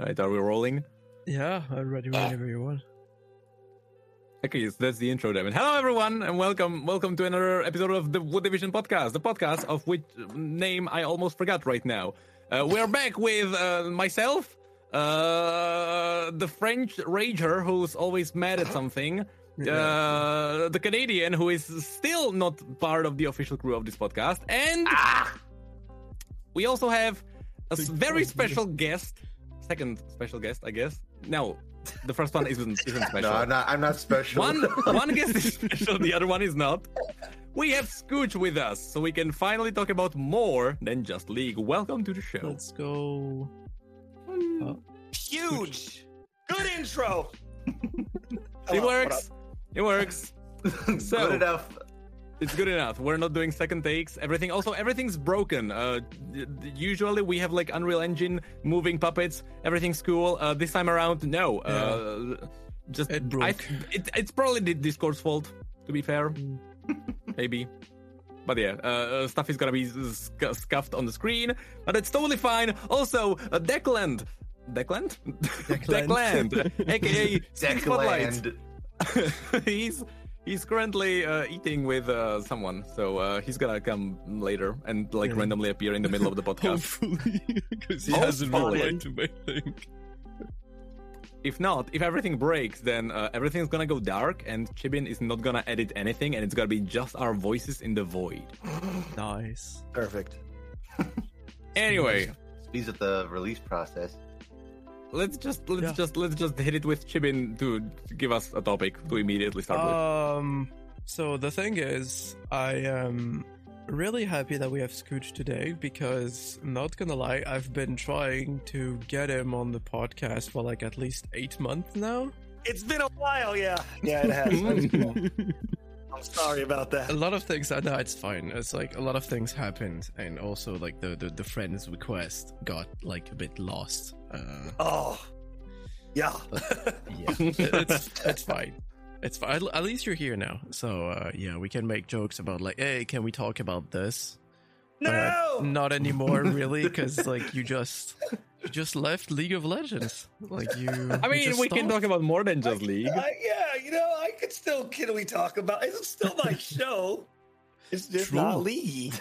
Right, are we rolling? Yeah, I'm ready whenever you want. Okay, so that's the intro, Devin. Hello, everyone, and welcome, welcome to another episode of the Wood Division podcast, the podcast of which name I almost forgot right now. Uh, we're back with uh, myself, uh, the French rager who's always mad at something, uh, the Canadian who is still not part of the official crew of this podcast, and we also have a very special guest, second special guest, I guess. No, the first one isn't isn't special. No, I'm not. I'm not special. One one guest is special, the other one is not. We have Skooch with us, so we can finally talk about more than just League. Welcome to the show. Let's go. Oh. Huge. Good intro. It Hello, what works. It works. So- Good enough. It's good enough. We're not doing second takes. Everything also everything's broken. Uh, d- d- usually we have like Unreal Engine, moving puppets. Everything's cool. Uh, this time around, no. Uh, just It I, it, it's probably the Discord's fault. To be fair, maybe. But yeah, uh, uh, stuff is gonna be sc- scuffed on the screen, but it's totally fine. Also, uh, Deckland, Deckland, Declan. Declan, aka Steve Spotlight. Deckland. he's he's currently uh, eating with uh, someone, so uh, he's gonna come later and like Yeah. randomly appear in the middle of the podcast. Hopefully, because he Hopefully. hasn't replied to my thing. if not, if everything breaks, then uh, everything's gonna go dark, and Chibin is not gonna edit anything, and it's gonna be just our voices in the void. Nice. Perfect. Anyway, Speeds up the release process. Let's just let's Yeah. just let's just hit it with Chibin to give us a topic to immediately start with. Um. So the thing is, I am really happy that we have Skooch today because, not gonna lie, I've been trying to get him on the podcast for like at least eight months now. It's been a while, yeah. Yeah, it has. That's cool. I'm sorry about that. a lot of things. I know it's fine. It's like a lot of things happened, and also like the the, the friends request got like a bit lost. Uh, Oh. Yeah. yeah, it's it's fine. It's fine. At- At least you're here now, so uh, yeah, we can make jokes about like, hey, can we talk about this? But no. not anymore, really, because like you just you just left League of Legends. Like you. I mean, just we can talk about more than just League. I, yeah, you know, I could still. Can we talk about? It's still my show. It's just True. not league.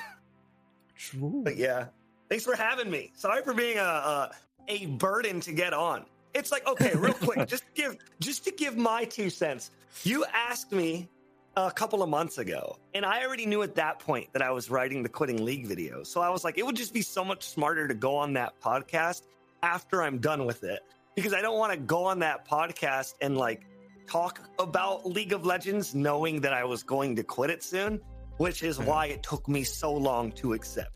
True. But yeah, thanks for having me. Sorry for being a a, a burden to get on. It's like okay, real quick, just to give just to give my two cents. You asked me a couple of months ago, and I already knew at that point that I was writing the quitting league video. So I was like, it would just be so much smarter to go on that podcast after I'm done with it because I don't want to go on that podcast and like talk about League of Legends knowing that I was going to quit it soon, which is mm-hmm. why it took me so long to accept.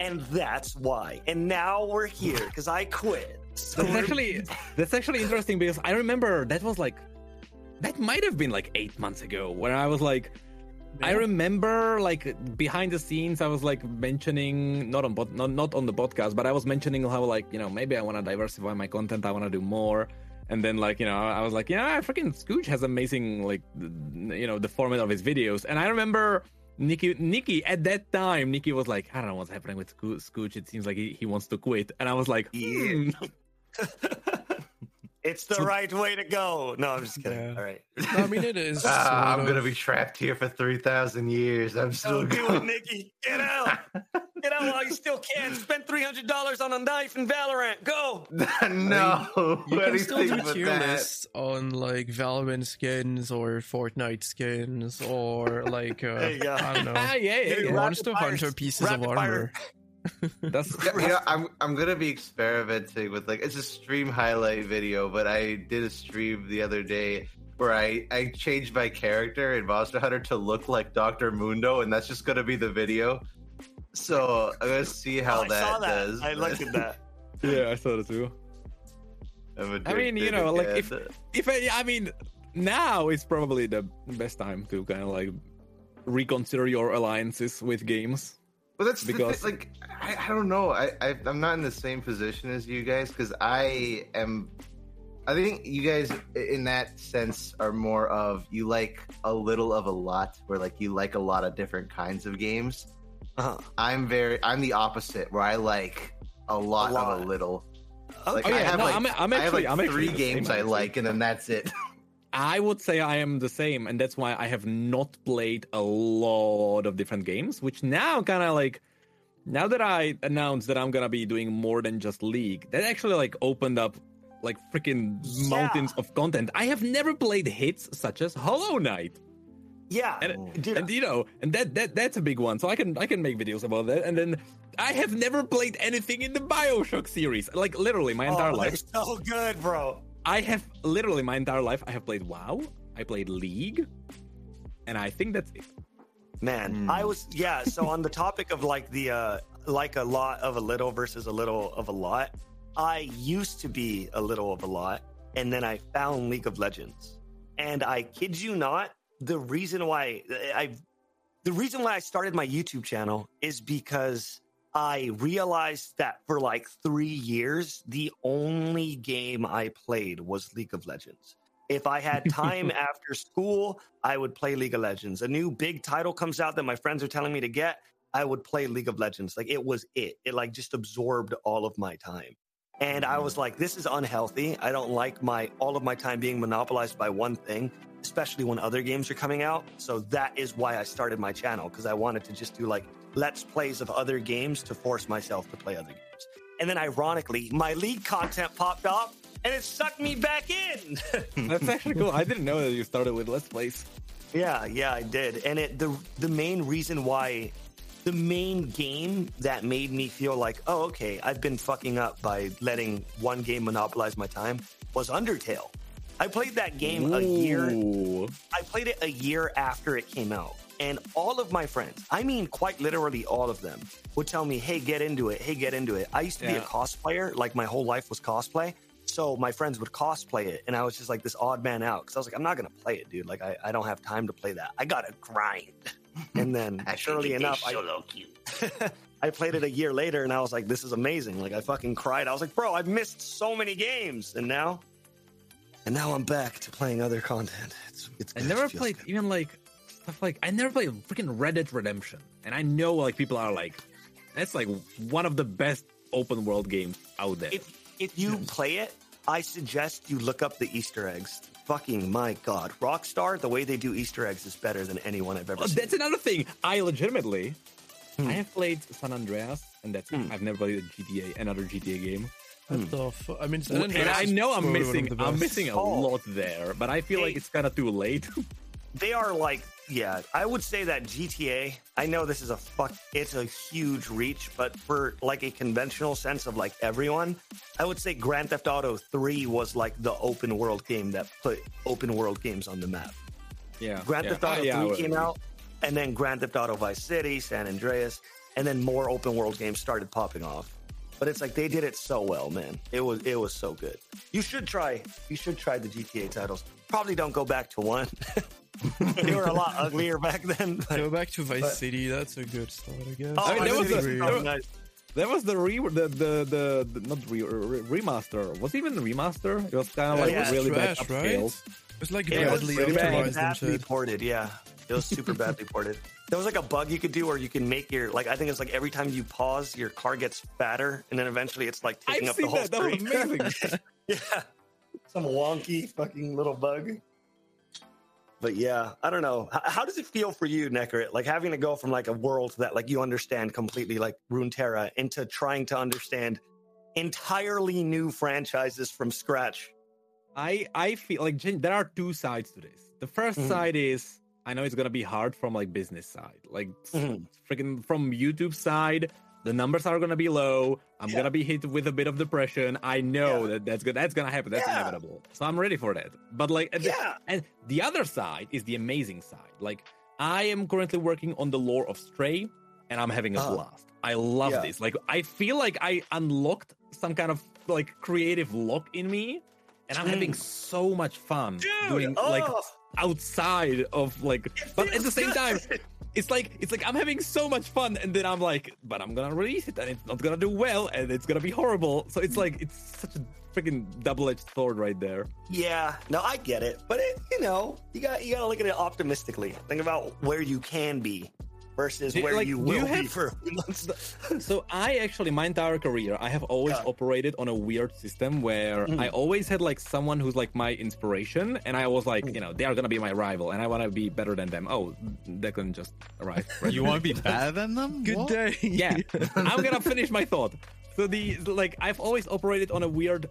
And that's why. And now we're here because I quit. So That's actually that's actually interesting because I remember that was like that might have been like eight months ago when I was like I remember like behind the scenes I was like mentioning not on pod, not not on the podcast but I was mentioning how like you know maybe I want to diversify my content I want to do more and then like you know I was like yeah freaking Skooch has amazing like th- you know the format of his videos and I remember Nicky Nicky at that time Nicky was like I don't know what's happening with Scoo- Skooch. It seems like he, he wants to quit. And I was like Yeah. Hmm. it's the right way to go. No, I'm just kidding. Yeah. All right. No, I mean, it is. Ah, I'm sort gonna be trapped here for three thousand years. I'm still Don't do it. Nicky. Get out. Get out while you still can. Spend $300 on a knife in Valorant. Go. no, You can still anything do but tier that. lists on like Valorant skins or Fortnite skins or like uh, There you go. I don't know Ah, yeah, yeah, yeah. Monster Rapid fire- Hunter pieces of armor. fire. Armor. That's Yeah, you know, I'm I'm gonna be experimenting with like it's a stream highlight video, but I did a stream the other day where I I changed my character in Monster Hunter to look like Doctor Mundo, and that's just gonna be the video. So I'm gonna see oh, how Oh, that, that. does. I looked at that. yeah, I saw that too. I'm I mean, you addicted know, like, if- If I, I mean, now is probably the best time to kind of like reconsider your alliances with games. But that's Because- because like I, I don't know. I, I I'm not in the same position as you guys because I am. I think you guys in that sense are more of you like a little of a lot, where like you like a lot of different kinds of games. Uh-huh. I'm very I'm the opposite, where I like a lot, lot. of a little. Like Oh, I have no, like, I'm, I'm I have actually- like I'm three games I like, and then that's it. I would say I am the same, and that's why I have not played a lot of different games. Which now kind of like, now that I announced that I'm gonna be doing more than just League, that actually like opened up like freaking Yeah. mountains of content. I have never played hits such as Hollow Knight. Yeah, and, oh, dude, and you know and that that that's a big one so i can i can make videos about that and then i have never played anything in the bioshock series like literally my oh, entire oh, life so good, bro. I have literally my entire life i have played wow i played league and i think that's it Man, Hmm. I was yeah. So on the topic of like the uh like a lot of a little versus a little of a lot, I used to be a little of a lot, and then I found League of Legends, and I kid you not, the reason why I, the reason why I started my YouTube channel is because I realized that for like three years, the only game I played was League of Legends. If I had time after school, I would play League of Legends. A new big title comes out that my friends are telling me to get, I would play League of Legends. Like it was it. It like just absorbed all of my time. And I was like, this is unhealthy. I don't like my all of my time being monopolized by one thing, especially when other games are coming out. So that is why I started my channel because I wanted to just do like let's plays of other games to force myself to play other games. And then ironically, my league content popped up and it sucked me back in. that's actually cool i didn't know that you started with let's plays Yeah, yeah, I did. And it the the main reason why the main game that made me feel like, oh, okay, I've been fucking up by letting one game monopolize my time was Undertale. I played that game a year I played it a year after it came out. And all of my friends, I mean, quite literally all of them, would tell me, hey, get into it. Hey, get into it. I used to be a cosplayer. Like my whole life was cosplay. So my friends would cosplay it. And I was just like this odd man out because I was like, I'm not going to play it, dude. Like, I, I don't have time to play that. I got to grind. And then, surely enough, I, I played it a year later and I was like, this is amazing. Like, I fucking cried. I was like, bro, I've missed so many games. And now, and now I'm back to playing other content. It's, it's I never played good. even like stuff like I never played freaking Red Dead Redemption, and I know like people are like, that's like one of the best open world games out there. if if you play it, I suggest you look up the Easter eggs. Fucking my god, Rockstar, the way they do Easter eggs is better than anyone I've ever Oh, seen. that's another thing. I legitimately, I have played San Andreas, and that's hmm. I've never played a GTA, another GTA game. What the fu- I mean, San and I know I'm probably one of missing, I'm missing a Oh. lot there, but I feel like it's kind of too late. they are like, yeah, I would say that GTA. I know this is a fuck, it's a huge reach, but for like a conventional sense of like everyone, I would say Grand Theft Auto Three was like the open world game that put open world games on the map. yeah, Grand yeah. Theft Auto Ah, yeah, 3 came out, and then Grand Theft Auto Vice City, San Andreas, and then more open world games started popping off. But it's like they did it so well, man. It was it was so good. You should try. You should try the GTA titles. Probably don't go back to one. they were a lot uglier back then. But, Go back to Vice but- City. That's a good start, I guess. oh, I mean, that was City the- probably that was- nice. That was the re the the the, the not re, re, remaster. Was it even the remaster? It was kind of like Yeah, really bad trash, right? upscale. It's like It was badly bad. optimized and badly shit. ported. Yeah, it was super badly ported. There was like a bug you could do where you can make your like I think it's like every time you pause, your car gets fatter, and then eventually it's like taking I've up the whole that. That was screen. amazing. Yeah. Some wonky fucking little bug. But yeah, I don't know. H- how does it feel for you, Necrit? Like having to go from like a world that like you understand completely, like Runeterra, into trying to understand entirely new franchises from scratch. I I feel like there are two sides to this. The 1st Mhm. side is I know it's gonna be hard from like business side, like Mhm. freaking from YouTube side. The numbers are gonna be low. I'm Yeah. gonna be hit with a bit of depression. I know Yeah. that that's good. That's gonna happen. That's Yeah. inevitable. So I'm ready for that. But like, Yeah. and the other side is the amazing side. Like I am currently working on the lore of Stray, and I'm having a Uh-huh. blast. I love this. Like I feel like I unlocked some kind of like creative lock in me, and I'm having Mm. so much fun Dude, doing like oh, outside of like. But at the same time, good. it's like it's like I'm having so much fun, and then I'm like, but I'm gonna release it, and it's not gonna do well, and it's gonna be horrible. So it's like it's such a freaking double-edged sword right there. Yeah, no, I get it, but it, you know, you got you got to look at it optimistically. Think about where you can be, versus Do- where like, you do you will be for months. So I actually, my entire career, I have always Yeah. operated on a weird system where mm. I always had like someone who's like my inspiration, and I was like, you mm. know, they are gonna be my rival, and I want to be better than them. Oh, Declan just arrived. right You want to be better than them? Good What? day. yeah i'm gonna finish my thought so the like i've always operated on a weird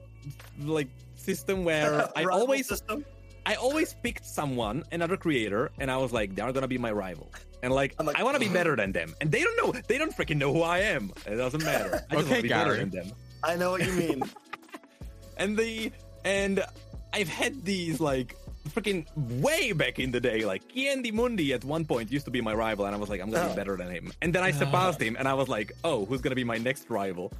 like system where i always system. i always picked someone another creator and i was like they're gonna be my rival and like, I'm like, i want to be better than them and they don't know they don't freaking know who i am it doesn't matter i just Okay, want to be better Gary. than them I know what you mean. and the and I've had these like freaking way back in the day, like Kiendi Mundi at one point used to be my rival, and I was like, I'm gonna be Oh. better than him. And then I surpassed him, and I was like, oh, who's gonna be my next rival?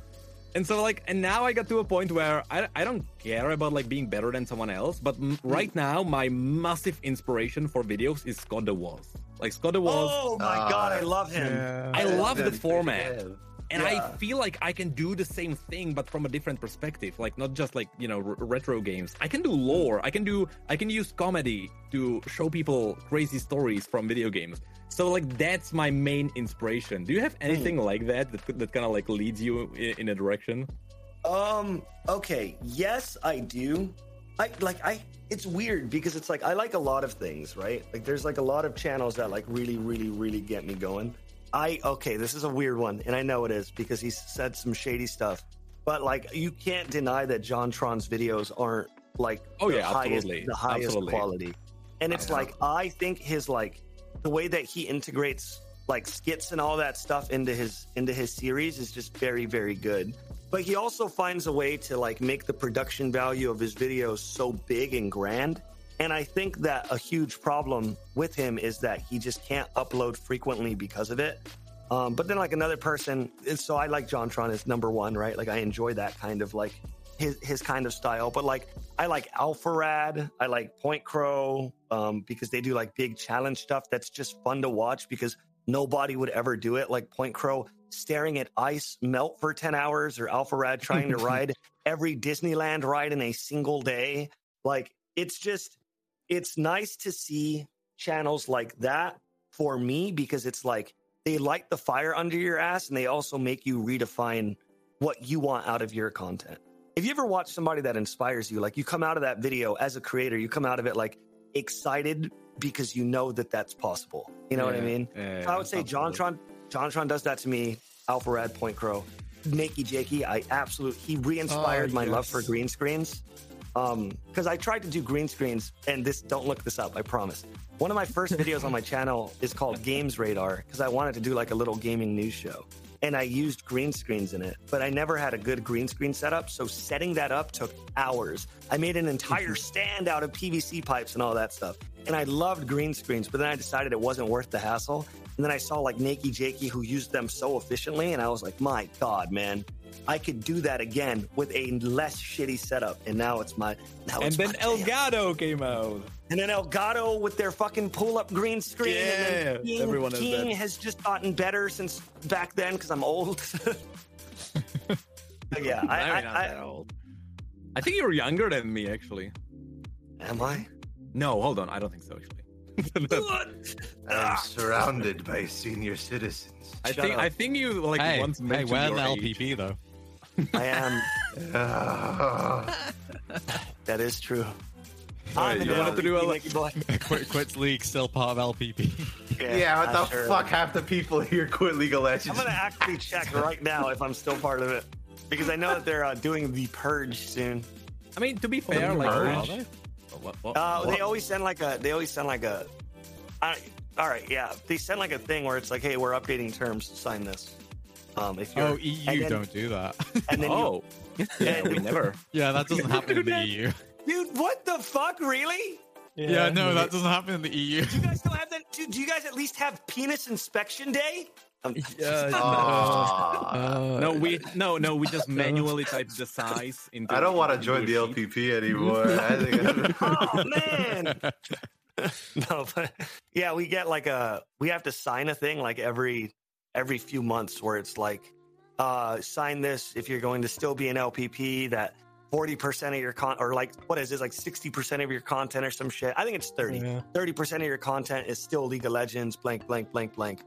And so like, and now I got to a point where I, I don't care about like being better than someone else, but m- hmm. right now my massive inspiration for videos is Scott the Woz. Like Scott the Woz, oh my Ah. god, I love him. Yeah. I love the format. pretty and Yeah. I feel like I can do the same thing, but from a different perspective. Like not just like you know r- retro games. I can do lore. I can do. I can use comedy to show people crazy stories from video games. So like that's my main inspiration. Do you have anything like that that that kind of like leads you in, in a direction? Um. Okay. Yes, I do. I like. I. It's weird because it's like I like a lot of things, right? Like there's like a lot of channels that like really, really, really get me going. I okay. This is a weird one, and I know it is because he said some shady stuff. But like, you can't deny that JonTron's videos aren't like Oh, the yeah, highest, absolutely. the highest Absolutely. quality. And it's Uh-huh. like I think his like the way that he integrates like skits and all that stuff into his into his series is just very very good but he also finds a way to like make the production value of his videos so big and grand. And i think that a huge problem with him is that he just can't upload frequently because of it. Um, but then like another person so i like JonTron as number one right? Like i enjoy that kind of like his his kind of style. But like i like alpharad i like point crow um, because they do like big challenge stuff that's just fun to watch because nobody would ever do it. Like point crow staring at ice melt for 10 hours or alpharad trying to ride every disneyland ride in a single day like it's just it's nice to see channels like that for me because it's like they light the fire under your ass and they also make you redefine what you want out of your content. If you ever watch somebody that inspires you, like you come out of that video as a creator, you come out of it like excited because you know that that's possible. You know what I mean? yeah, So I would say absolutely. JonTron, JonTron does that to me. Alpharad, Point Crow, Nakey Jakey. I absolutely he re-inspired Oh, my love for green screens. Um, because I tried to do green screens, and this don't look this up. I promise. One of my first videos on my channel is called Games Radar because I wanted to do like a little gaming news show, and I used green screens in it, but I never had a good green screen setup. So setting that up took hours. I made an entire stand out of PVC pipes and all that stuff, and I loved green screens. But then I decided it wasn't worth the hassle. And then I saw like Nakey Jakey who used them so efficiently, and I was like, my God, man, I could do that again with a less shitty setup. And now it's my now And it's then my jam. Elgato came out. And then Elgato with their fucking pull up green screen. and Yeah, then King, everyone has King that. has just gotten better since back then because I'm old. Yeah, I, I'm not I, that old. I think you're younger than me, actually. am I? No, hold on. I don't think so, actually. I'm surrounded by senior citizens. I Shut think up. I think you like Hey, once hey, mentioned we're your the age. LPP though. I am. Ah. That is true. Alright, I'm you an wanted to do a LPP, li- Nicky boy. Quit, quits league still part of LPP. yeah, what I the sure- fuck? Half the people here quit League of Legends. I'm gonna actually check right now if I'm still part of it because I know that they're uh, doing the purge soon. I mean, to be fair, you like merge? Oh, what, what, Uh, what? they always send like a. They always send like a. I, all right, yeah. They send like a thing where it's like, "Hey, we're updating terms. Sign this." Um, if you're, Oh, EU then- don't do that. and then you, oh, yeah, we never. yeah, that doesn't happen in the. EU. dude, what the fuck, really? Yeah, no, that doesn't happen in the EU. You guys don't have that? Dude, do you guys at least have penis inspection day? Um, Yeah, Ah. uh, No, we no no we just manually type the size into. I don't want to join the. LPP anymore. I think oh man. no, but yeah, we get like a we have to sign a thing like every every few months where it's like uh sign this if you're going to still be an LPP that 40% of your con or like what is this like 60% of your content or some shit. I think it's 30. Yeah. 30% of your content is still League of Legends blank blank blank blank.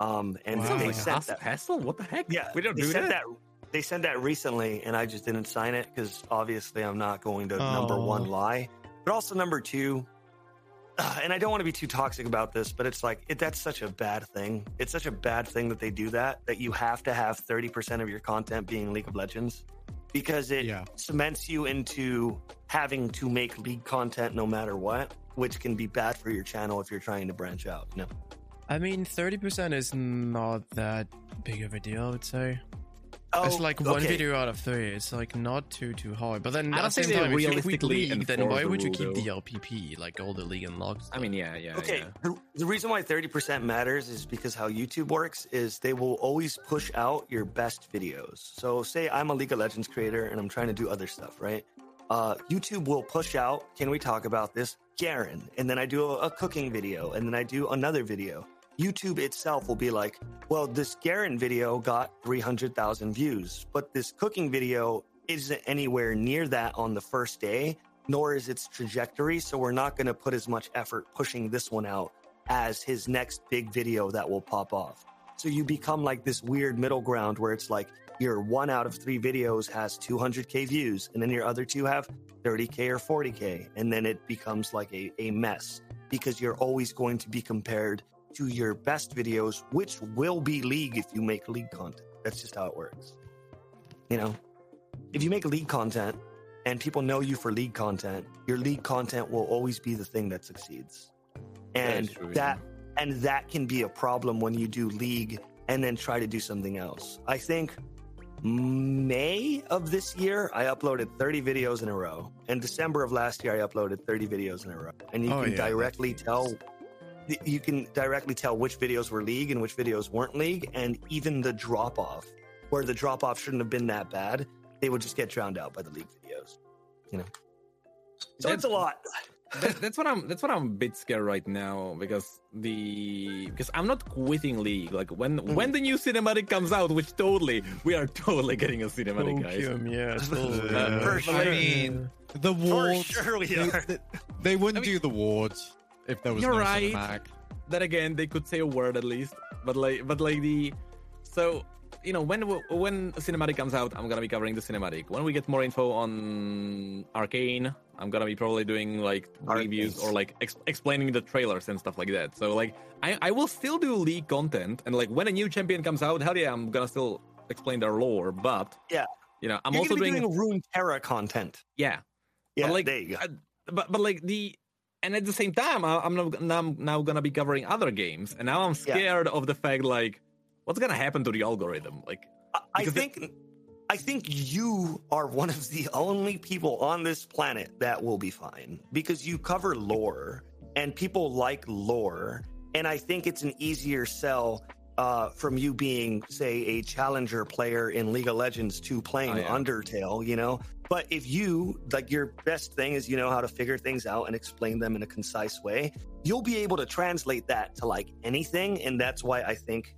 Um, and Wow. they Like like sent that. hassle? What the heck? Yeah, we don't they do sent that. They sent that recently, and I just didn't sign it because obviously I'm not going to number Oh. one lie, but also number two. Uh, and I don't want to be too toxic about this, but it's like it, that's such a bad thing. It's such a bad thing that they do that. That you have to have thirty percent of your content being League of Legends, because it Yeah. cements you into having to make League content no matter what, which can be bad for your channel if you're trying to branch out. You know? I mean, 30% is not that big of a deal, I would say. Oh, it's like one okay. video out of three. It's like not too too hard. But then I at the same time, if you quit league, then why the would you keep though. the LPP, like all the league and logs? I mean, yeah, yeah. Okay, yeah. the, the reason why 30% matters is because how YouTube works is they will always push out your best videos. So say I'm a League of Legends creator and I'm trying to do other stuff, right? Uh, YouTube will push out, can we talk about this? Garen. And then I do a, a cooking video and then I do another video. YouTube itself will be like, well, this Garen video got 300,000 views, but this cooking video isn't anywhere near that on the first day, nor is its trajectory. So we're not going to put as much effort pushing this one out as his next big video that will pop off. So you become like this weird middle ground where it's like your one out of three videos has 200K views, and then your other two have 30K or 40K. And then it becomes like a, a mess because you're always going to be compared to your best videos, which will be league if you make league content. That's just how it works. You know, if you make league content and people know you for league content, your league content will always be the thing that succeeds. And is true, that and that can be a problem when you do league and then try to do something else. I think May of this year, I uploaded 30 videos in a row. In December of last year, I uploaded 30 videos in a row. And you Oh, can yeah, directly tell you can directly tell which videos were league and which videos weren't league and even the drop off where the drop off shouldn't have been that bad they would just get drowned out by the league videos you know so it's a lot that, that's what I'm. That's what I'm a bit scared right now because the because I'm not quitting League. Like when Mm. when the new cinematic comes out, which totally we are totally getting a cinematic, guys. Opium, yeah. totally. Uh, For I mean, the wards. for wards. sure we They, are they, they wouldn't I mean- do the wards if there was You're no right. cinematic. Then again, they could say a word at least. But like, but like the so you know when when cinematic comes out, I'm gonna be covering the cinematic. When we get more info on Arcane, I'm gonna be probably doing like reviews or like ex- explaining the trailers and stuff like that. So like, I I will still do league content and like when a new champion comes out, hell yeah, I'm gonna still explain their lore. But Yeah. you know, I'm You're also be doing, doing Rune Terra content yeah. yeah But like, there you go uh, but but like the and at the same time, I, I'm now, now now gonna be covering other games, and now I'm Yeah. scared of the fact like what's gonna happen to the algorithm. Like, I- I because it- think I think you are one of the only people on this planet that will be fine because you cover lore and people like lore. And I think it's an easier sell uh, from you being, say, a challenger player in League of Legends to playing Oh, yeah. Undertale, you know? But if you, like, your best thing is you know how to figure things out and explain them in a concise way, you'll be able to translate that to like anything. And that's why I think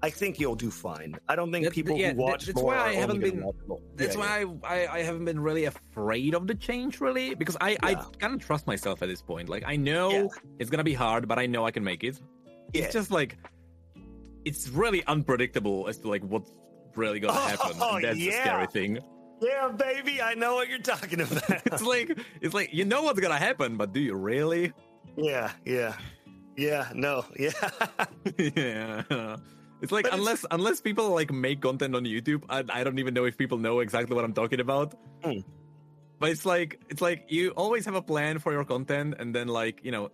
I think you'll do fine. I don't think That- people yeah, who that- watch that's more why I haven't been- that's Yeah, yeah. why I, I I haven't been really afraid of the change really because I I Yeah. kind of trust myself at this point. Like I know Yeah. it's gonna be hard, but I know I can make it. Yeah. It's just like it's really unpredictable as to like what's really gonna oh, happen. Oh, and that's the yeah. scary thing. Yeah, baby, I know what you're talking about. It's like it's like you know what's gonna happen, but do you really? yeah, yeah, yeah. No, yeah, yeah. It's like But it's- unless unless people like make content on YouTube, I, I don't even know if people know exactly what I'm talking about. Hmm. But it's like it's like you always have a plan for your content, and then like you know,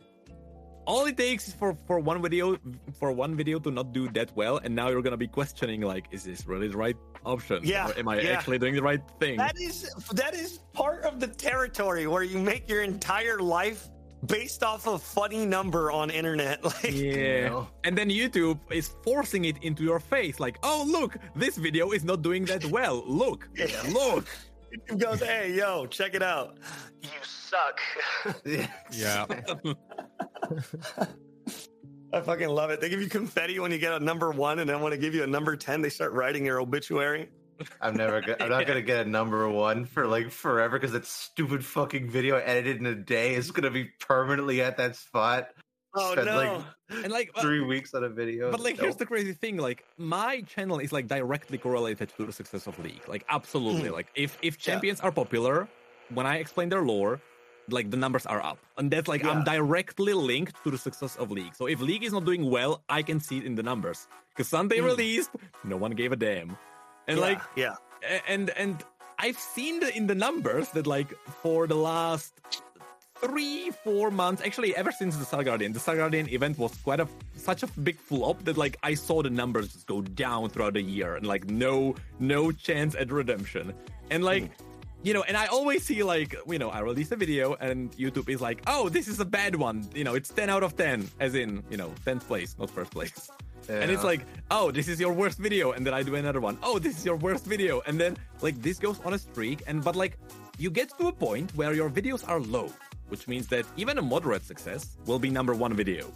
all it takes is for for one video for one video to not do that well, and now you're gonna be questioning like, is this really the right option? Yeah, Or am I yeah. actually doing the right thing? that is that is part of the territory where you make your entire life based off a funny number on internet. Like, Yeah. know? And then YouTube is forcing it into your face like, oh, look, this video is not doing that well. Look, Yeah. look. It goes, hey, yo, check it out. You suck. Yeah. I fucking love it. They give you confetti when you get a number one, and then when they give you a number ten, they start writing your obituary. I'm never. Go- I'm not gonna get a number one for like forever because that stupid fucking video I edited in a day is gonna be permanently at that spot. Oh no! like, and like uh, three weeks on a video. but like here's the crazy thing like my channel is like directly correlated to the success of league like absolutely like if if champions are popular when i explain their lore like the numbers are up and that's like i'm directly linked to the success of league so if league is not doing well i can see it in the numbers because sunday Hmm. released no one gave a damn and Yeah, like yeah, and and I've seen the, in the numbers that like for the last three four months, actually ever since the Star Guardian, the Star Guardian event was quite a such a big flop that like I saw the numbers just go down throughout the year and like no no chance at redemption and like. Hmm. You know, and I always see like, you know, I release a video and YouTube is like, oh, this is a bad one. You know, it's 10 out of 10, as in, you know, 10th place, not first place. And it's like, oh, this is your worst video, and then I do another one. Oh, this is your worst video, and then like this goes on a streak, and but like you get to a point where your videos are low, which means that even a moderate success will be number one video.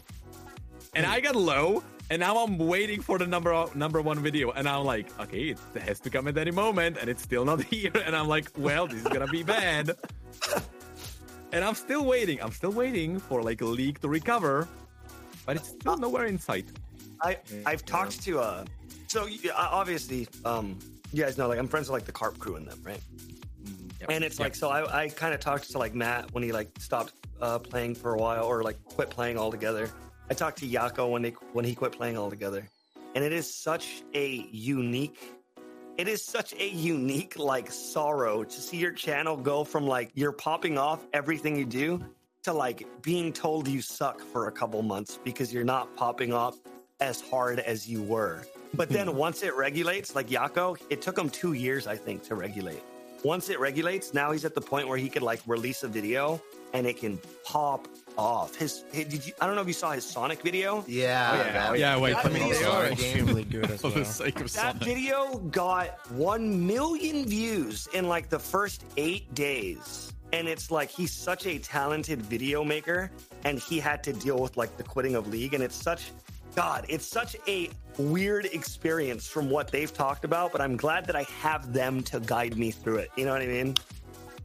And I got low, and now I'm waiting for the number number one video, and I'm like, okay, it has to come at any moment, and it's still not here, and I'm like, well, this is gonna be bad. and I'm still waiting. I'm still waiting for like a league to recover, but it's still nowhere in sight. I I've talked to uh, so obviously um, you guys know like I'm friends with like the Carp crew and them, right? Yep. And it's like so I I kind of talked to like Matt when he like stopped uh, playing for a while or like quit playing altogether. I talked to Yako when they when he quit playing altogether, and it is such a unique. It is such a unique like sorrow to see your channel go from like you're popping off everything you do to like being told you suck for a couple months because you're not popping off as hard as you were. But then once it regulates, like Yako, it took him two years, I think, to regulate. Once it regulates, now he's at the point where he could like release a video and it can pop off. His, hey, did you? I don't know if you saw his Sonic video. Yeah, Oh, yeah, yeah. Yeah, wait, That come on. video- They are extremely good as For the sake of That Sonic. video got 1 million views in like the first eight days. And it's like he's such a talented video maker and he had to deal with like the quitting of League. And it's such, God, it's such a weird experience from what they've talked about. But I'm glad that I have them to guide me through it. You know what I mean?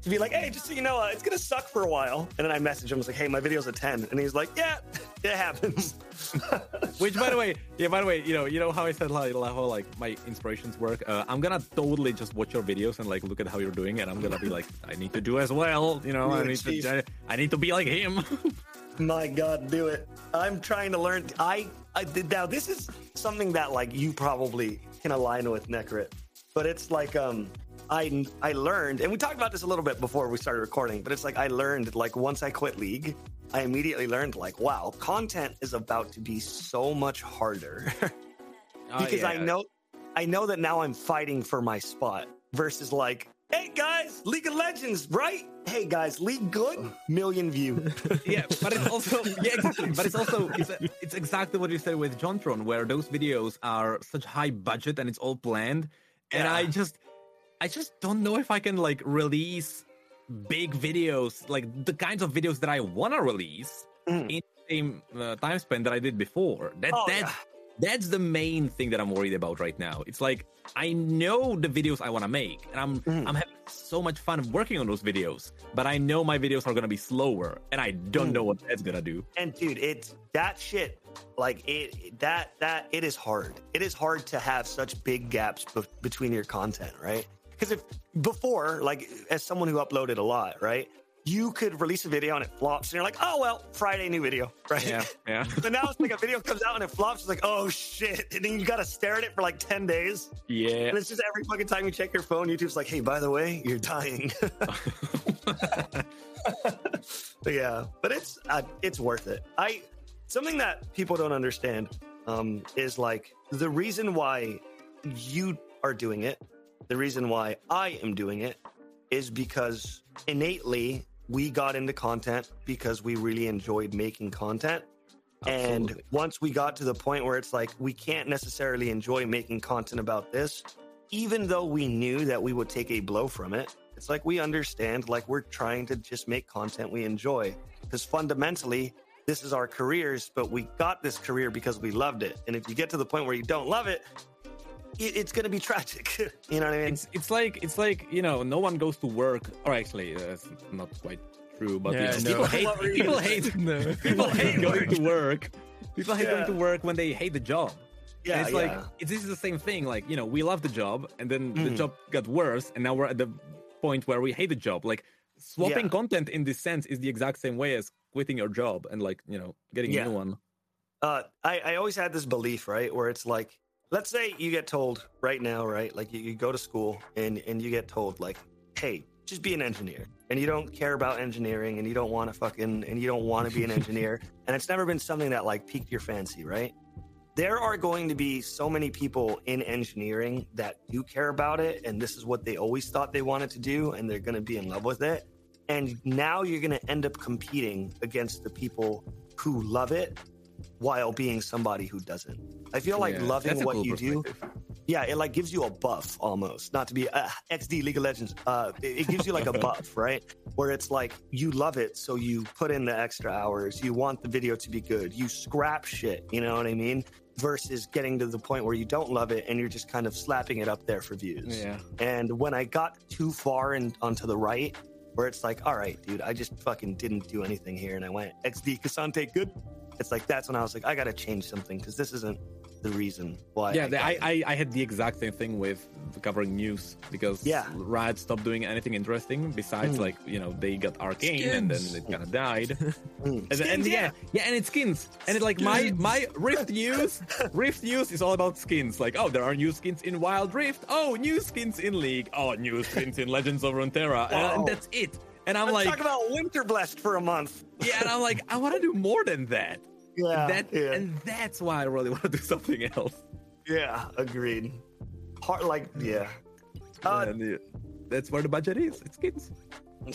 To be like, hey, just so you know, uh, it's going to suck for a while. And then I message him, I was like, hey, my video's a 10. And he's like, yeah, it happens. Which, by the way, yeah, by the way, you know, you know how I said like how like my inspirations work. Uh, I'm gonna totally just watch your videos and like look at how you're doing, and I'm gonna be like, I need to do as well. You know, I need to, I need to be like him. My God, do it! I'm trying to learn. I, I now. This is something that like you probably can align with Necrit, but it's like um, I I learned, and we talked about this a little bit before we started recording. But it's like I learned like once I quit League, I immediately learned like wow, content is about to be so much harder Oh, because I know I know that now I'm fighting for my spot versus like. Hey guys, League of Legends, right? Hey guys, League good, million view. yeah, but it's also yeah, exactly. But it's also it's, it's exactly what you said with Jontron, where those videos are such high budget and it's all planned, and Yeah. I just I just don't know if I can like release big videos like the kinds of videos that I want to release Mm. in the same uh, time span that I did before. That Oh, that's yeah. That's the main thing that I'm worried about right now. It's like I know the videos I want to make, and I'm Mm. I'm having so much fun working on those videos. But I know my videos are gonna be slower, and I don't Mm. know what that's gonna do. And dude, it's that shit. Like it, that that it is hard. It is hard to have such big gaps be- between your content, right? Because if before, like as someone who uploaded a lot, right, you could release a video and it flops, and you're like, oh well, Friday new video, right? Yeah, yeah, But now it's like a video comes out and it flops. It's like, oh shit, and then you gotta stare at it for like ten days, yeah. and it's just every fucking time you check your phone, YouTube's like, hey, by the way, you're dying. But yeah, but it's uh, it's worth it. I something that people don't understand um, is like the reason why you are doing it, the reason why I am doing it, is because innately we got into content because we really enjoyed making content. And once we got to the point where it's like we can't necessarily enjoy making content about this, even though we knew that we would take a blow from it, it's like we understand, like we're trying to just make content we enjoy. Because fundamentally, this is our careers, but we got this career because we loved it. And if you get to the point where you don't love it, it it's going to be tragic. you know what I mean? It's it's like it's like you know no one goes to work or actually uh, it's not quite true, but Yeah, yeah, no. people hate people hate No. people hate going to work. People hate Yeah. going to work when they hate the job. Yeah, and it's yeah. like it's, this is the same thing. Like you know, we love the job, and then the Mm. job got worse, and now we're at the point where we hate the job. Like swapping Yeah. content in this sense is the exact same way as quitting your job and like you know getting Yeah. a new one. uh, I, I always had this belief, right, where it's like, let's say you get told right now, right, like you, you go to school and and you get told like, hey, just be an engineer, and you don't care about engineering, and you don't want to fucking, and you don't want to be an engineer, and it's never been something that like piqued your fancy, right? There are going to be so many people in engineering that do care about it, and this is what they always thought they wanted to do, and they're going to be in love with it. And now you're going to end up competing against the people who love it while being somebody who doesn't. I feel like Yeah, loving what cool you do, yeah, it like gives you a buff almost. Not to be uh, XD League of Legends, uh, it, it gives you like a buff, right? Where it's like you love it, so you put in the extra hours. You want the video to be good. You scrap shit. You know what I mean? Versus getting to the point where you don't love it and you're just kind of slapping it up there for views. Yeah, And when I got too far and onto the right, where it's like, all right, dude, I just fucking didn't do anything here, and I went XD K'Sante good. It's like that's when I was like, I gotta change something because this isn't the reason why. yeah. I, the- I. I I had the exact same thing with covering news because Yeah. Riot stopped doing anything interesting besides Mm. like you know they got Arcane and then it kind of died. Mm. And, and Skins, yeah, yeah, and it's skins. And it, like my my Rift news, Rift news is all about skins. Like, oh, there are new skins in Wild Rift. Oh, new skins in League. Oh, new skins in Legends of Runeterra. And, and that's it. And I'm Let's like, talk about Winter Blessed for a month. yeah, and I'm like, I want to do more than that. Yeah, that yeah, and that's why I really want to do something else. yeah, agreed. Hard, like, yeah. Uh, and yeah, that's where the budget is. It's kids.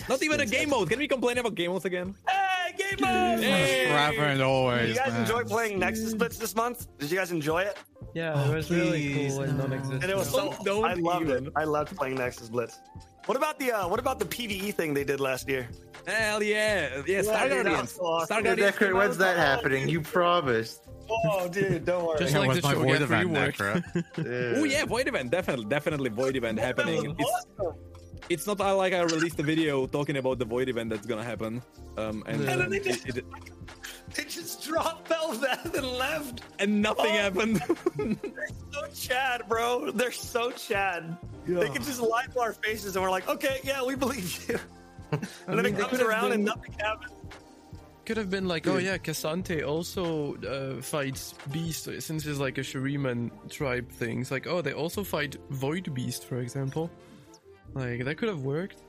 Not even a game mode. Can we complain about game modes again? Hey, game mode! Hey! Forever and Did always. you guys man. enjoy playing Nexus Blitz this month? Did you guys enjoy it? Yeah, it was really please, cool and non-existent. And it was so. Don't I loved even. it. I loved playing Nexus Blitz. What about the uh, What about the PVE thing they did last year? Hell yeah, yeah. Star Yeah, dude, that Guardians. was awesome. Star Guardians. Decker, when's that happening? You promised. Oh, dude, don't worry. Just like the my show void get event, work. Necrit? Oh yeah, Void Event, definitely, definitely Void Event happening. It's, Awesome. it's not like I released a video talking about the Void Event that's gonna happen, um, and, And then they it- it- they just dropped Bel'Veth and left. and nothing Oh. happened. They're so Chad, bro. They're so Chad. They can just lie to our faces and we're like, okay, yeah, we believe you. And then mean, it comes could have around and nothing happens. Could have been like, oh yeah, K'Sante also uh, fights Beast since it's like a Shuriman tribe thing. It's like, oh, they also fight Void Beast, for example. Like that could have worked.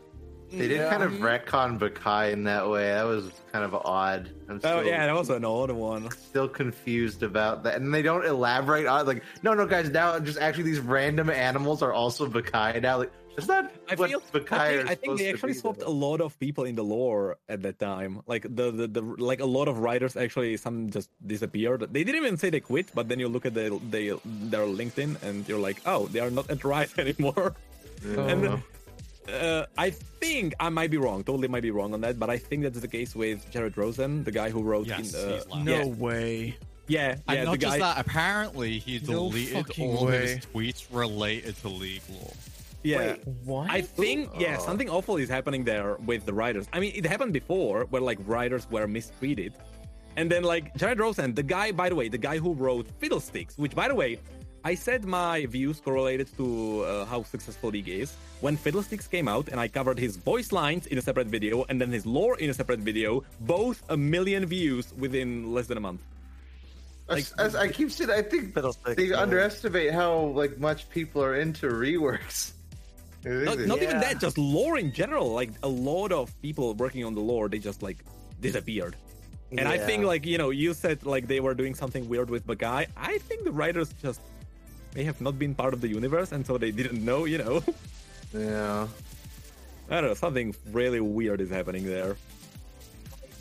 They did kind of retcon Baccai in that way. That was kind of odd. I'm oh, still, oh yeah, that was an odd one. still confused about that. And they don't elaborate on like, no, no, guys, now just actually these random animals are also Baccai now. Like, that's not I what feel. Baccai I think, I think they actually swapped a lot of people in the lore at that time. Like the, the, the like a lot of writers actually some just disappeared. They didn't even say they quit, but then you look at the, they their LinkedIn and you're like, oh, they are not at Riot anymore. And Yeah. Uh, I think I might be wrong. Totally might be wrong on that, but I think that's the case with Jared Rosen, the guy who wrote. Yes, in, uh, he's. No yeah, way. yeah, And yeah. not The just that, apparently he deleted fucking all of his tweets related to League law. yeah. Wait, What? I think yeah, Oh. something awful is happening there with the writers. I mean, it happened before where like writers were mistreated, and then like Jared Rosen, the guy, by the way, the guy who wrote Fiddlesticks, which by the way, I said my views correlated to uh, how successful League is when Fiddlesticks came out, and I covered his voice lines in a separate video and then his lore in a separate video, both a million views within less than a month. As, as I keep saying, I think they yeah. underestimate how like much people are into reworks. Not, not even that, just lore in general. Like a lot of people working on the lore, they just like disappeared. And I think, like, you know, you said like they were doing something weird with Baccai. I think the writers just may have not been part of the universe, and so they didn't know, you know. yeah. I don't know, something really weird is happening there.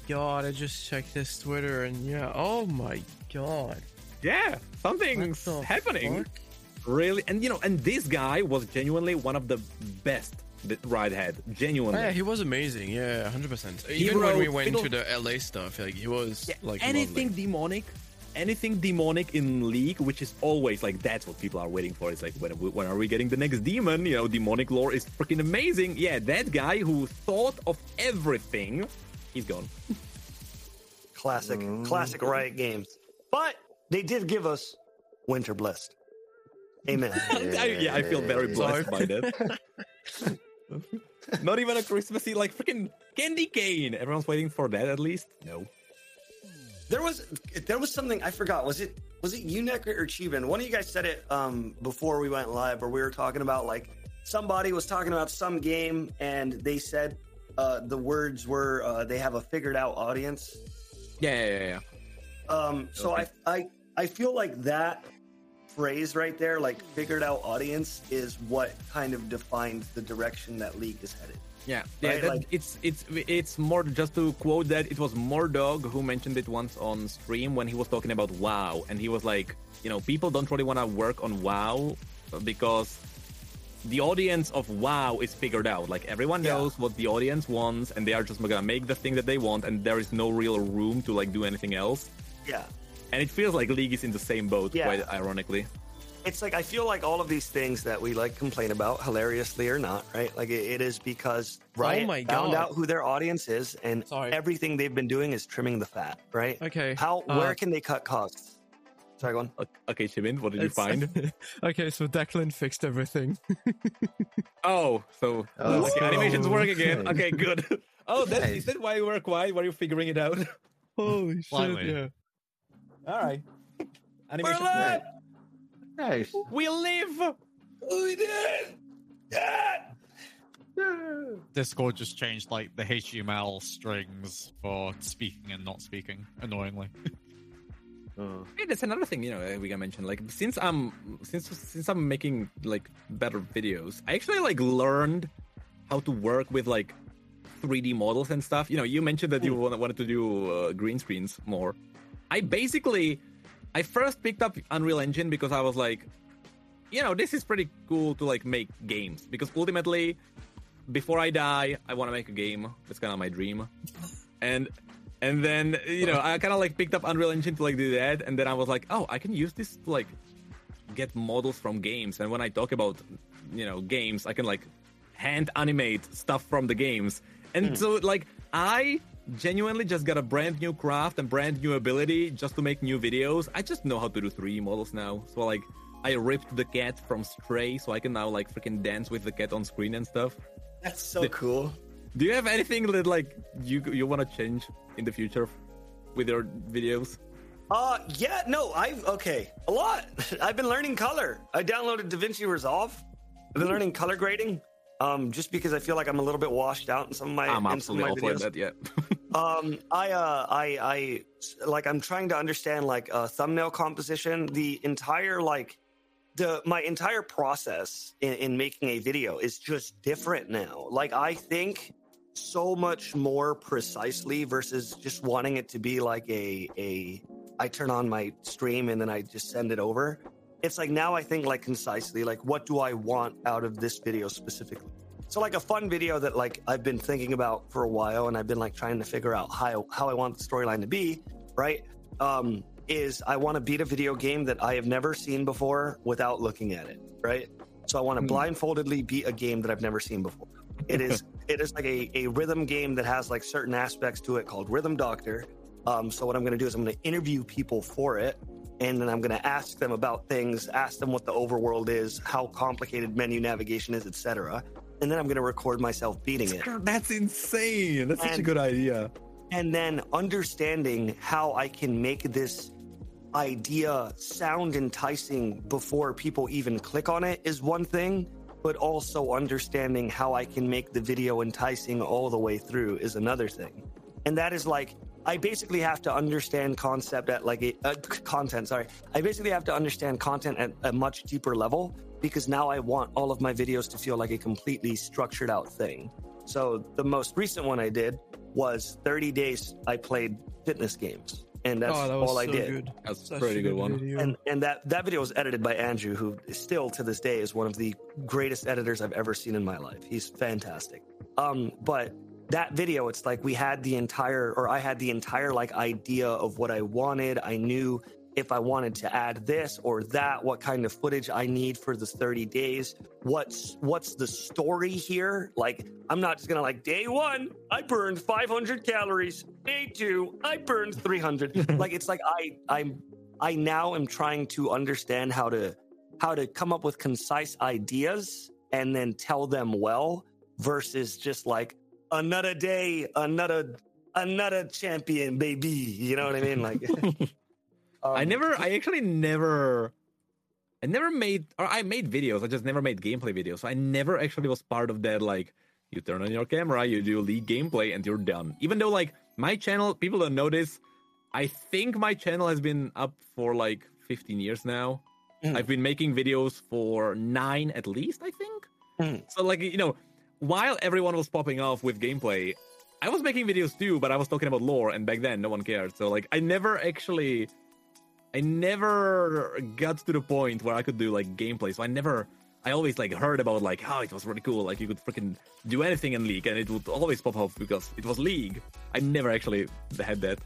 God, I just checked his Twitter and yeah. Oh my god. Yeah, something's happening. fuck? Really, and you know, and this guy was genuinely one of the best that Riot had. Genuinely. yeah, he was amazing. Yeah, hundred percent. Even when we went to the LA stuff, like he was Yeah, like anything lovely. demonic, anything demonic in League, which is always like that's what people are waiting for. It's like when when are we getting the next demon? You know, demonic lore is freaking amazing. Yeah, that guy who thought of everything, he's gone. Classic, Mm. classic Riot games. But they did give us Winter Blessed. Amen. I, yeah, I feel very blessed by that. Not even a Christmassy like freaking candy cane. Everyone's waiting for that at least. No. There was there was something I forgot. Was it was it Unek or Chiban? One of you guys said it um, before we went live, or we were talking about like somebody was talking about some game, and they said uh, the words were uh, they have a figured out audience. Yeah, yeah, yeah. yeah. Um, so Okay. I I I feel like that phrase right there, like figured out audience, is what kind of defines the direction that League is headed. Yeah, yeah. Right, that, like- it's it's it's more just to quote that it was Mortdog who mentioned it once on stream when he was talking about WoW, and he was like, you know, people don't really want to work on WoW because the audience of WoW is figured out. Like everyone Yeah. knows what the audience wants, and they are just gonna make the thing that they want, and there is no real room to like do anything else. Yeah. And it feels like League is in the same boat, Yeah. quite ironically. It's like I feel like all of these things that we like complain about, hilariously or not, right? Like it, it is because Riot Oh my found out who their audience is, and Sorry. everything they've been doing is trimming the fat, right? Okay. How uh, where can they cut costs? Sorry, go on. Okay, Shimin, what did you find? okay, so Declan fixed everything. Oh, so Oh. okay, animations work again. Okay. Okay, good. Oh, that's Nice. is that why you were quiet? Were you figuring it out? Holy shit! Slightly. Yeah. All right. Animations Merlin! work. Nice. We live. We did. Yeah. Discord just changed like the HTML strings for speaking and not speaking, annoyingly. Oh. Yeah, that's another thing, you know, uh, we can mention. Like, since I'm since since I'm making like better videos, I actually like learned how to work with like 3D models and stuff. You know, you mentioned that you wanted, wanted to do uh, green screens more. I basically, I first picked up Unreal Engine because I was like, you know, this is pretty cool to like make games because ultimately, before I die, I want to make a game. That's kind of my dream, and and then you know I kind of like picked up Unreal Engine to like do that, and then I was like, oh, I can use this to like get models from games. And when I talk about you know games, I can like hand animate stuff from the games. And hmm. so like I genuinely just got a brand new craft and brand new ability just to make new videos. I just know how to do 3D models now. So like I ripped the cat from Stray, so I can now like freaking dance with the cat on screen and stuff. That's so The- cool. Do you have anything that like you you want to change in the future with your videos? Uh, yeah, no, I've okay, a lot. I've been learning color. I downloaded DaVinci Resolve. I've been learning color grading. Um, just because I feel like I'm a little bit washed out in some of my I'm in some of absolutely my awful videos. that. Yeah. Um, I, uh, I, I, like, I'm trying to understand like uh, thumbnail composition. The entire like, the my entire process in, in making a video is just different now. Like, I think so much more precisely versus just wanting it to be like a a. I turn on my stream and then I just send it over. It's like now I think like concisely, like what do I want out of this video specifically? So like a fun video that like I've been thinking about for a while and I've been like trying to figure out how how I want the storyline to be, right? Um is I want to beat a video game that I have never seen before without looking at it, right? So I want to Hmm. blindfoldedly beat a game that I've never seen before. It is it is like a, a rhythm game that has like certain aspects to it called Rhythm Doctor. Um, so what I'm going to do is I'm going to interview people for it, and then I'm going to ask them about things, ask them what the overworld is, how complicated menu navigation is, etc. And then I'm going to record myself beating it, That's insane. That's such a good idea. and then understanding how I can make this idea sound enticing before people even click on it is one thing. But also understanding how I can make the video enticing all the way through is another thing. And that is like I basically have to understand concept at like a uh, content. Sorry, I basically have to understand content at a much deeper level because now I want all of my videos to feel like a completely structured out thing. So the most recent one I did was 30 days I played fitness games, and that's oh, that was all I did. good. That's a pretty a good one. video. And and that that video was edited by Andrew, who is still to this day is one of the greatest editors I've ever seen in my life. He's fantastic. Um, but that video, it's like we had the entire, or I had the entire like idea of what I wanted. I knew if I wanted to add this or that, what kind of footage I need for the 30 days, what's what's the story here? Like I'm not just gonna like day one, I burned 500 calories. Day two, I burned 300. like it's like I I'm I now am trying to understand how to how to come up with concise ideas and then tell them well versus just like another day, another another champion, baby. You know what I mean? Like I um, never, I actually never, I never made, or I made videos. I just never made gameplay videos. So I never actually was part of that. Like, you turn on your camera, you do league gameplay, and you're done. Even though, like, my channel, people don't know this. I think my channel has been up for like 15 years now. Mm. I've been making videos for nine at least, I think. Mm. So, like, you know, while everyone was popping off with gameplay, I was making videos too, but I was talking about lore, and back then no one cared. So, like, I never actually I never got to the point where I could do like gameplay. So I never, I always like heard about like how it was really cool. Like you could freaking do anything in League and it would always pop up because it was League. I never actually had that.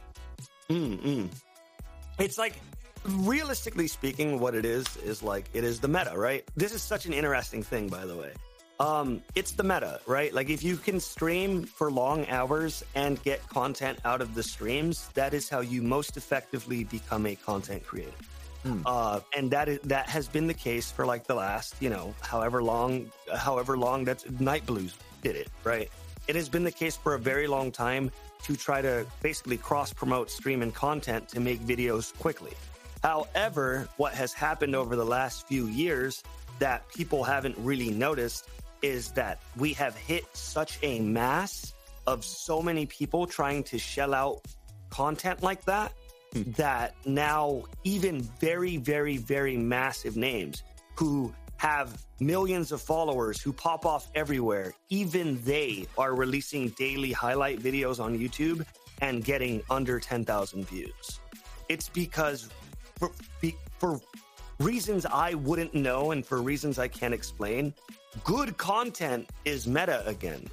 Mm-mm. It's like, realistically speaking, what it is is like it is the meta, right? This is such an interesting thing, by the way. Um, it's the meta, right? Like if you can stream for long hours and get content out of the streams, that is how you most effectively become a content creator. Hmm. Uh, and that is that has been the case for like the last, you know, however long, however long that's Night Blues did it, right? It has been the case for a very long time to try to basically cross promote stream and content to make videos quickly. However, what has happened over the last few years that people haven't really noticed is that we have hit such a mass of so many people trying to shell out content like that hmm. that now even very, very, very massive names who have millions of followers who pop off everywhere, even they are releasing daily highlight videos on YouTube and getting under 10,000 views. It's because for, for reasons I wouldn't know and for reasons I can't explain, good content is meta again.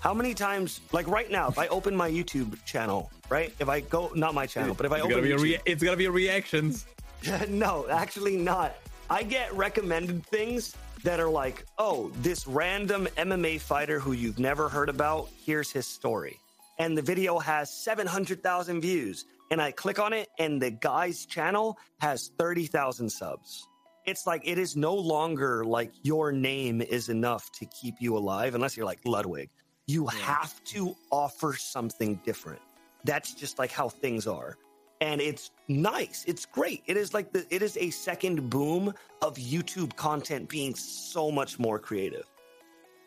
How many times, like right now, if I open my YouTube channel, right? If I go, not my channel, but if I It's open gotta be a YouTube, rea- it's gotta be a reactions. no, actually not. I get recommended things that are like, oh, this random MMA fighter who you've never heard about, here's his story. And the video has 700,000 views. And I click on it, and the guy's channel has 30,000 subs. It's like it is no longer like your name is enough to keep you alive, unless you're like Ludwig. You have to offer something different. That's just like how things are and it's nice. It's great. It is like the it is a second boom of YouTube content being so much more creative.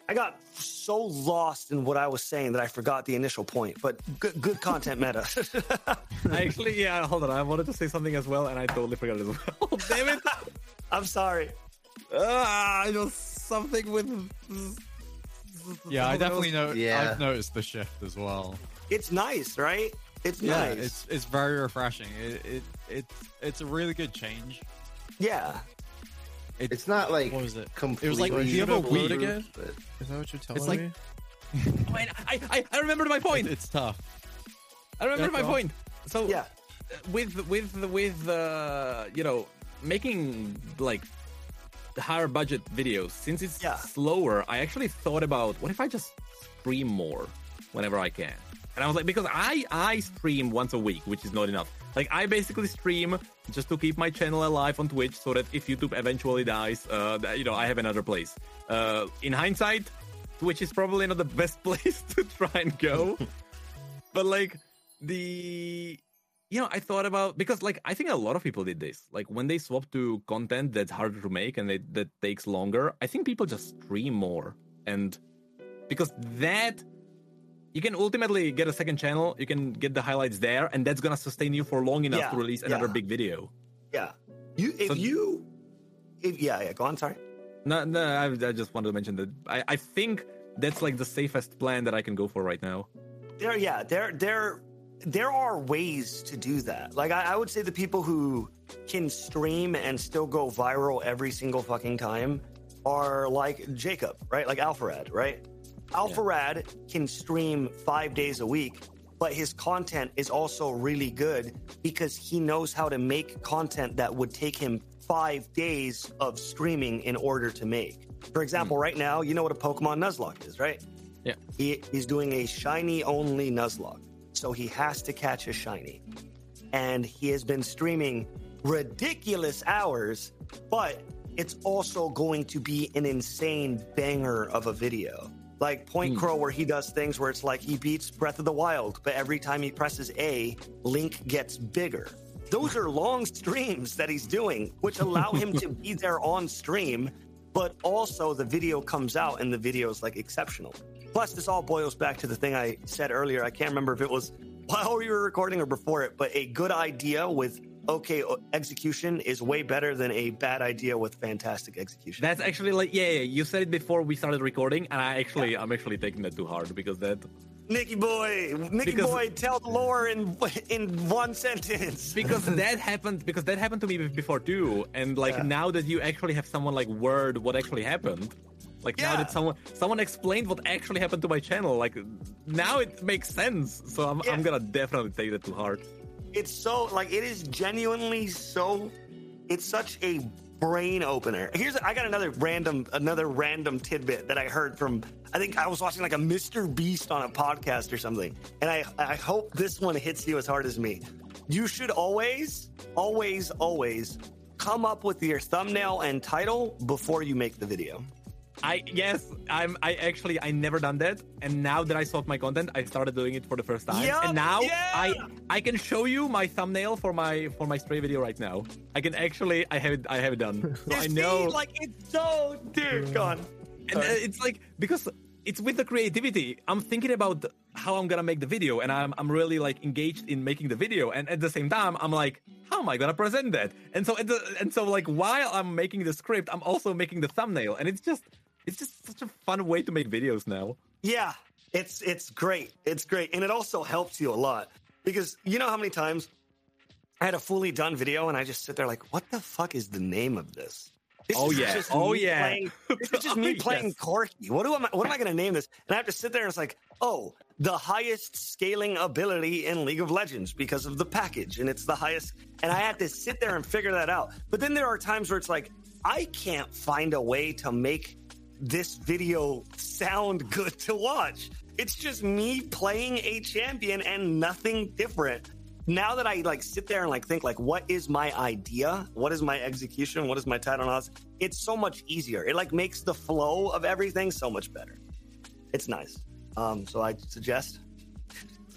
I got so lost in what I was saying that I forgot the initial point. But good, good content meta. Actually, yeah, hold on. I wanted to say something as well, and I totally forgot it as well. Oh, damn it! I'm sorry. Ah, it was something with. Yeah, I definitely know. Yeah. I've noticed the shift as well. It's nice, right? It's Yeah, nice. it's it's very refreshing. It it it's it's a really good change. yeah. It, It's not like what was it? completely. It was like do you have a should I upload Wii? again? but- Is that what you're telling like- me? Wait, I, I, I remembered my point. It's tough. I remember Yeah, my point. So Yeah. with with with uh, you know making like higher budget videos since it's Yeah. slower i actually thought about what if i just stream more whenever i can? And i was like because i i stream once a week which is not enough. Like i basically stream just to keep my channel alive on twitch so that if youtube eventually dies uh that, you know i have another place. Uh in hindsight twitch is probably not the best place to try and go. But like the you know i thought about because like i think a lot of people did this like when they swap to content that's harder to make and it, that takes longer i think people just stream more and because that you can ultimately get a second channel you can get the highlights there and that's gonna sustain you for long enough Yeah, to release another yeah. big video Yeah. You if So- you if yeah, yeah, go on, sorry. no no I, I just wanted to mention that I, I think that's like the safest plan that i can go for right now There, yeah, there, there, there are ways to do that. Like, I, I would say the people who can stream and still go viral every single fucking time are like Jacob, right? Like Alpharad, right? Alpharad can stream five days a week but his content is also really good because he knows how to make content that would take him five days of streaming in order to make. For example, hmm. right now, you know what a Pokemon Nuzlocke is, right? Yeah. He, he's doing a shiny only Nuzlocke. So he has to catch a shiny. And he has been streaming ridiculous hours, but it's also going to be an insane banger of a video. Like Point Hmm. Crow, where he does things where it's like he beats Breath of the Wild, but every time he presses A, Link gets bigger. Those are long streams that he's doing, which allow him to be there on stream, but also the video comes out and the video is like exceptional. Plus, this all boils back to the thing I said earlier. I can't remember if it was while we were recording or before it, but a good idea with okay execution is way better than a bad idea with fantastic execution. That's actually like yeah, yeah. You said it before we started recording, and I actually I'm actually taking that too hard because that NickyBoi, Nicky Because- boy, tell the lore in in one sentence. because that happened because that happened to me before too, and like Yeah. now that you actually have someone like word what actually happened. Like now Yeah. that someone someone explained what actually happened to my channel, like now it makes sense. So I'm, Yeah. I'm gonna definitely take that to heart. it's so like it is genuinely so it's such a brain opener here's i got another random another random tidbit that i heard from i think i was watching like a mr beast on a podcast or something and i i hope this one hits you as hard as me you should always always always come up with your thumbnail and title before you make the video I yes, I'm. I actually I never done that, and now that I saw my content, I started doing it for the first time. Yup, and now yeah. I I can show you my thumbnail for my for my stray video right now. I can actually I have it I have it done. So I see, know, like it's so dude gone and uh, it's like because it's with the creativity. I'm thinking about how I'm gonna make the video, and I'm I'm really like engaged in making the video, and at the same time, I'm like, how am I gonna present that? And so the, and so like while I'm making the script, I'm also making the thumbnail, and it's just it's just such a fun way to make videos now. Yeah, it's it's great. It's great, and it also helps you a lot because you know how many times I had a fully done video and I just sit there like, what the fuck is the name of this? This Oh, yeah. just Oh, yeah. Playing, this is just Oh, me playing yes. Corki. What do I? What am I going to name this? And I have to sit there and it's like, oh, the highest scaling ability in League of Legends because of the package, and it's the highest. And I had to sit there and figure that out. But then there are times where it's like, I can't find a way to make this video sound good to watch. It's just me playing a champion and nothing different. Now that I like sit there and like think like what is my idea? What is my execution? What is my title? This, it's so much easier. It like makes the flow of everything so much better. It's nice. Um, so I suggest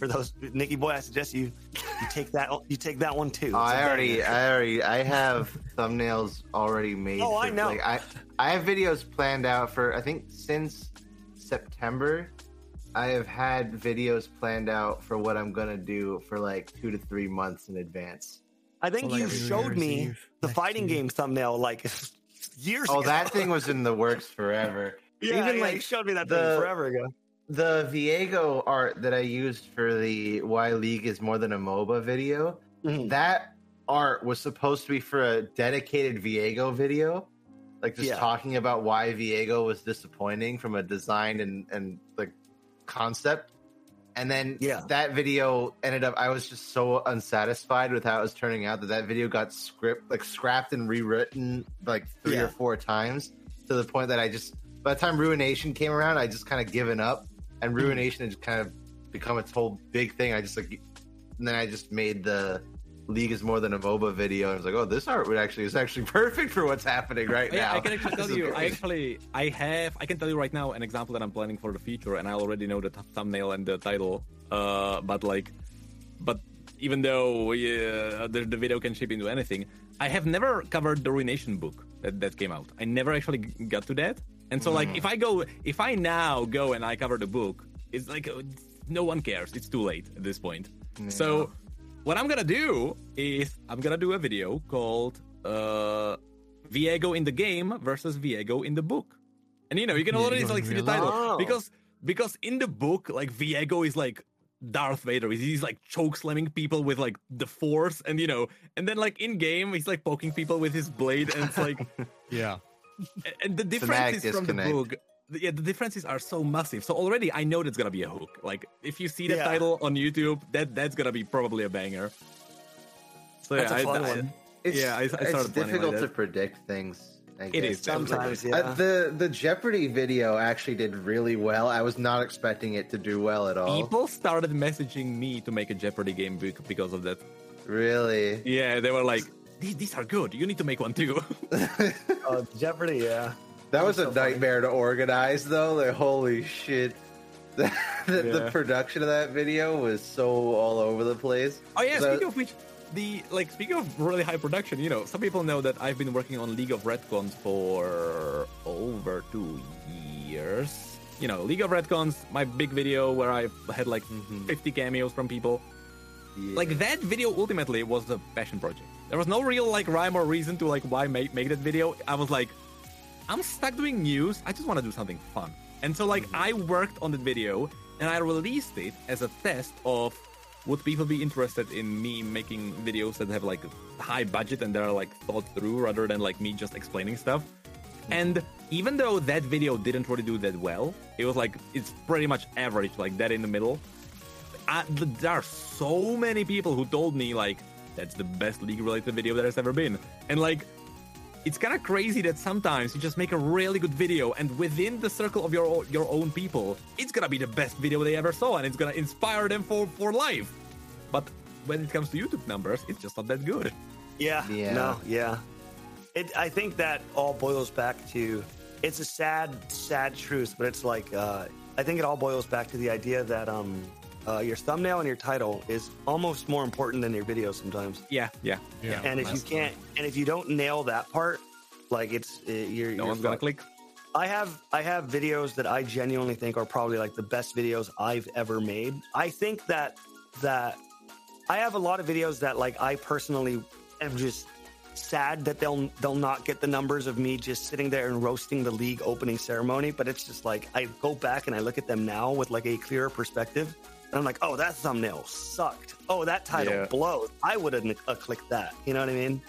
for those NickyBoi, I suggest you you take that you take that one too. Oh, It's a I already. I already, I have thumbnails already made. Oh, I know. Like, I, I have videos planned out for. I think since September, I have had videos planned out for what I'm gonna do for like two to three months in advance. I think Well, you like showed me the fighting year. game thumbnail like years ago. Oh, ago. that thing was in the works forever. yeah, even yeah, like you showed me that the- thing forever ago. The Viego art that I used for the Why League is more than a MOBA video. Mhm. That art was supposed to be for a dedicated Viego video, like just Yeah. talking about why Viego was disappointing from a design and and like concept. And then Yeah. that video ended up. I was just so unsatisfied with how it was turning out that that video got script like scrapped and rewritten like three Yeah. or four times to the point that I just by the time Ruination came around, I just kind of given up, and. Ruination had just kind of become its whole big thing. I just like, and then I just made the League is more than a MOBA video. And I was like, oh, this art would actually is actually perfect for what's happening right Yeah, now. I can actually tell you. I actually, I have, I can tell you right now an example that I'm planning for the future, and I already know the th- thumbnail and the title. Uh, but like, but even though yeah, the, the video can shape into anything, I have never covered the Ruination book that, that came out. I never actually got to that. And so, like, if I go, if I now go and I cover the book, it's like uh, no one cares. It's too late at this point. So, what I'm gonna do is I'm gonna do a video called uh, Viego in the game versus Viego in the book. And you know, you can Viego already like see the title because because in the book, like Viego is like Darth Vader. He's, he's like choke slamming people with like the Force, and you know, and then like in game, he's like poking people with his blade, and it's like, Yeah. And the Thematic difference is from the book. yeah, the differences are so massive. So already I know that's gonna be a hook. Like if you see the Yeah. title on YouTube, that that's gonna be probably a banger. So That's yeah, a I- fun I- one. It's, Yeah, I- I it's started planning like difficult to predict things. I It guess. is. Sometimes, yeah. Uh, the the Jeopardy video actually did really well. I was not expecting it to do well at all. people started messaging me to make a Jeopardy game bec- because of that. Really? Yeah, they were like, "These these are good. You need to make one too." Uh, Jeopardy, yeah. That was so a funny. nightmare to organize, though. Like, holy shit. the, the Yeah. production of that video was so all over the place. Oh yeah, So- speaking of which, the like speaking of really high production, you know, some people know that I've been working on League of Retcons for over two years. You know, League of Retcons, my big video where I had like 50 cameos from people. Yeah. Like that video ultimately was a passion project. There was no real like rhyme or reason to like why make make that video. I was like, I'm stuck doing news. I just want to do something fun. And so like mm-hmm. I worked on the video and I released it as a test of would people be interested in me making videos that have like high budget and they're like thought through rather than like me just explaining stuff. Mm-hmm. And even though that video didn't really do that well, it was like it's pretty much average, like that in the middle. I, there are so many people who told me like that's the best league related video that has ever been and like it's kind of crazy that sometimes you just make a really good video and within the circle of your your own people it's gonna be the best video they ever saw and it's gonna inspire them for for life but when it comes to youtube numbers it's just not that good Yeah. Yeah. No, yeah. It, I think that all boils back to it's a sad, sad truth, but it's like uh, I think it all boils back to the idea that um, uh, your thumbnail and your title is almost more important than your video sometimes. yeah yeah Yeah. and if you can't, and if you don't nail that part, like it's uh, you're, no you're one's gonna fucked. click I have I have videos that I genuinely think are probably like the best videos I've ever made. I think that that I have a lot of videos that like I personally am just sad that they'll they'll not get the numbers of me just sitting there and roasting the league opening ceremony, but it's just like I go back and I look at them now with like a clearer perspective. And I'm like, oh, that thumbnail sucked. Oh, that title Yeah. blows. I would have uh, clicked that. You know what I mean?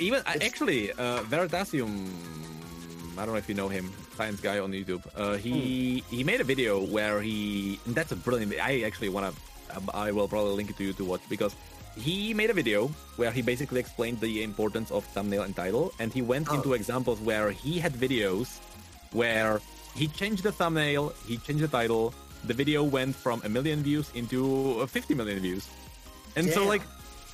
even It's- actually uh veritasium i don't know if you know him science guy on youtube uh he he made a video where he and that's a brilliant i actually want to i will probably link it to you to watch because he made a video where he basically explained the importance of thumbnail and title and he went Oh. into examples where he had videos where he changed the thumbnail he changed the title the video went from a million views into uh, 50 million views. And so like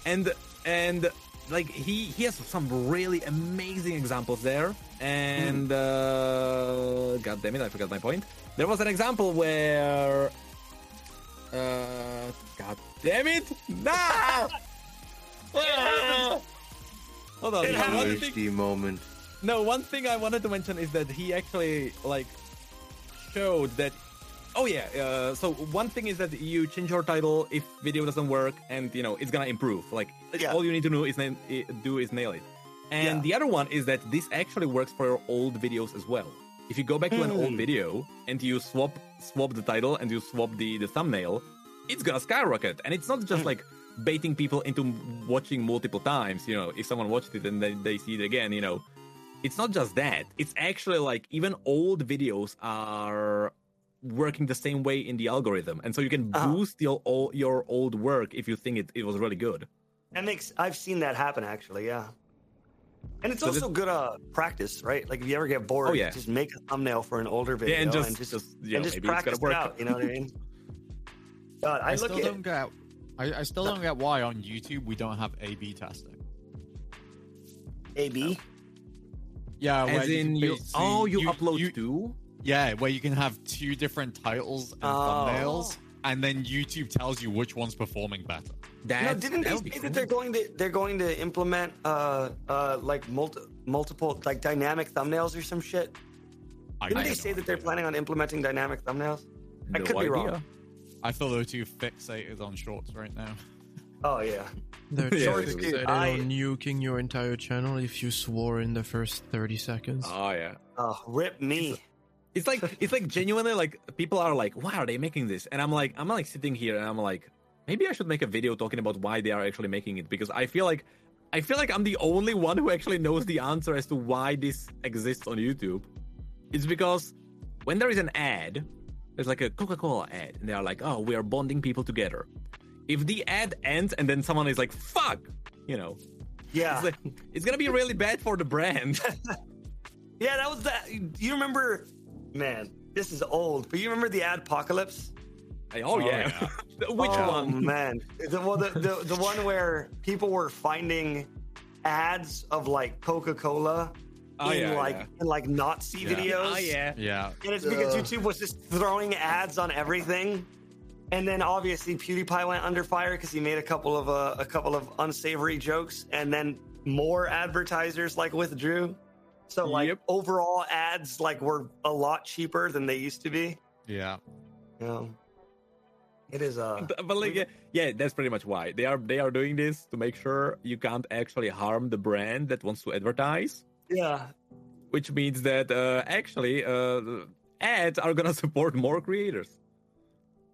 and and like he he has some really amazing examples there. And uh god damn it i forgot my point. There was an example where uh god damn it! No Ah! hold on. It one thing, HD moment. no, one thing I wanted to mention is that he actually like showed that. Oh yeah. Uh, so one thing is that you change your title if video doesn't work, and you know it's gonna improve. Like Yeah. all you need to do is na- do is nail it. And Yeah. the other one is that this actually works for your old videos as well. If you go back to an old Hmm. video and you swap swap the title and you swap the the thumbnail, it's gonna skyrocket. And it's not just Hmm. like baiting people into watching multiple times. You know, if someone watched it and then they see it again, you know, it's not just that. It's actually like even old videos are working the same way in the algorithm, and so you can Uh-huh. boost your ol- your old work if you think it, it was really good. That makes I've seen that happen actually, yeah. And it's So also good uh practice, right? Like if you ever get bored, Oh, yeah. just make a thumbnail for an older video Yeah, and just and just, just, you and know, just maybe practice gonna it out. You know what I mean? God, I, I, look still at don't get. I, I still don't get why on YouTube we don't have A/B testing. AB. Yeah, As in you, basically- oh, you, upload two. Yeah, where you can have two different titles and Oh. thumbnails, and then YouTube tells you which one's performing better. That no, didn't that they say cool. that they're going to they're going to implement uh uh like multi, multiple like dynamic thumbnails or some shit? I, Didn't I they say no that they're planning on implementing dynamic thumbnails? I No could be wrong. I feel they're too fixated on shorts right now. Oh yeah. They're Yeah, just fixated I- on nuking your entire channel if you swore in the first 30 seconds. Oh yeah. Oh, rip me. It's like it's like genuinely like people are like, why are they making this? And I'm like, I'm like sitting here and I'm like, maybe I should make a video talking about why they are actually making it because I feel like I feel like I'm the only one who actually knows the answer as to why this exists on YouTube. It's because when there is an ad, there's like a Coca-Cola ad, and they are like, "Oh, we are bonding people together." If the ad ends and then someone is like, "Fuck," you know, Yeah. it's, like, it's gonna be really bad for the brand. Yeah, that was that. You remember, man, this is old, but you remember the Adpocalypse? oh, Oh, yeah, which oh, one? man. The, well, the, the, the one where people were finding ads of like Coca Cola Oh, in yeah, like yeah. in like Nazi Yeah. videos. Oh yeah. Yeah. And it's because Ugh. YouTube was just throwing ads on everything. And then obviously PewDiePie went under fire because he made a couple of uh, a couple of unsavory jokes, and then more advertisers like withdrew. So like Yep. overall ads like were a lot cheaper than they used to be. Yeah. You know, it is uh But, but like, yeah, yeah, that's pretty much why they are they are doing this to make sure you can't actually harm the brand that wants to advertise. yeah which means that uh, actually uh, ads are gonna support more creators.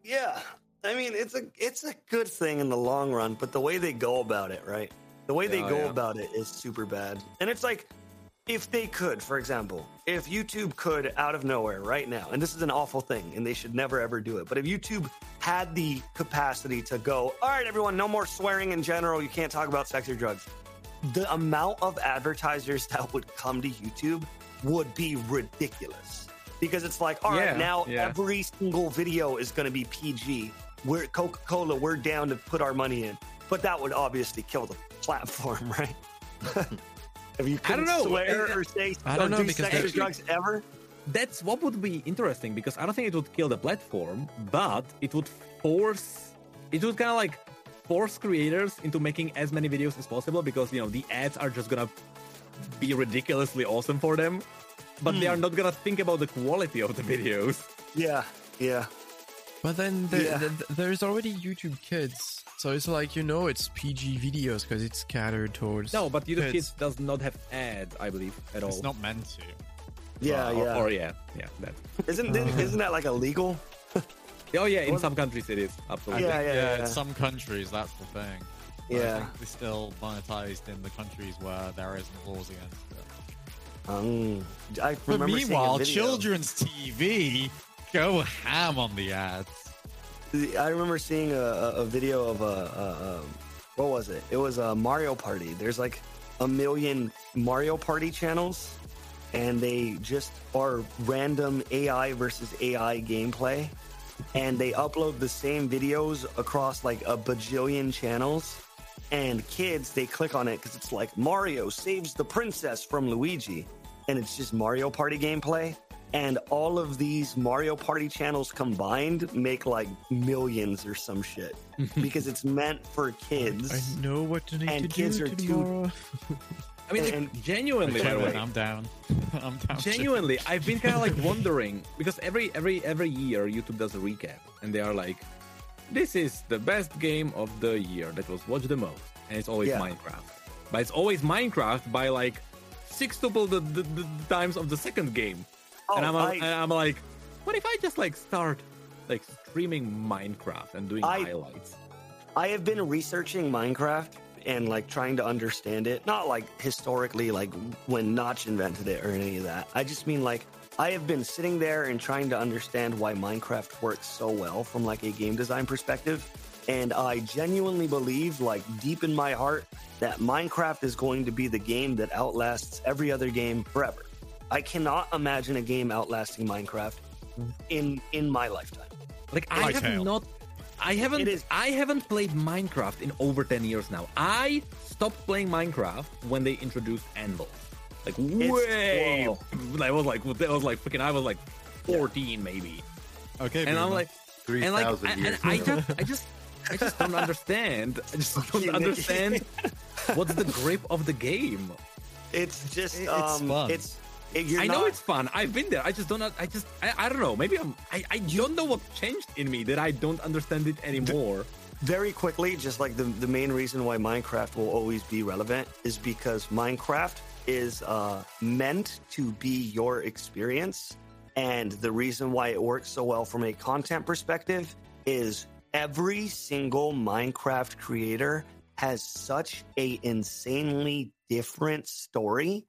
yeah. I mean, it's a it's a good thing in the long run, but the way they go about it, right? The way they Oh, go yeah. about it is super bad. And it's like if they could, for example, if YouTube could out of nowhere right now, and this is an awful thing, and they should never ever do it, but if YouTube had the capacity to go, all right, everyone, no more swearing in general, you can't talk about sex or drugs, the amount of advertisers that would come to YouTube would be ridiculous. Because it's like, all right, Yeah, now yeah. every single video is going to be PG. We're Coca Cola, we're down to put our money in. But that would obviously kill the platform, right? if you couldn't know. swear or say I don't or know, do because sex or drugs ever, That's what would be interesting because I don't think it would kill the platform, but it would force it would kind of like force creators into making as many videos as possible because you know the ads are just gonna be ridiculously awesome for them, but they hmm. are not gonna think about the quality of the videos. yeah, yeah. But then the, Yeah. the, the- there's already YouTube Kids, so it's like you know it's PG videos because it's catered towards. No, but YouTube kids. Kids does not have ads, I believe, at all. It's not meant to. Yeah, or, yeah. Or, yeah, yeah, that. isn't isn't that like illegal? Oh yeah, in What- some countries it is absolutely. Yeah, yeah, yeah, yeah. in some countries that's the thing. But I Yeah. think they're still monetized in the countries where there isn't laws against it. Um, I But remember seeing a meanwhile, video- children's TV go ham on the ads. I remember seeing a, a, video of a, a, a what was it? It was a Mario Party. There's like a million Mario Party channels, and they just are random AI versus AI gameplay, and they upload the same videos across like a bajillion channels. And kids, they click on it because it's like Mario saves the princess from Luigi, and it's just Mario Party gameplay. And all of these Mario Party channels combined make like millions or some shit because it's meant for kids. I know what to need And to kids do are too- I mean, like, And- genuinely, by the way, I'm down. I'm down. genuinely i've been kind of like wondering because every every every year youtube does a recap and they are like this is the best game of the year that was watched the most and it's always Yeah. minecraft but it's always minecraft by like sixtuple the, the, the times of the second game Oh, and I'm, I- and I'm like what if i just like start like streaming minecraft and doing I- highlights I have been researching Minecraft and like trying to understand it. Not like historically, like when Notch invented it or any of that. I just mean like I have been sitting there and trying to understand why Minecraft works so well from like a game design perspective. And I genuinely believe, like deep in my heart, that Minecraft is going to be the game that outlasts every other game forever. I cannot imagine a game outlasting Minecraft in in my lifetime. Like I have Hytale. not I haven't It is- I haven't played Minecraft in over 10 years now. I stopped playing Minecraft when they introduced Anvil. Like way. I was like that was like freaking I was like 14 maybe. Okay, And I'm boomer. like and like 3,000 I- and I just I just I just don't understand. I just don't understand what's the grip of the game. It's just It- it's um, fun. it's it- you're I know not- it's fun. I've been there. I just don't. I just. I, I don't know. Maybe I'm. I, I don't know what changed in me that I don't understand it anymore. very quickly, just like the, the main reason why Minecraft will always be relevant is because Minecraft is uh, meant to be your experience. And the reason why it works so well from a content perspective is every single Minecraft creator has such a insanely different story.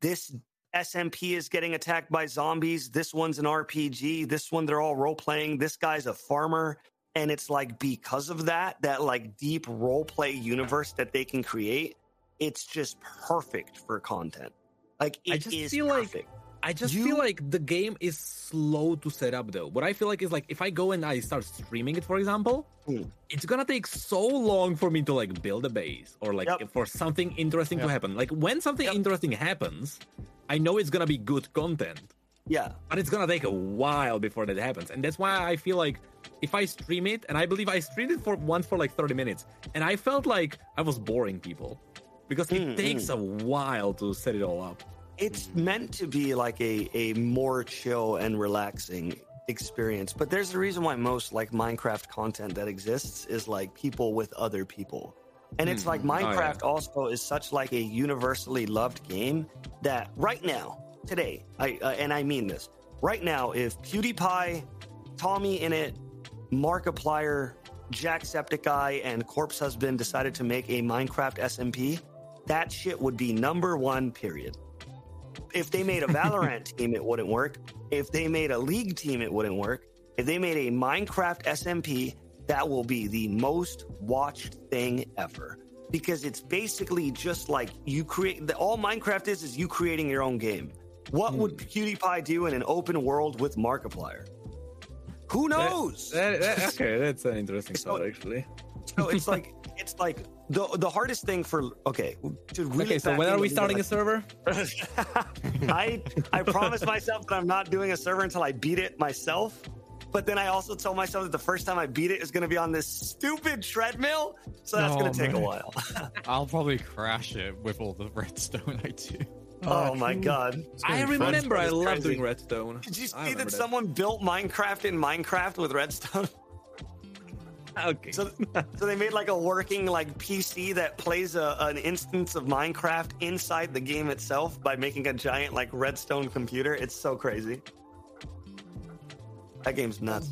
This SMP is getting attacked by zombies. This one's an RPG. This one, they're all role playing. This guy's a farmer. And it's like, because of that, that like deep role play universe that they can create, it's just perfect for content. Like, it I is just feel like- perfect. I just You- feel like the game is slow to set up though. What I feel like is like if I go and I start streaming it, for example, Hmm. it's gonna take so long for me to like build a base or like Yep. for something interesting to happen. Like when something Yep. interesting happens, I know it's gonna be good content. yeah. but it's gonna take a while before that happens and that's why i feel like if i stream it and i believe i streamed it for once for like 30 minutes and i felt like i was boring people because it Mm, takes a while to set it all up it's meant to be like a, a more chill and relaxing experience but there's a reason why most like minecraft content that exists is like people with other people and it's like Oh, yeah. minecraft also is such like a universally loved game that right now today i uh, and i mean this right now if pewdiepie TommyInnit markiplier jacksepticeye and corpse husband decided to make a minecraft smp that shit would be number one period if they made a Valorant team, it wouldn't work. If they made a League team, it wouldn't work. If they made a Minecraft SMP, that will be the most watched thing ever. Because it's basically just like you create, the, all Minecraft is, is you creating your own game. What would hmm. PewDiePie do in an open world with Markiplier? Who knows? That- that- okay that's an interesting So- thought actually so it's like, it's like the the hardest thing for, okay, to really okay so when are we starting like, a server I I promised myself that I'm not doing a server until I beat it myself. But then I also told myself that the first time I beat it is going to be on this stupid treadmill, so that's Oh, going to take a while. I'll probably crash it with all the redstone I do. oh, oh my god! I remember i It's love doing redstone Did you see remember that someone built Minecraft in Minecraft with redstone? okay So, so they made like a working like PC that plays a, an instance of Minecraft inside the game itself by making a giant like redstone computer. It's so crazy. That game's nuts.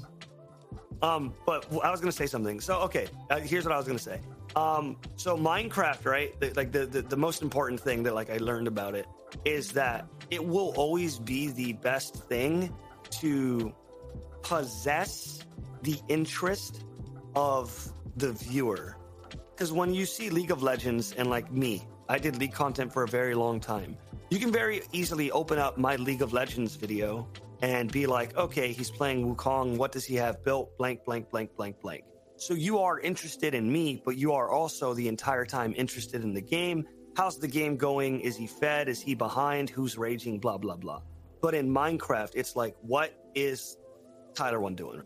Um, but I was gonna say something. So okay, uh, here's what I was gonna say. Um, so Minecraft, right? The, like the, the the most important thing that like I learned about it is that it will always be the best thing to possess the interest of the viewer. Because when you see League of Legends, and like me, I did League content for a very long time. You can very easily open up my League of Legends video and be like, okay, he's playing Wukong. What does he have built? Blank, blank, blank, blank, blank. So you are interested in me, but you are also the entire time interested in the game. How's the game going? Is he fed? Is he behind? Who's raging? Blah, blah, blah. But in Minecraft, it's like, what is Tyler One doing?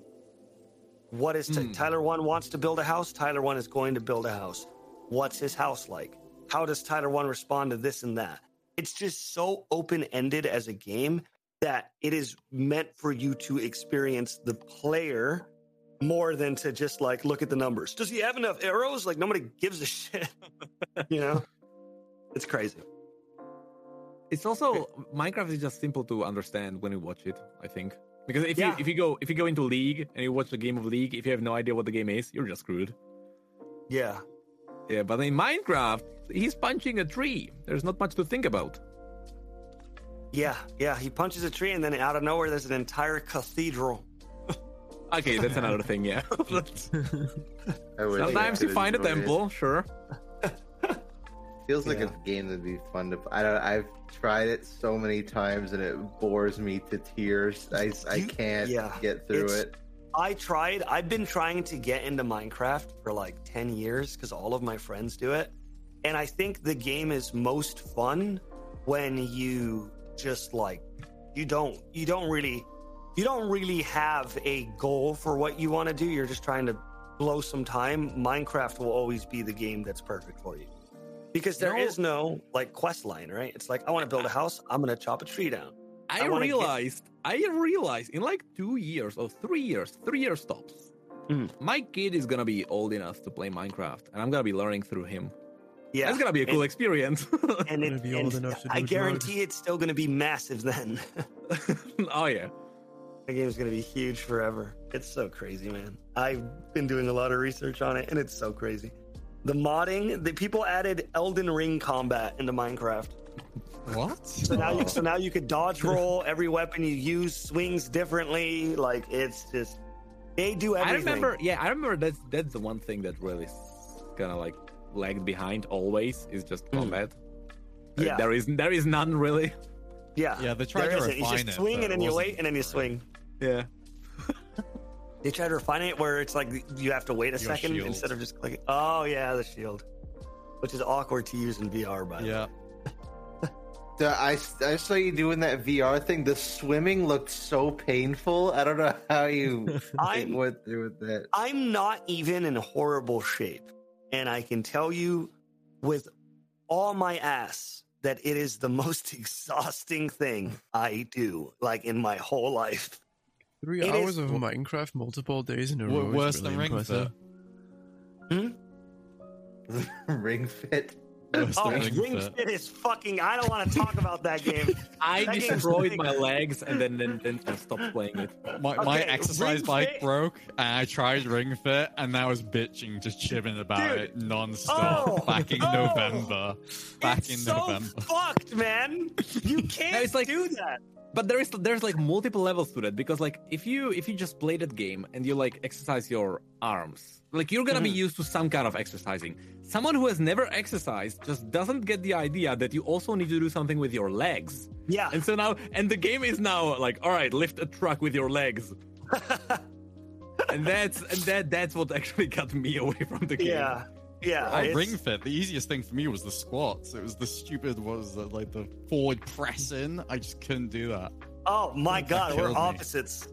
What is Ty- Hmm. Tyler One wants to build a house? Tyler One is going to build a house. What's his house like? How does Tyler One respond to this and that? It's just so open ended as a game that it is meant for you to experience the player more than to just like look at the numbers. Does he have enough arrows? Like nobody gives a shit. you know? It's crazy. It's also Minecraft is just simple to understand when you watch it. I think because if Yeah. you if you go if you go into League and you watch the game of League, if you have no idea what the game is, you're just screwed. Yeah. Yeah, but in Minecraft, he's punching a tree. There's not much to think about. Yeah. Yeah. He punches a tree and then out of nowhere there's an entire cathedral. Okay, that's another thing. Yeah. I wish I Sometimes you find a enjoy it. temple, sure. Feels like Yeah. a game that'd be fun to. I don't. I've tried it so many times and it bores me to tears. I I can't yeah, get through it's- it. I tried. I've been trying to get into Minecraft for like 10 years because all of my friends do it. And I think the game is most fun when you just like you don't you don't really you don't really have a goal for what you want to do. You're just trying to blow some time. Minecraft will always be the game that's perfect for you. Because there No. is no like quest line, right? It's like I want to build a house, I'm going to chop a tree down. I, I wanna get- realized, I realized in like two years or three years, three years tops, Mm. my kid is gonna be old enough to play Minecraft, and I'm gonna be learning through him. Yeah. That's gonna be a cool And- experience. and, Gonna it, be and old enough to I guarantee it's still going to be massive then. oh yeah. the game's going to be huge forever. It's so crazy, man. I've been doing a lot of research on it, and it's so crazy. The modding, the people added Elden Ring combat into Minecraft. What? So now, you, so now you could dodge roll. Every weapon you use swings differently. Like it's just they do everything. I remember, yeah, I remember that's that's the one thing that really kind of like lagged behind always is just Mm. combat. Uh, Yeah. there is there is none really. Yeah, Yeah, they tried there to isn't. You just swing but and then you wait and then you swing. Yeah. They try to refine it where it's like you have to wait a Your second shield. instead of just clicking. Oh yeah, the shield, which is awkward to use in VR. By. Yeah. The- I, I saw you doing that VR thing. The swimming looked so painful. I don't know how you I'm- went through with that. I'm not even in horrible shape. And I can tell you with all my ass that it is the most exhausting thing I do, like in my whole life. Three It hours is- of Minecraft multiple days in a row. is worse really than Ring impressive. Fit. Hmm? Ring fit. Worse Oh, than Ring, Ring Fit. Fit is fucking. I don't want to talk about that game. I That destroyed my legs and then then, then I stopped playing it. My, my exercise bike Fit- broke, and I tried Ring Fit, and I was bitching, just chibbing about Dude. it non-stop Oh. back in Oh. November. Back it's in so November. fucked, man. You can't it's like- do that. But there is there's like multiple levels to that because like if you if you just play that game and you like exercise your arms, like you're gonna be Mm-hmm. used to some kind of exercising. Someone who has never exercised just doesn't get the idea that you also need to do something with your legs. Yeah. And so now and the game is now like, all right, lift a truck with your legs. and that's and that that's what actually got me away from the game. Yeah. Yeah. Oh, Ring Fit. The easiest thing for me was the squats. It was the stupid, what was it, like the forward press in. I just couldn't do that. Oh my That god, we're opposites. me.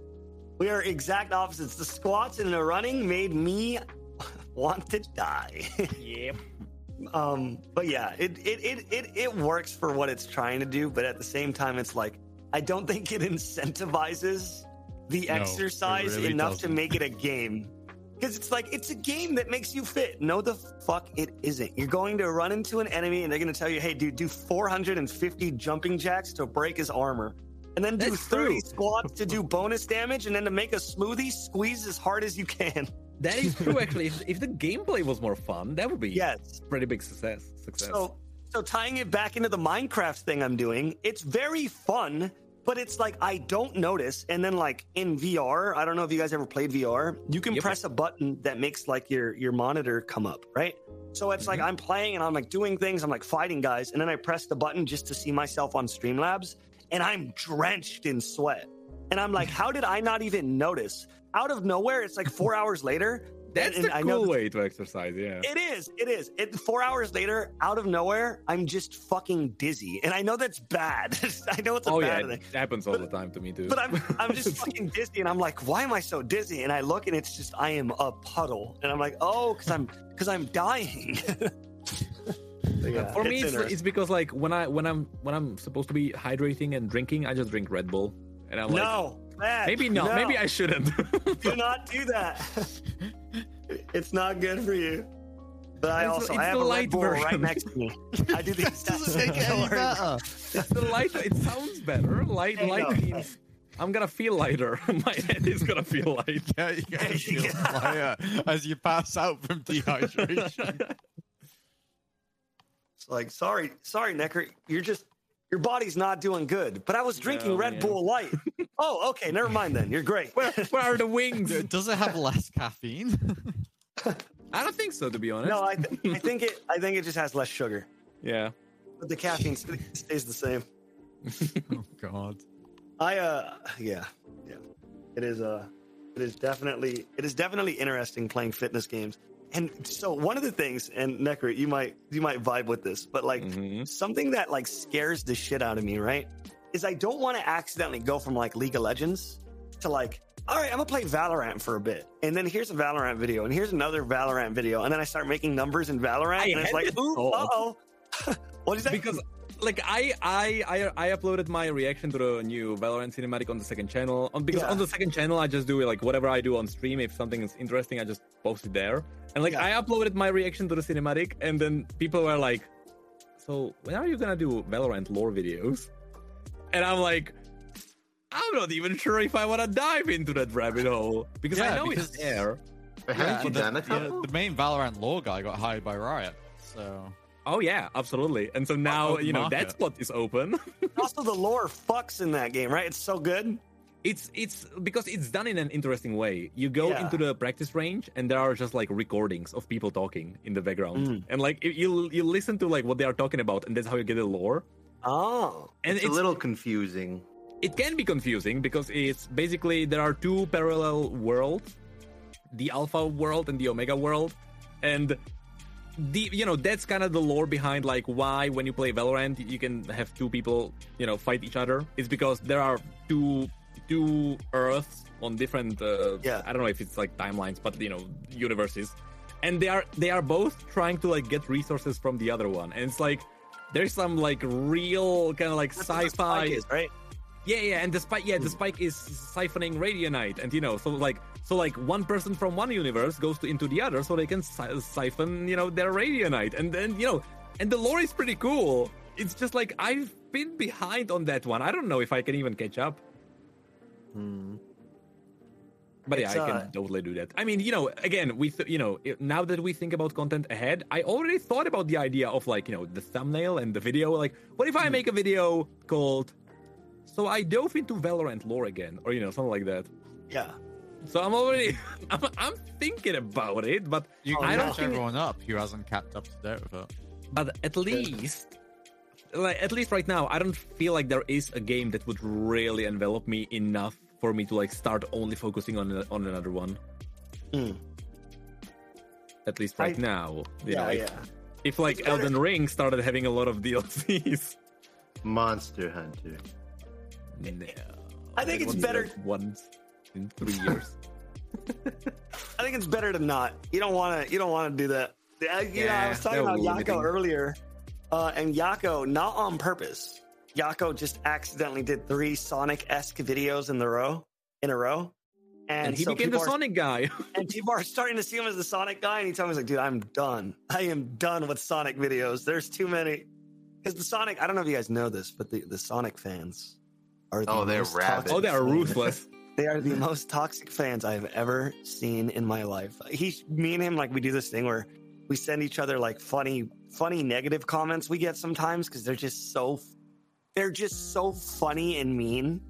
We are exact opposites. The squats and the running made me want to die. Yep. um, but yeah, it, it it it it works for what it's trying to do, but at the same time, it's like I don't think it incentivizes the No, exercise really enough to doesn't. make it a game. Because it's like it's a game that makes you fit. No, the fuck it isn't. You're going to run into an enemy and they're going to tell you, "Hey, dude, do 450 jumping jacks to break his armor." And then do That's 30 true. squats to do bonus damage, and then to make a smoothie, squeeze as hard as you can. That is true actually. If, if the gameplay was more fun, that would be Yes. pretty big success. Success. So, so tying it back into the Minecraft thing I'm doing, it's very fun, but it's like I don't notice. And then like in VR, I don't know if you guys ever played VR. You can Yep. press a button that makes like your your monitor come up, right? So it's like mm-hmm. I'm playing and I'm like doing things, I'm like fighting guys, and then I press the button just to see myself on Streamlabs, and I'm drenched in sweat. And I'm like, how did I not even notice? Out of nowhere, it's like four hours later. that's and the I cool know way to exercise. Yeah. it is. It is. It, four hours later, out of nowhere, I'm just fucking dizzy, and I know that's bad. I know it's a oh yeah, bad thing, it happens all the time to me too. but I'm I'm just fucking dizzy, and I'm like, why am I so dizzy? And I look, and it's just I am a puddle, and I'm like, oh, because I'm because I'm dying. yeah, For me, it's, interesting. it's because like when I when I'm when I'm supposed to be hydrating and drinking, I just drink Red Bull, and I'm like, no, bad. maybe not, No. maybe I shouldn't. do not do that. it's not good for you. But I It's- also it's I have the a light Red Bull right next to me. I do the exact same thing. it's the light. It sounds better. Light, I light know. means I'm gonna feel lighter. My head is gonna feel light. Yeah, you gotta feel fire as you pass out from dehydration. It's like, sorry, sorry, Necrit, you're just your body's not doing good. But I was drinking No, Red man. Bull Light. oh, okay, never mind then. You're great. Where, where are the wings? Does it have less caffeine? I don't think so, to be honest. no, I, th- I think it. I think it just has less sugar, yeah. but the caffeine st- stays the same. oh God. I uh, yeah, yeah. It is uh, it is definitely it is definitely interesting playing fitness games. And so one of the things, and Necrit, you might you might vibe with this, but like Mhm. something that like scares the shit out of me, right? Is I don't want to accidentally go from like League of Legends to like, all right, I'm gonna play Valorant for a bit, and then here's a Valorant video, and here's another Valorant video, and then I start making numbers in Valorant, I and it's like, ooh, oh. what is that? because like I, I I I uploaded my reaction to the new Valorant cinematic on the second channel. Um, on because Yeah. on the second channel I just do like whatever I do on stream. If something is interesting, I just post it there. And like Yeah. I uploaded my reaction to the cinematic, and then people were like, "So when are you gonna do Valorant lore videos?" And I'm like. I'm not even sure if I want to dive into that rabbit hole because I know because- it's there. But haven't you the, done a yeah, the main Valorant lore guy got hired by Riot, so Oh yeah, absolutely. And so now open you know market. that spot is open. also, the lore fucks in that game, right? It's so good. it's it's because it's done in an interesting way. You go Yeah. into the practice range, and there are just like recordings of people talking in the background, Mm. and like you you listen to like what they are talking about, and that's how you get the lore. Oh, And it's, a little confusing. it can be confusing because it's basically there are two parallel worlds the alpha world and the omega world and the you know that's kind of the lore behind like why when you play valorant you can have two people you know fight each other it's because there are two two earths on different uh, Yeah. i don't know if it's like timelines but you know universes and they are they are both trying to like get resources from the other one and it's like there's some like real kind of like that's sci-fi is, right? yeah, yeah, and the spike, yeah, the spike is siphoning radianite, and you know, so like, so like one person from one universe goes to, into the other, so they can si- siphon, you know, their radianite, and then you know, and the lore is pretty cool. It's just like I've been behind on that one. I don't know if I can even catch up, Hmm. but yeah, I can uh, totally do that. I mean, you know, again, we, th- you know, now that we think about content ahead, I already thought about the idea of like, you know, the thumbnail and the video. Like, what if I make a video called? So I dove into Valorant lore again, or you know, something like that. Yeah. So I'm already, I'm, I'm thinking about it, but You Oh, I don't catch think- everyone up who hasn't kept up to date with it. but at least, like at least right now, I don't feel like there is a game that would really envelop me enough for me to like start only focusing on on another one. Mm. At least right I- now, you Yeah, know, if, yeah. if like It's better- Elden Ring started having a lot of DLCs. Monster Hunter. No. I think it's better- like once in three years. I think it's better to not. You don't want to. You don't want to do that. I, you know, I was talking about would Yako earlier, uh, and Yako not on purpose. Yako just accidentally did three Sonic-esque videos in the row in a row, and, and he so became the are- Sonic guy. and people are starting to see him as the Sonic guy, and he told me, he's like, dude, I'm done. I am done with Sonic videos. There's too many. Because the Sonic, I don't know if you guys know this, but the, the Sonic fans are the Oh, they're rabid. oh, they are ruthless. They are the most toxic fans I've ever seen in my life. He, me and him, like we do this thing where we send each other like funny, funny negative comments we get sometimes because they're just so, they're just so funny and mean.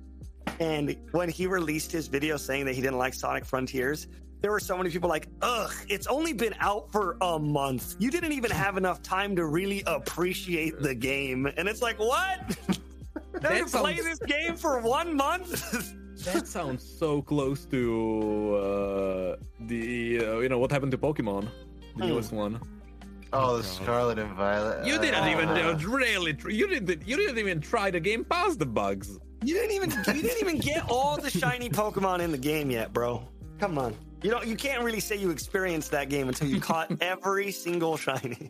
And when he released his video saying that he didn't like Sonic Frontiers, there were so many people like, ugh, it's only been out for a month. You didn't even have enough time to really appreciate the game. And it's like, what? That you play this game for one month? That sounds so close to uh, the uh, you know what happened to Pokemon, the Hmm. newest one. Oh, the Scarlet and Violet. You didn't Uh, even uh, really tr- you didn't you didn't even try the game past the bugs. You didn't even you didn't even get all the shiny Pokemon in the game yet, bro. Come on. You don't you can't really say you experienced that game until you caught every single shiny.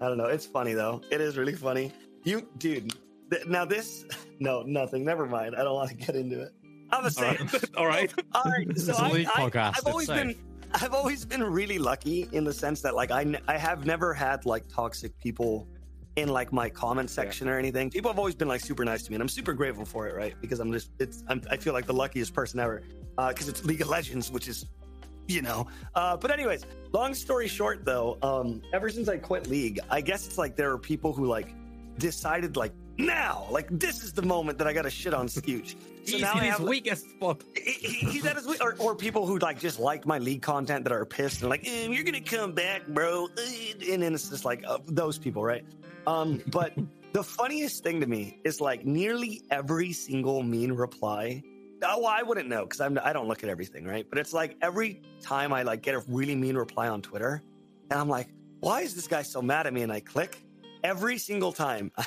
I don't know. It's funny though. It is really funny. You dude, th- now this no, nothing. Never mind. I don't want to get into it. I'm All saying right, all right. all right. So a I, league I, podcast, I've always been. I've always been really lucky in the sense that like I, n- I have never had like toxic people in like my comment section or anything. People have always been like super nice to me, and I'm super grateful for it. Right? Because I'm just, it's, I'm, I feel like the luckiest person ever. Because it's League of Legends, which is, you know. Uh, but anyways, long story short, though, um, ever since I quit League, I guess it's like there are people who like decided like now, like this is the moment that I got to shit on Skooch. He's now I his have, like- weakest spot. he, he- he's at his weak, or, or people who like just like my league content that are pissed and like, eh, you're gonna come back, bro. Eh, And then it's just like uh, those people, right? Um, but the funniest thing to me is like nearly every single mean reply. Oh, I wouldn't know because I'm I don't look at everything, right? But it's like every time I like get a really mean reply on Twitter, and I'm like, why is this guy so mad at me? And I click every single time.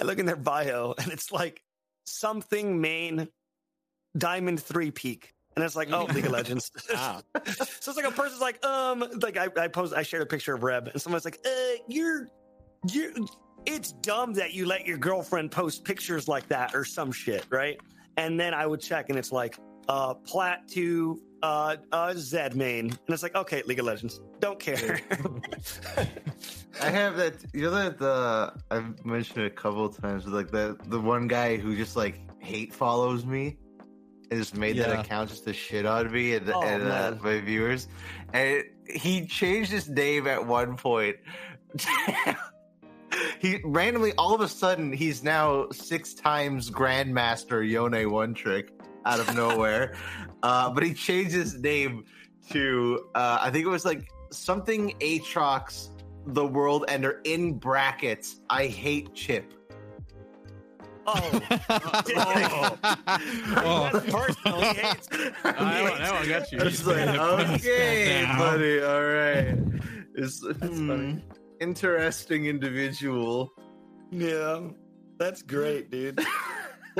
I look in their bio and it's like something main diamond three peak. And it's like, oh, League of Legends. Ah. so it's like a person's like, um, like I, I post, I shared a picture of Reb, and someone's like, uh, you're, you're, it's dumb that you let your girlfriend post pictures like that or some shit, right? And then I would check, and it's like, uh, plat to uh, uh, Zed main, and it's like, okay, League of Legends, don't care. I have that. You know that the I've mentioned it a couple of times. Like the the one guy who just like hate follows me, and just made Yeah. that account just to shit on me and, Oh, and uh, my viewers. And it, he changed his name at one point. he randomly, all of a sudden, he's now six times Grandmaster Yone One Trick out of nowhere. uh, but he changed his name to, uh, I think it was like something Aatrox, the World Ender in brackets. I hate Chip. Oh, oh. that's personal. He hates. I don't know. I got you. It's like, okay, buddy, all right. It's, hmm, interesting individual. Yeah, that's great, dude.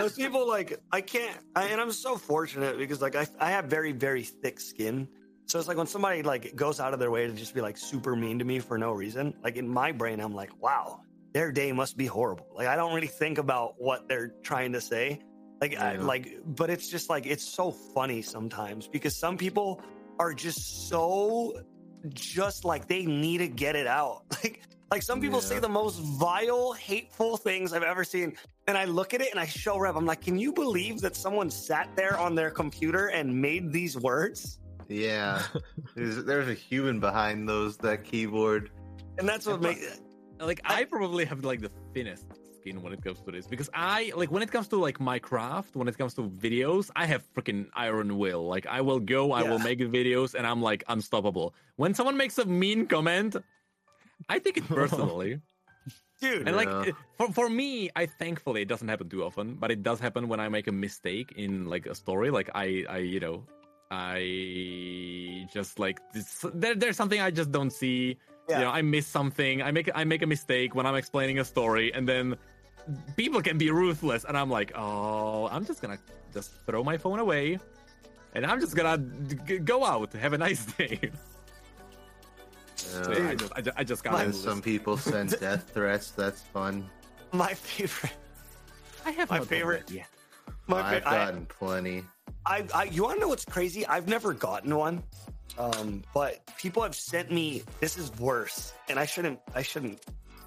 Those people like I can't, I, and I'm so fortunate because like I I have very very thick skin. So it's like when somebody like goes out of their way to just be like super mean to me for no reason. Like in my brain, I'm like, wow, their day must be horrible. Like I don't really think about what they're trying to say. Like I, like, but it's just like it's so funny sometimes because some people are just so just like they need to get it out. Like like some people Yeah. say the most vile, hateful things I've ever seen. And I look at it and I show Rev, I'm like, can you believe that someone sat there on their computer and made these words? Yeah, there's, there's a human behind those that keyboard. And that's what makes like I probably have like the thinnest skin when it comes to this because I like when it comes to like my craft, when it comes to videos, I have freaking iron will. Like I will go, I will make videos, and I'm like unstoppable. When someone makes a mean comment, I take it personally. Dude. And like for for me, I thankfully it doesn't happen too often, but it does happen when I make a mistake in like a story. Like I I you know I just like this, there, there's something I just don't see. Yeah. You know, I miss something. I make I make a mistake when I'm explaining a story, and then people can be ruthless, and I'm like, oh, I'm just gonna just throw my phone away, and I'm just gonna g- go out. Have a nice day. So, yeah, I just I just, I just got and some people send death threats. That's fun. my favorite I have my not favorite- Yeah. my I've fa- I- gotten plenty. I, I you want to know what's crazy? I've never gotten one, um, but people have sent me. This is worse, and I shouldn't. I shouldn't.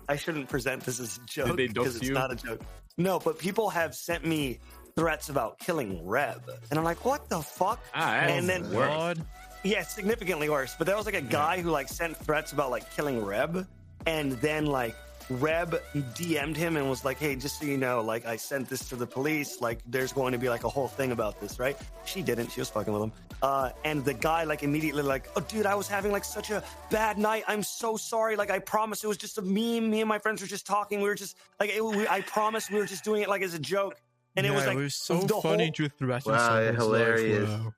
I shouldn't present this as a joke because it's you? not a joke. No, but people have sent me threats about killing Reb, and I'm like, what the fuck? Ah, and then worse. God. Yeah, significantly worse. But there was like a guy who like sent threats about like killing Reb, and then like Reb DM'd him and was like, "Hey, just so you know, like I sent this to the police. Like there's going to be like a whole thing about this, right?" She didn't. She was fucking with him. Uh, and the guy like immediately like, "Oh, dude, I was having like such a bad night. I'm so sorry. Like I promise it was just a meme. Me and my friends were just talking. We were just like, it, we, I promise we were just doing it like as a joke." And it was like it was so funny whole- to threaten Wow, someone's hilarious. Life. Wow.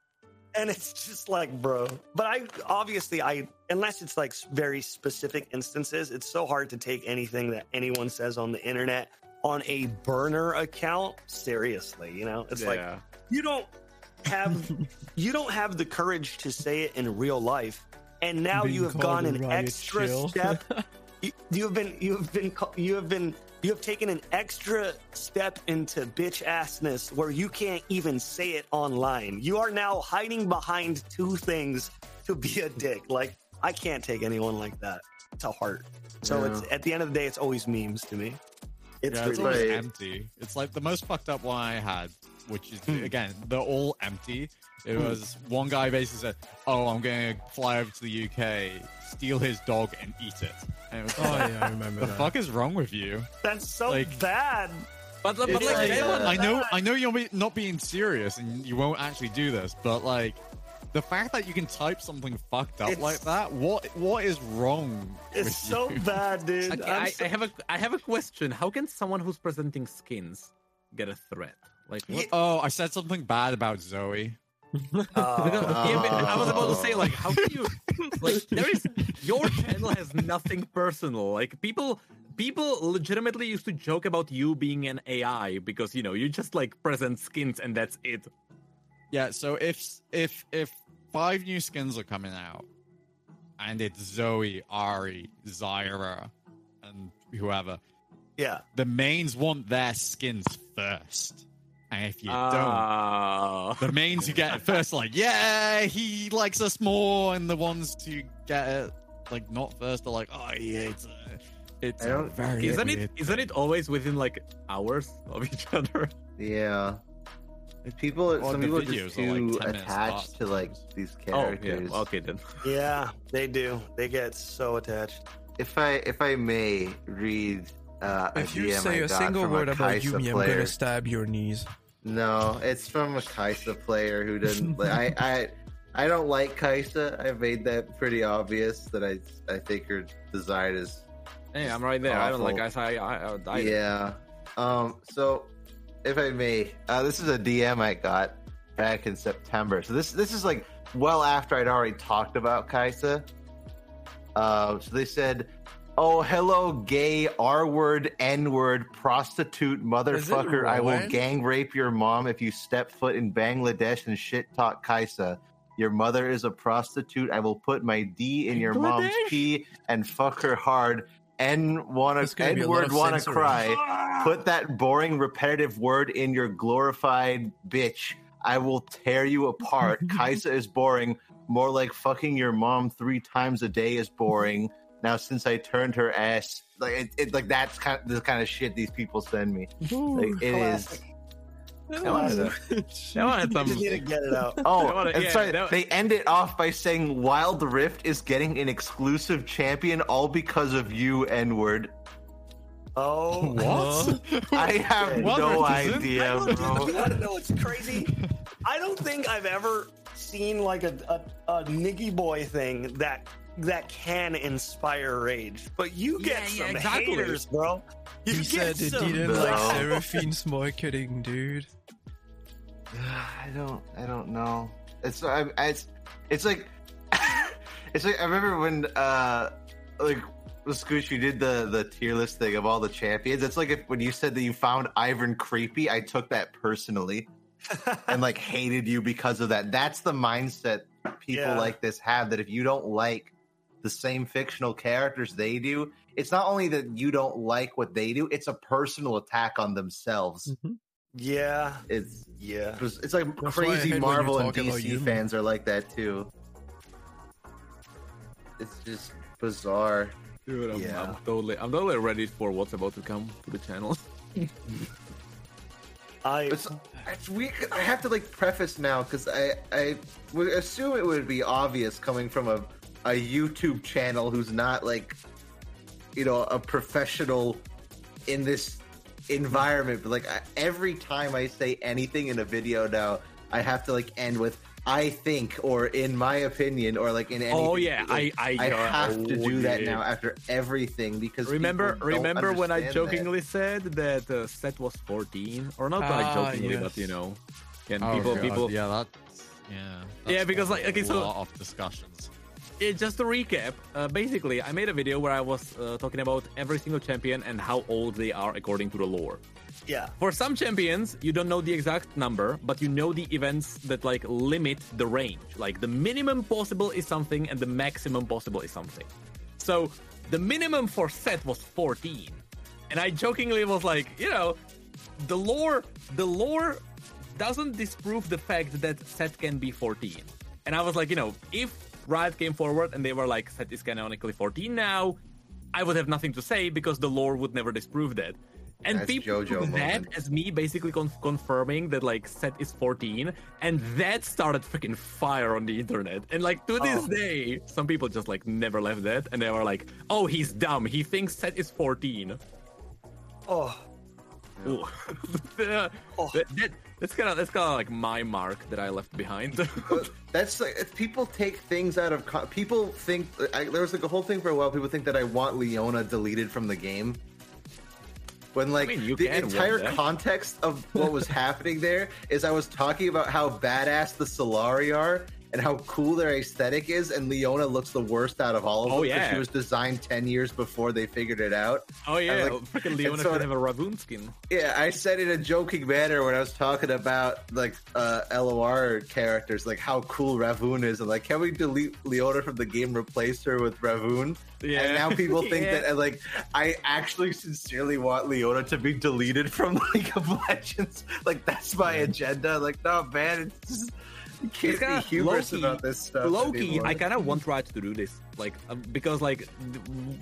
And it's just like bro. But i obviously i unless it's like very specific instances it's so hard to take anything that anyone says on the internet on a burner account seriously you know? It's like you don't have you don't have the courage to say it in real life and now Being you have gone an extra shill. step. You, you have been you have been ca- you have been you have taken an extra step into bitch assness where you can't even say it online. You are now hiding behind two things to be a dick. Like I can't take anyone like that to heart. So Yeah. it's at the end of the day, it's always memes to me. It's Yeah, it's always empty. It's like the most fucked up one I had, which is Hmm. again they're all empty. It was one guy basically said, "Oh, I'm going to fly over to the UK, steal his dog, and eat it." And it was Oh like, yeah, I remember the that. fuck is wrong with you? that's so Like- bad. But, but like, like, uh, I know, I know you're not being serious, and you won't actually do this, but like. The fact that you can type something fucked up It's- like that, what what is wrong? It's with so you? bad, dude. Okay, I'm I, so- I have a I have a question. How can someone who's presenting skins get a threat? Like what? Oh, I said something bad about Zoe. Yeah, but I was about to say like how can you like there is your channel has nothing personal. Like people people legitimately used to joke about you being an AI because you know you just like present skins and that's it. Yeah, so if if if five new skins are coming out, and it's Zoe, Ahri, Zyra, and whoever, yeah. the mains want their skins first. And if you don't, Ah. the mains who get it first, like, yeah, he likes us more, and the ones who get it like not first are like, oh yeah, it's uh, it's I very Isn't it weird isn't it always within like hours of each other? Yeah. People, Or some people are videos just are, like, too attached to like sometimes. these Oh, characters. yeah. Okay then. Yeah, they do. They get so attached. If I if I may read uh, a If you DM say I a single word a about Kai'Sa Yuumi, I'm gonna stab your knees. No, it's from a Kai'Sa player who doesn't. I I I don't like Kai'Sa. I've made that pretty obvious that I I think her design is Hey, I'm right there. I don't like Awful. I I I, I yeah. Um. So, if I may, uh, this is a DM I got back in September. So this this is like well after I'd already talked about Kai'Sa. Uh, so they said, "Oh, hello, gay R word, N word, prostitute, motherfucker! I will gang rape your mom if you step foot in Bangladesh and shit talk Kai'Sa." Your mother is a prostitute. I will put my D in your mom's pee and fuck her hard. N wanna There's gonna be a lot Edward wanna censoring. cry. Ah! Put that boring, repetitive word in your glorified bitch. I will tear you apart. Kai'Sa is boring. More like fucking your mom three times a day is boring. Now, since I turned her ass, like it, it like that's kind of the kind of shit these people send me. Like it is. Classic. That one had, a, that one had I just some. need to get it out. Oh, I wanna- and yeah, sorry, that- they end it off by saying Wild Rift is getting an exclusive champion all because of you, N word. Oh, What? I have Wild no Rift isn't? idea, I don't- bro. You want to know what's crazy? I don't think I've ever seen like a, a, a NickyBoi thing that that can inspire rage. But you get Yeah, yeah, some exactly. haters, bro. You He get said it some- didn't No. like Seraphine's marketing, dude. I don't. I don't know. It's. I, it's. It's like. it's like I remember when uh like Skooch, you did the the tier list thing of all the champions. It's like if when you said that you found Ivern creepy, I took that personally and like hated you because of that. That's the mindset people Yeah. like this have. That if you don't like the same fictional characters they do, it's not only that you don't like what they do; it's a personal attack on themselves. Mm-hmm. yeah, It's yeah. it It's like That's crazy hate when you Marvel and DC Yuumi. fans are like that too. It's just bizarre. Dude, I'm, Yeah. I'm totally, I'm totally ready for what's about to come to the channel. I It's, it's weird. I have to like preface now because I I would assume it would be obvious coming from a a YouTube channel who's not like you know a professional in this environment. But like I, every time I say anything in a video now, I have to like end with "I think" or "in my opinion" or like in any. Oh, yeah, I- I- I uh, have to oh, do that yeah. now after everything because remember, remember when I understand that. jokingly said that uh, Sett was 14, or not like Ah, jokingly, yes. but you know, and Oh, people, God, people, Yeah, that's yeah. Yeah, because, like, okay, of a so- lot of discussions. Yeah, just to recap, uh, basically, I made a video where I was uh, talking about every single champion and how old they are according to the lore. yeah. For some champions, you don't know the exact number, but you know the events that like limit the range. Like the minimum possible is something, and the maximum possible is something. So the minimum for Sett was 14, and I jokingly was like, you know, the lore, the lore doesn't disprove the fact that Sett can be 14. And I was like, you know, if Riot came forward and they were like, Sett is canonically 14 now, I would have nothing to say because the lore would never disprove that. And That's people JoJo took that as me basically con- confirming that like Sett is 14, and that started freaking fire on the internet. And like to this Oh. day, some people just like never left that, and they were like, "Oh, he's dumb. He thinks Sett is 14." Oh, Ooh. Uh, Oh. that, that- that's kind of that's kind of like my mark that I left behind. That's like if people take things out of con- people think I, there was like a whole thing for a while. People think that I want Leona deleted from the game. When like mean, you the entire context of what was happening there is I was talking about how badass the Solari are and how cool their aesthetic is, and Leona looks the worst out of all of them. Oh, yeah. she was designed ten years before they figured it out. oh yeah, like- freaking Leona so- can have a Ravoon skin. Yeah, I said in a joking manner when I was talking about like uh, LOR characters, like how cool Ravoon is, and like can we delete Leona from the game, replace her with Ravoon? Yeah. And now people think Yeah. that like I actually sincerely want Leona to be deleted from League of Legends. Like that's my agenda. Like no man, it's just, you can't It's kinda be humorous low-key- about this stuff. Loki, anymore. I kind of want Riot to do this, like um, because like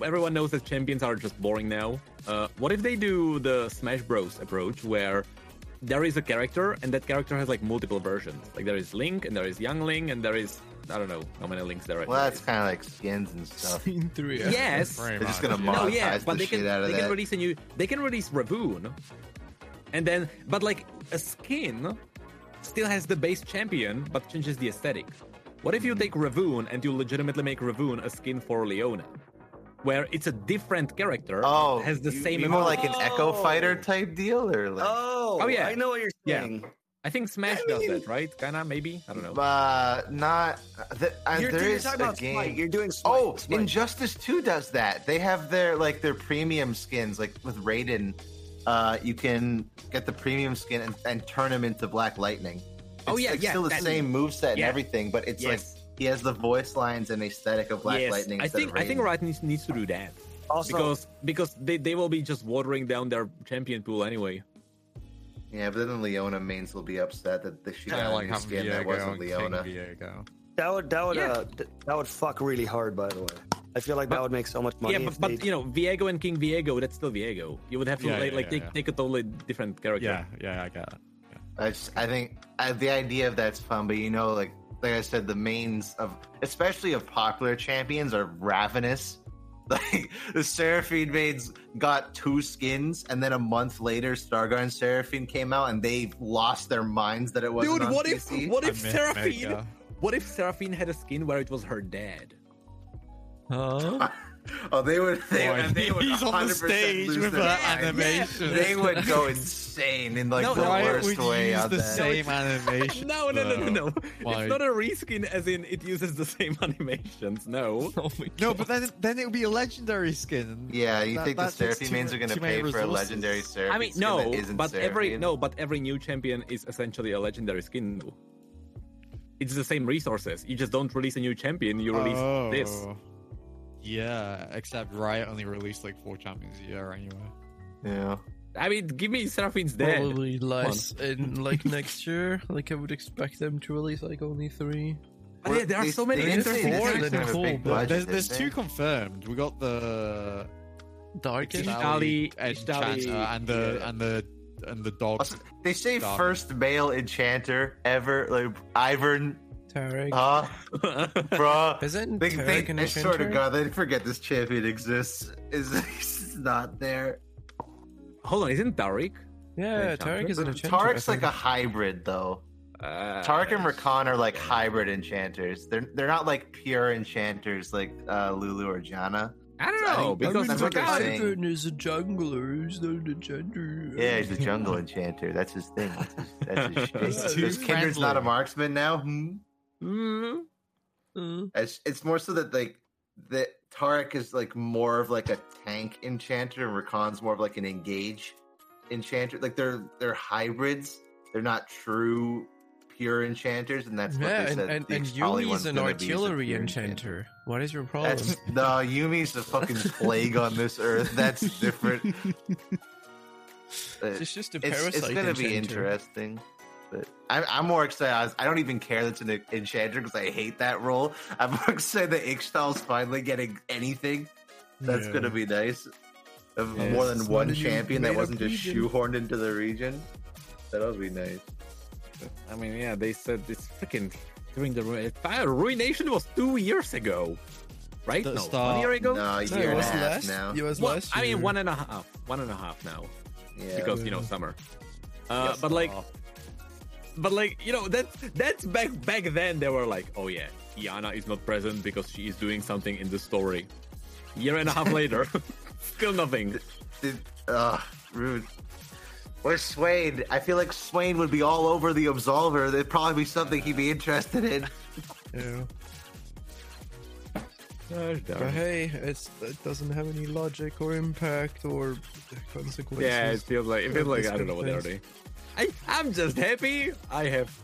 everyone knows that champions are just boring now. Uh, what if they do the Smash Bros approach, where there is a character, and that character has like multiple versions. Like there is Link, and there is Young Link, and there is I don't know how many links there are. Well, that's kind of like skins and stuff. Scene three. yes. They're just gonna yeah. No, monetize yeah, but the they can shit out of they can release a new they can release Ravoon, and then but like a skin still has the base champion but changes the aesthetic. What if you take Ravoon and you legitimately make Ravoon a skin for Leona, where it's a different character, Oh, has the you- same you more like an Echo Oh. Fighter type deal, or like Oh, Oh, yeah. I know what you're saying. Yeah. I think Smash I does that, right? Kinda, maybe. I don't know. uh, not. The, uh, You're, there you're is talking a about game. Smite. You're doing Smite. Oh, Smite. Injustice 2 does that. They have their like their premium skins, like with Raiden. Uh, you can get the premium skin and, and turn him into Black Lightning. It's, Oh, yeah, it's yeah, still the that- same moveset and yeah. everything, but it's Yes. like he has the voice lines and aesthetic of Black yes, Lightning. I think of I think Riot needs, needs to do that also, because because they, they will be just watering down their champion pool anyway. Yeah, but then Leona mains will be upset that the she Kind got of a like new having skin that Viego wasn't Leona. Viego. that would that would Yeah. uh, that would fuck really hard. By the way, I feel like But- that would make so much money. yeah, if but, they- but you know, Viego and King Viego, that's still Viego. You would have to Yeah, like, yeah, like yeah, take, yeah. take a totally different character. Yeah, yeah, I got it. I just, I think uh, the idea of that's fun, but you know, like like I said, the mains of especially of popular champions are ravenous. Like the Seraphine mains got two skins, and then a month later, Star Guardian Seraphine came out, and they lost their minds that it wasn't Dude, on what if what if miss Seraphine Mega. what if Seraphine had a skin where it was her dad? Huh? Oh, they would. They, Boy, they would he's on the 100% stage lose with their that minds. animation. They would go insane in like No, the no, Why worst would you way use on the that. same animation? No, no, no, no, no. Why? It's not a reskin as in it uses the same animations. No. Oh my god. No, but then then it would be a legendary skin. Yeah, you That- think the that takes Seraphine too mains ma- are going to too many pay for a legendary Seraphine I mean, no, that isn't but every no, but every new champion is essentially a legendary skin. It's the same resources. You just don't release a new champion. You release oh. this. Yeah, except Riot only released like four champions a year anyway. Yeah. I mean, give me Seraphine's dead. Probably less in like next year. Like I would expect them to release like only three. But yeah, there are so many they interesting four, is then kind of a cool, budget, there's there's two confirmed. We got the Darkin. Ixtali- Enchanter Ixtali- and the yeah. and the and the dog. Also, they say Dog. first male enchanter ever, like Ivern, Taric. huh? Bruh. Isn't They, Taric they, an I swear to enchanter? God, they forget this champion exists. Is he's not there? Hold on, isn't Taric? Yeah, Enchanter? Taric is an enchanter. I Taric's like a hybrid, though. Uh, Taric and Rakan are like hybrid enchanters. They're they're not like pure enchanters like uh, Lulu or Janna. I don't I know think- because that's what they're Rakan- saying. Is a jungler. He's not an enchanter. Yeah, he's a jungle enchanter. That's his thing. That's his, that's his shit. He's Kindred's not a marksman now. Hmm? Mm, Uh, It's it's more so that like that Taric is like more of like a tank enchanter, and Rakan's more of like an engage enchanter. Like they're they're hybrids. They're not true pure enchanters, and that's what yeah, they and, said. and, and Yuumi's an gonna be is a artillery pure enchanter. What is your problem? That's no Yuumi's the fucking plague on this earth. That's different. It's just a it's, parasite it's gonna be interesting. But I'm, I'm more excited. I don't even care that's an enchanter because I hate that role. I'm more excited that Ixtal's finally getting anything. That's Yeah. gonna be nice. Of Yeah, more than one champion that wasn't just region. shoehorned into the region. That'll be nice. I mean, yeah, they said this freaking during the Ru- Fire Ruination was two years ago, right? The no, start- one year ago. No, a No, year it and a was half last. now. It was Well, last I mean, year. one and a half, one and a half now, Yeah. because you know summer. Uh, Yes, but like, but like, you know, that's that's back back then. They were like, oh yeah, Qiyana is not present because she is doing something in the story. Year and a half later, still nothing. Dude, ugh, rude. Where's Swain? I feel like Swain would be all over the Absolver. There'd probably be something he'd be interested in. Yeah. Gosh But hey, it's it doesn't have any logic or impact or consequences. Yeah, it feels like it feels like I don't know what of they're doing. I I'm just happy. I have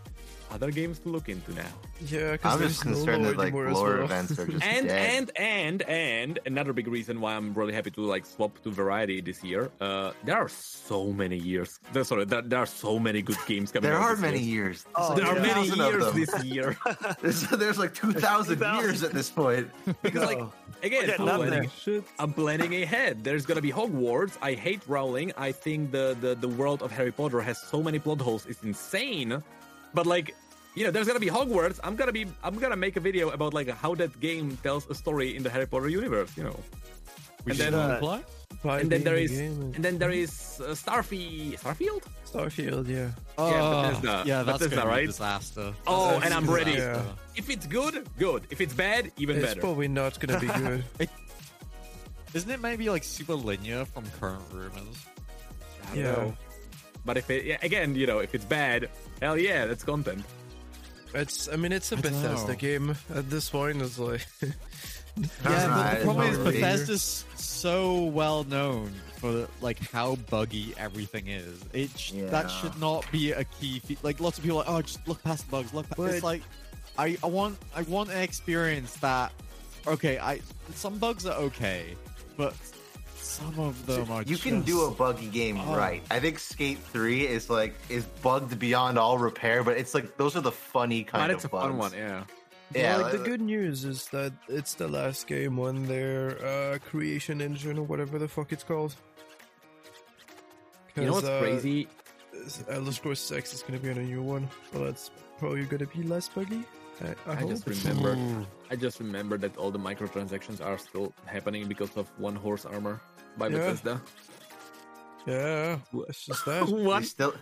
other games to look into now. Yeah, because I'm just concerned lore that like anymore lore well. events are just and dead. and and and another big reason why I'm really happy to like swap to variety this year. Uh, there are so many years. there- Sorry, there, there are so many good games coming. there out are this many year. years. Oh, There like are many years this year There's, there's like 2,000 2,000. years at this point. because like Oh. again, I'm up planning, I'm planning ahead. There's gonna be Hogwarts. I hate Rowling. I think the, the the world of Harry Potter has so many plot holes. It's insane. But like, you know, there's gonna be Hogwarts. I'm gonna be I'm gonna make a video about like how that game tells a story in the Harry Potter universe. You know. We And should then, uh, and then there is Game and then there is uh, Starfy Starfield. Starfield, yeah. Yeah, Bethesda. Oh, yeah, that's Bethesda, gonna be a right? disaster. Oh, That's and I'm a ready. disaster. If it's good, good. If it's bad, even better. It's better. probably not gonna be good. Isn't it maybe like super linear from current rumors? I don't Yeah. know. But if it yeah, again, you know, if it's bad, hell yeah, that's content. It's, I mean, it's a I don't Bethesda game at this point. It's like, yeah, but not- the problem is really- Bethesda's so well known for like how buggy everything is. It sh- that should not be a key. Fe- like lots of people are like, oh, just look past the bugs. Look, past. But- it's like I, I want I want an experience that okay. I some bugs are okay, but some of them are. you can do a buggy game Oh. right. I think Skate 3 is like is bugged beyond all repair, but it's like those are the funny kind But of it's a bugs. fun one, yeah. Yeah, like the good news is that it's the last game on their uh, creation engine or whatever the fuck it's called. You know what's 'Cause, uh, crazy? Elder Scrolls 6 is gonna be on a new one, so that's probably gonna be less buggy. I, I, I just remembered. I just remembered that all the microtransactions are still happening because of one horse armor by Yeah. Bethesda. Yeah, it's just that. They what? still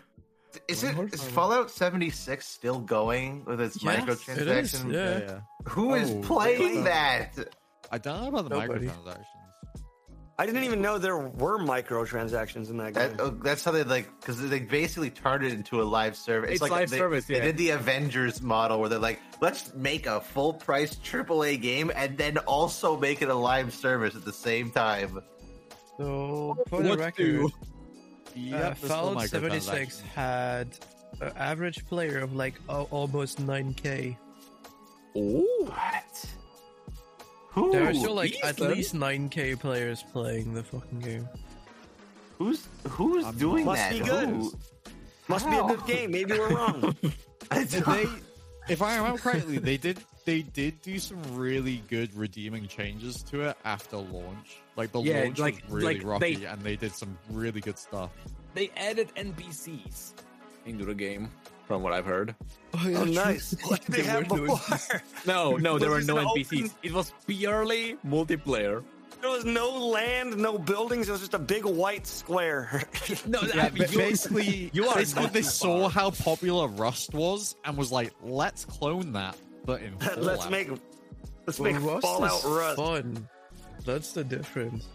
is One it horse is armor. Fallout 76 still going with its Yes, microtransaction? it is, yeah. yeah. Who is Oh, playing yeah. that? I don't know about the Nobody. microtransactions. I didn't even know there were microtransactions in that game. That, oh, that's how they like because they basically turned it into a live service. It's like live they, service, They did the Avengers model where they're like, let's make a full price AAA game and then also make it a live service at the same time. So, for the record, do? uh, Yep, there's still Fallout 76 had an average player of like al- almost 9k. Oh, What? Who? There are still like at least 9k players playing the fucking game. Who's who's I'm- doing Must that? be good. Who? Must be a good game. Maybe we're wrong. I they, if I remember correctly, they did they did do some really good redeeming changes to it after launch. Like the Yeah, launch like- was really like rocky, they- and they did some really good stuff. they added NPCs into the game, from what I've heard. oh, nice. What did they There have were no before? No, no, there were no this NPCs. open- It was purely multiplayer. There was no land, no buildings. It was just a big white square. No, Yeah, I mean, basically, you are basically they saw how popular Rust was and was like, let's clone that, but in let's make let's make Rust Fallout Rust. fun. That's the difference.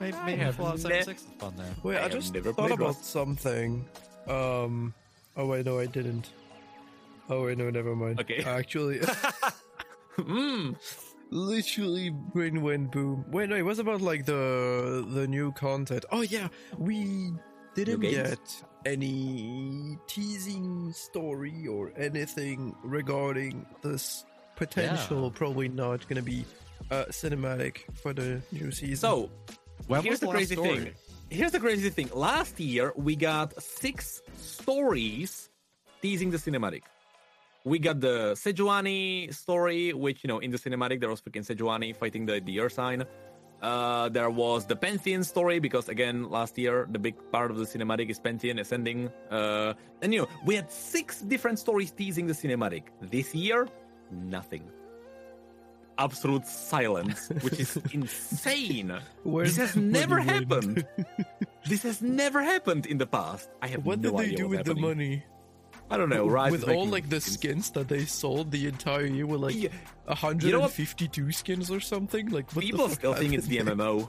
maybe, I maybe have Fallout ne- 76 is fun there. Wait, I I, just never thought about Rust. something. Um. Oh wait, no, I didn't. Oh wait, no, never mind. Okay. Actually, Mm. literally, brain went boom. Wait, no, it was about like the the new content. Oh yeah, we didn't get any teasing story or anything regarding this potential. Probably not gonna be uh, cinematic for the new season. So, When here's was the last crazy story? thing. Here's the crazy thing. Last year we got six stories teasing the cinematic. We got the Sejuani story, which you know in the cinematic there was freaking Sejuani fighting the the Earth sign. Uh, there was the Pantheon story because again last year the big part of the cinematic is Pantheon ascending. Uh, and you know we had six different stories teasing the cinematic. This year, nothing. Absolute silence, which is insane. This has never happened. this has never happened in the past. I have What no did they idea do with the money? I don't know. Rise with all like the skins. skins that they sold the entire year were like Yeah. 152 skins or something like what the People fuck still think it's the? MMO.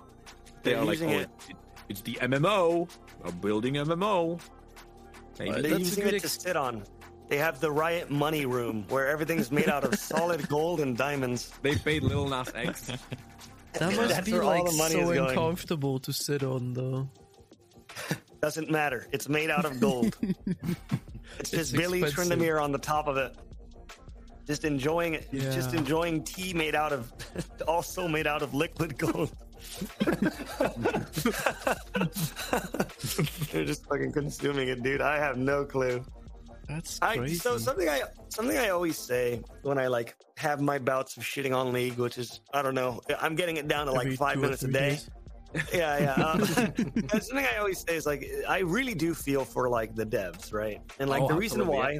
They They're are like, using oh, it- it- it's the MMO. We're building MMO. Maybe. Uh, They're using good it to sit on. They have the Riot Money Room where everything's made out of solid gold and diamonds. They paid Lil Nas X. That must That's be all like the money so is going. uncomfortable to sit on though. Doesn't matter. It's made out of gold. It's just Billy expensive. Tryndamere on the top of it. Just enjoying it. Just enjoying tea made out of, also made out of liquid gold. They're just fucking consuming it, dude. I have no clue. That's I crazy. so something I something I always say when I like have my bouts of shitting on League, which is I don't know, I'm getting it down to like Every five minutes a day. days. Yeah, yeah. Um, that's something I always say is like I really do feel for like the devs, right? And like Oh, the reason absolutely, why,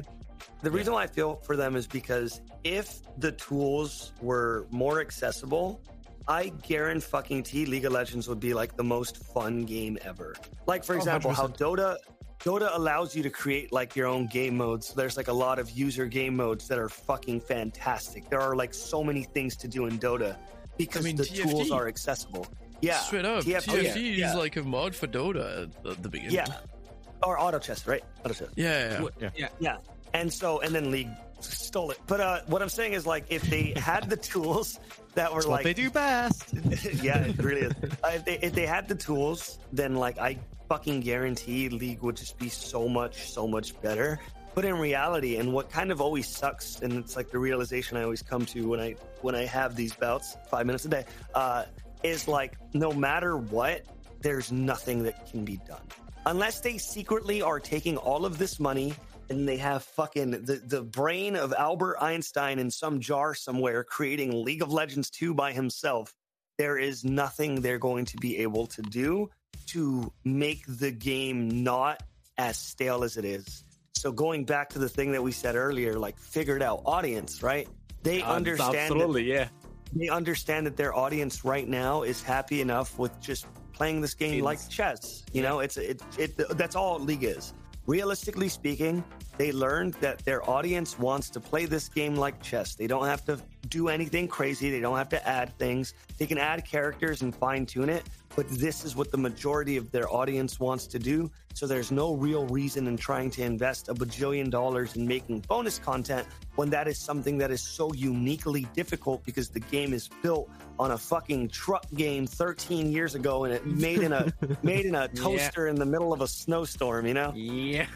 the reason why I feel for them is because if the tools were more accessible. I guarantee fucking T League of Legends would be like the most fun game ever. Like for Oh, example, how 100%. Dota Dota allows you to create like your own game modes. There's like a lot of user game modes that are fucking fantastic. There are like so many things to do in Dota because mean, the TFT. tools are accessible. Yeah, Straight up, TFT, TFT yeah. is like a mod for Dota at the, the beginning. yeah, or auto chess, right? Auto chess. yeah, yeah. Yeah. Yeah. Yeah, and so and then League stole it. But uh, what I'm saying is like if they had the tools that were That's like what they do best. yeah, it really is. Uh, if, they, if they had the tools, then like I fucking guarantee League would just be so much, so much better. But in reality, and what kind of always sucks, and it's like the realization I always come to when I when I have these bouts, five minutes a day, uh, is like no matter what, there's nothing that can be done unless they secretly are taking all of this money and they have fucking the, the brain of Albert Einstein in some jar somewhere creating League of Legends 2 by himself. There is nothing they're going to be able to do to make the game not as stale as it is. So going back to the thing that we said earlier, like figured out audience, right? They understand that Absolutely, yeah. They understand that their audience right now is happy enough with just playing this game It's- like chess. You know, it's it, it that's all League is. Realistically speaking, they learned that their audience wants to play this game like chess. They don't have to do anything crazy. They don't have to add things. They can add characters and fine tune it, but this is what the majority of their audience wants to do. So there's no real reason in trying to invest a bajillion dollars in making bonus content when that is something that is so uniquely difficult because the game is built on a fucking truck game 13 years ago and it made in a made in a toaster in the middle of a snowstorm, you know? Yeah.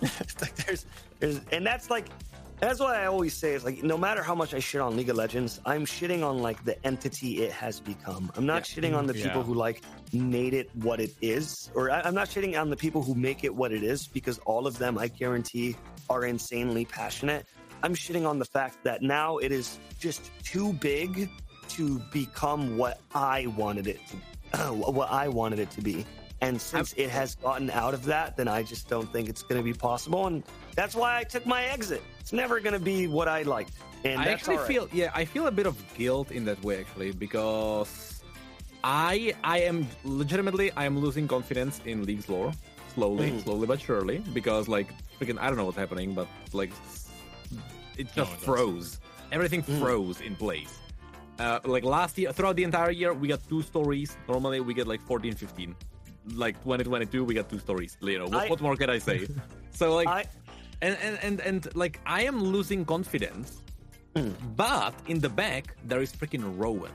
There's there's and that's like that's what I always say is like no matter how much I shit on League of Legends, I'm shitting on like the entity it has become. I'm not shitting on the mm, people Yeah. who like made it what it is, or I, I'm not shitting on the people who make it what it is because all of them I guarantee are insanely passionate. I'm shitting on the fact that now it is just too big to become what I wanted it to, what I wanted it to be. And since it has gotten out of that, then I just don't think it's going to be possible. And that's why I took my exit. It's never going to be what I liked. And I actually all right. feel yeah, I feel a bit of guilt in that way actually because I I am legitimately I am losing confidence in League's lore slowly, Mm. slowly but surely because like freaking I don't know what's happening, but like it No, just it does. froze. Everything Mm. froze in place. Uh, like last year, throughout the entire year, we got two stories. Normally, we get like 14, 15. Like 2022, we got two stories. You know, what, I- what more can I say? so like, I, and, and and and like I am losing confidence, Hmm. but in the back there is freaking Rowan,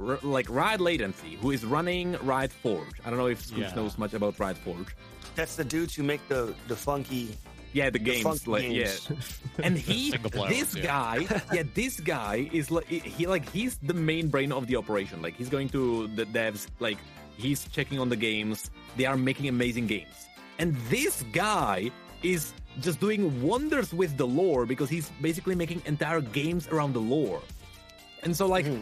R- like Riot Latency, who is running Riot Forge. I don't know if Skooch Yeah. knows much about Riot Forge. that's the dudes who make the, the funky. Yeah, the games, funky like games. yeah, and he, this yeah. guy, yeah, this guy is like he like he's the main brain of the operation. Like he's going to the devs, like he's checking on the games. They are making amazing games, and this guy is just doing wonders with the lore because he's basically making entire games around the lore. And so, like, hmm.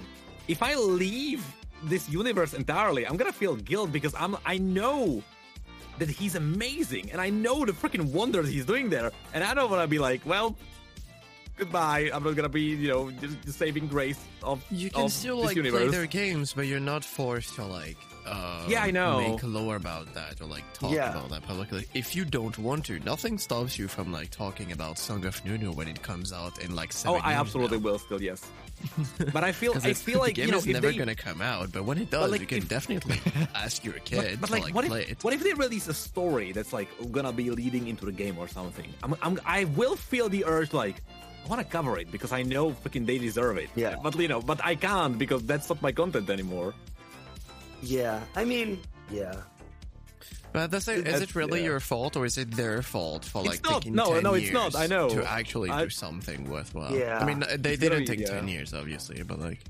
if I leave this universe entirely, I'm gonna feel guilt because I'm I know that he's amazing, and I know the freaking wonders he's doing there, and I don't want to be like, well, goodbye. I'm not gonna be, you know, just the saving grace of You can of still this like universe. play their games, but you're not forced to like. Uh, Yeah, I know. Make a lore about that or like talk Yeah. about that publicly. If you don't want to, nothing stops you from like talking about Song of Nunu when it comes out in like Oh, seven I absolutely now. will still, yes. but I feel I feel like the game you know, is never they, gonna come out, but when it does, like, you can if- definitely ask your kid but, but to like, like, what play if, it. what if they release a story that's like gonna be leading into the game or something? I'm, I'm, I will feel the urge like. I want to cover it because I know freaking they deserve it. Yeah. But you know, but I can't because that's not my content anymore. Yeah, I mean, yeah. But the thing, is it really yeah. your fault or is it their fault for It's like not. taking No, 10 no, it's not. years I know. to actually I- do something worthwhile? Yeah. I mean, they, they didn't take yeah. 10 years, obviously, but like,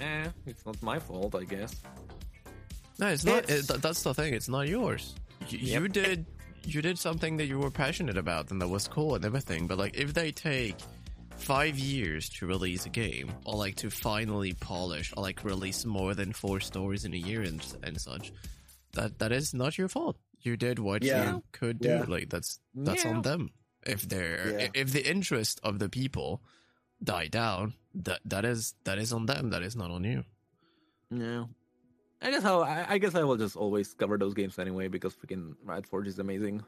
Eh, it's not my fault, I guess. no, it's not. It's- It, that's the thing. It's not yours. You, you did, you did something that you were passionate about and that was cool and everything. But like, if they take five years to release a game, or like to finally polish, or like release more than four stories in a year and and such, that that is not your fault. You did what Yeah. you could do. Yeah. Like that's that's Yeah. on them. If they're Yeah. if the interest of the people die down, that that is that is on them. That is not on you. Yeah. I guess how I, I guess I will just always cover those games anyway because freaking Riot Forge is amazing.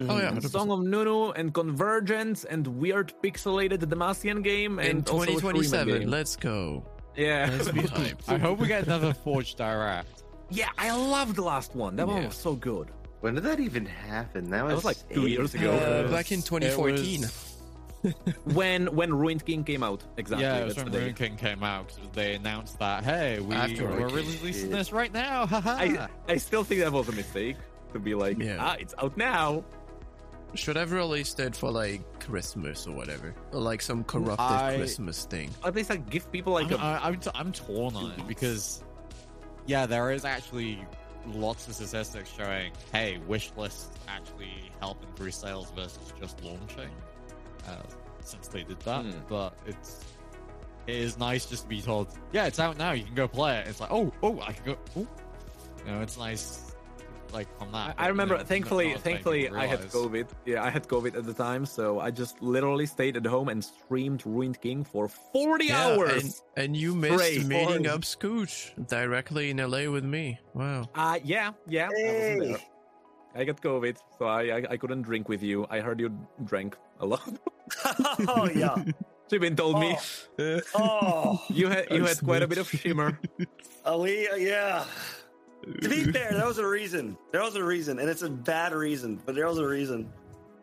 Oh yeah, And 100%. Song of Nunu and Convergence and weird pixelated Demacian game in and also a 2027. game. Let's go. Yeah. Let's be hyped. I hope we get another Forge Direct. yeah, I love the last one. That one was so good. When did that even happen? That was, That was like two eight- years ago. Uh, was- back in 2014. when when Ruined King came out. Exactly. yeah, it was when Ruined King came out 'cause they announced that hey, we After we're Ruined King. releasing this right now. Haha. I I still think that was a mistake to be like, Yeah. ah, it's out now. Should have released it for like Christmas or whatever, or like some corrupted I- Christmas thing. At least like give people like I'm, a I- I'm, t- I'm torn on it because, yeah, there is actually lots of statistics showing, hey, wish lists actually help improve sales versus just launching. Uh, since they did that, Hmm. but it's it is nice just to be told, yeah, it's out now. You can go play it. It's like, oh, oh, I can go. Oh. You know, it's nice, like on I, that. I remember, you thankfully, not as many thankfully, people I had. COVID. Yeah, I had COVID at the time, so I just literally stayed at home and streamed Ruined King for 40 hours. and, and you missed Straight. meeting Boring. up Skooch directly in LA with me. Wow. Uh, yeah, yeah, I Hey. there. I got COVID, so I, I I couldn't drink with you. I heard you drank a lot. oh yeah. Jibin told me Oh, you had you had quite a bit of smooth. shimmer. oh we, yeah. To be fair, there was a reason. There was a reason, and it's a bad reason, but there was a reason.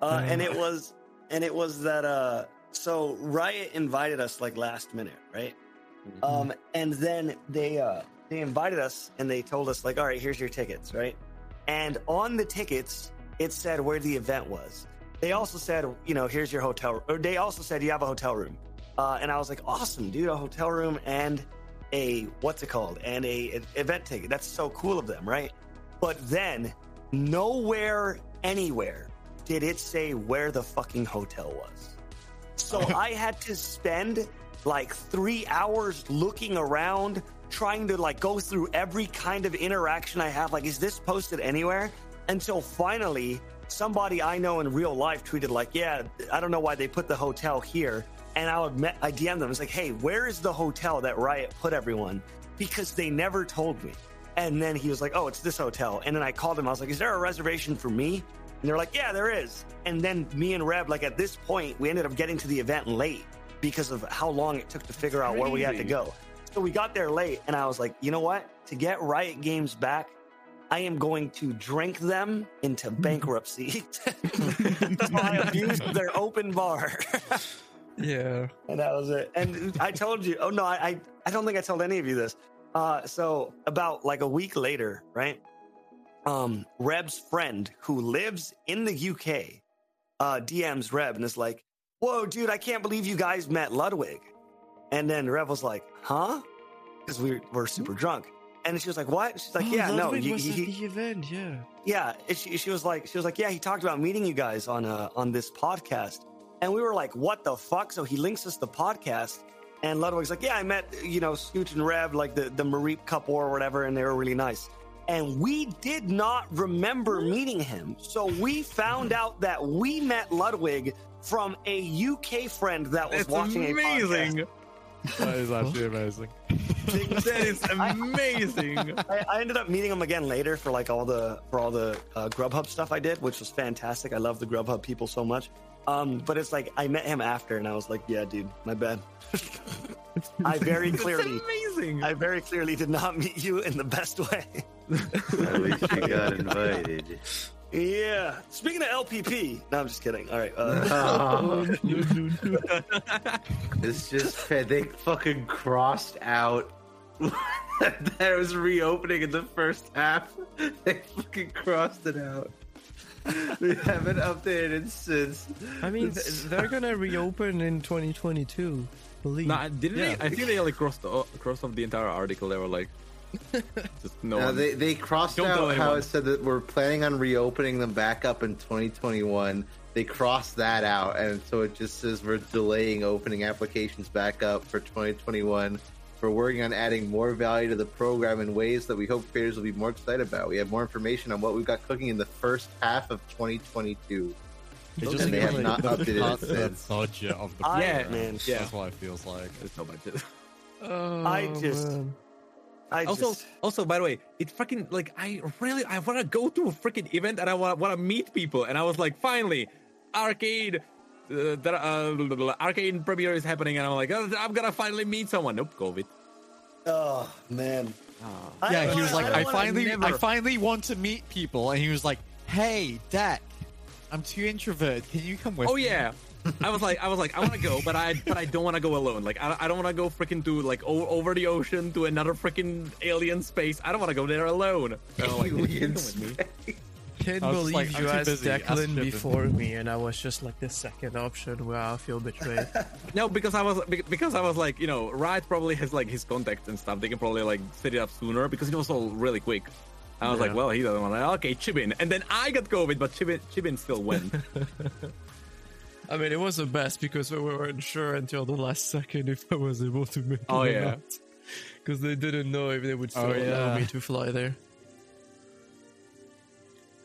Uh, and it was, and it was that. Uh, so Riot invited us like last minute, right? Um, and then they uh, they invited us, and they told us like, all right, here's your tickets, right? And on the tickets, it said where the event was. They also said, you know, here's your hotel. Or they also said you have a hotel room. Uh, and I was like, awesome, dude, a hotel room and a what's it called and a, an event ticket. That's so cool of them, right? But then nowhere, anywhere did it say where the fucking hotel was. So I had to spend like three hours looking around, trying to like go through every kind of interaction I have. Like, is this posted anywhere? Until finally, somebody I know in real life tweeted like, "Yeah, I don't know why they put the hotel here." And I would met, I DM'd them. It's like, "Hey, where is the hotel that Riot put everyone?" Because they never told me. And then he was like, "Oh, it's this hotel." And then I called him. I was like, "Is there a reservation for me?" And they're like, "Yeah, there is." And then me and Reb, like at this point, we ended up getting to the event late because of how long it took to figure out where we had to go. So we got there late, and I was like, "You know what? To get Riot Games back, I am going to drink them into bankruptcy." so I abused their open bar. Yeah. and that was it. And I told you, oh no, I, I, don't think I told any of you this. Uh, so about like a week later, right? Um, Reb's friend who lives in the UK, uh, DMs Reb and is like, "Whoa, dude, I can't believe you guys met Ludwig." And then Reb was like, "Huh?" Because we were super drunk. And she was like, "What?" She's like, Oh, "Yeah, no, he, was he- the event. Yeah. yeah." She, she was like, she was like, "Yeah, he talked about meeting you guys on uh, on this podcast." And we were like, "What the fuck?" So he links us the podcast, and Ludwig's like, "Yeah, I met you know Skooch and Reb, like the the Mareep couple or whatever, and they were really nice." And we did not remember meeting him, so we found out that we met Ludwig from a UK friend that was It's watching a podcast. amazing. That is actually amazing. that is amazing. I, I ended up meeting him again later for like all the for all the uh, Grubhub stuff I did, which was fantastic. I love the Grubhub people so much. Um, but it's like I met him after, and I was like, "Yeah, dude, my bad." I very clearly, amazing. I very clearly did not meet you in the best way. At least you got invited. yeah. Speaking of LPP, no, I'm just kidding. All right. Uh, it's just they fucking crossed out that was reopening in the first half. They fucking crossed it out. they haven't updated since. I mean, they're gonna reopen in 2022. Believe. Nah, didn't Yeah. they? I think they like crossed o- crossed off the entire article. They were like, just no. No, one- they they crossed Don't out how it said that we're planning on reopening them back up in 2021. They crossed that out, and so it just says we're delaying opening applications back up for 2021. We're working on adding more value to the program in ways that we hope creators will be more excited about. We have more information on what we've got cooking in the first half of 2022. They And just they have really not updated cut it the since. budget of the I- Yeah, man. yeah. That's what it feels like. There's no budget. Oh, I just- man. I also, just, also, by the way, it fucking like I really I want to go to a freaking event and I want want to meet people, and I was like, finally, Arcane. Uh, that, uh, Arcane premiere is happening, and I'm like, oh, I'm gonna finally meet someone. Nope, COVID. oh man. I Yeah, he was like, don't I, finally, never- I finally want to meet people, and he was like, Hey, Deck, I'm too introverted. Can you come with me? Oh me?" yeah. I was like, I was like, I want to go, but I, but I don't want to go alone. Like, I, I don't want to go freaking to like o- over the ocean to another freaking alien space. I don't want to go there alone. And I'm like, Alien "Come with me." I can't I was believe like, I'm you too asked busy, ask Declan Shippen. before me, and I was just like the second option. where I feel betrayed. No, because I was because I was like, you know, Riot probably has like his contacts and stuff. They can probably like set it up sooner because it was all really quick. I was like, well, he doesn't want to. Okay, Chibin, and then I got COVID, but Chibin Chibin still went. I mean, it was the best because we weren't sure until the last second if I was able to make oh, it Oh, yeah. Because they didn't know if they would still Oh, allow me to fly there.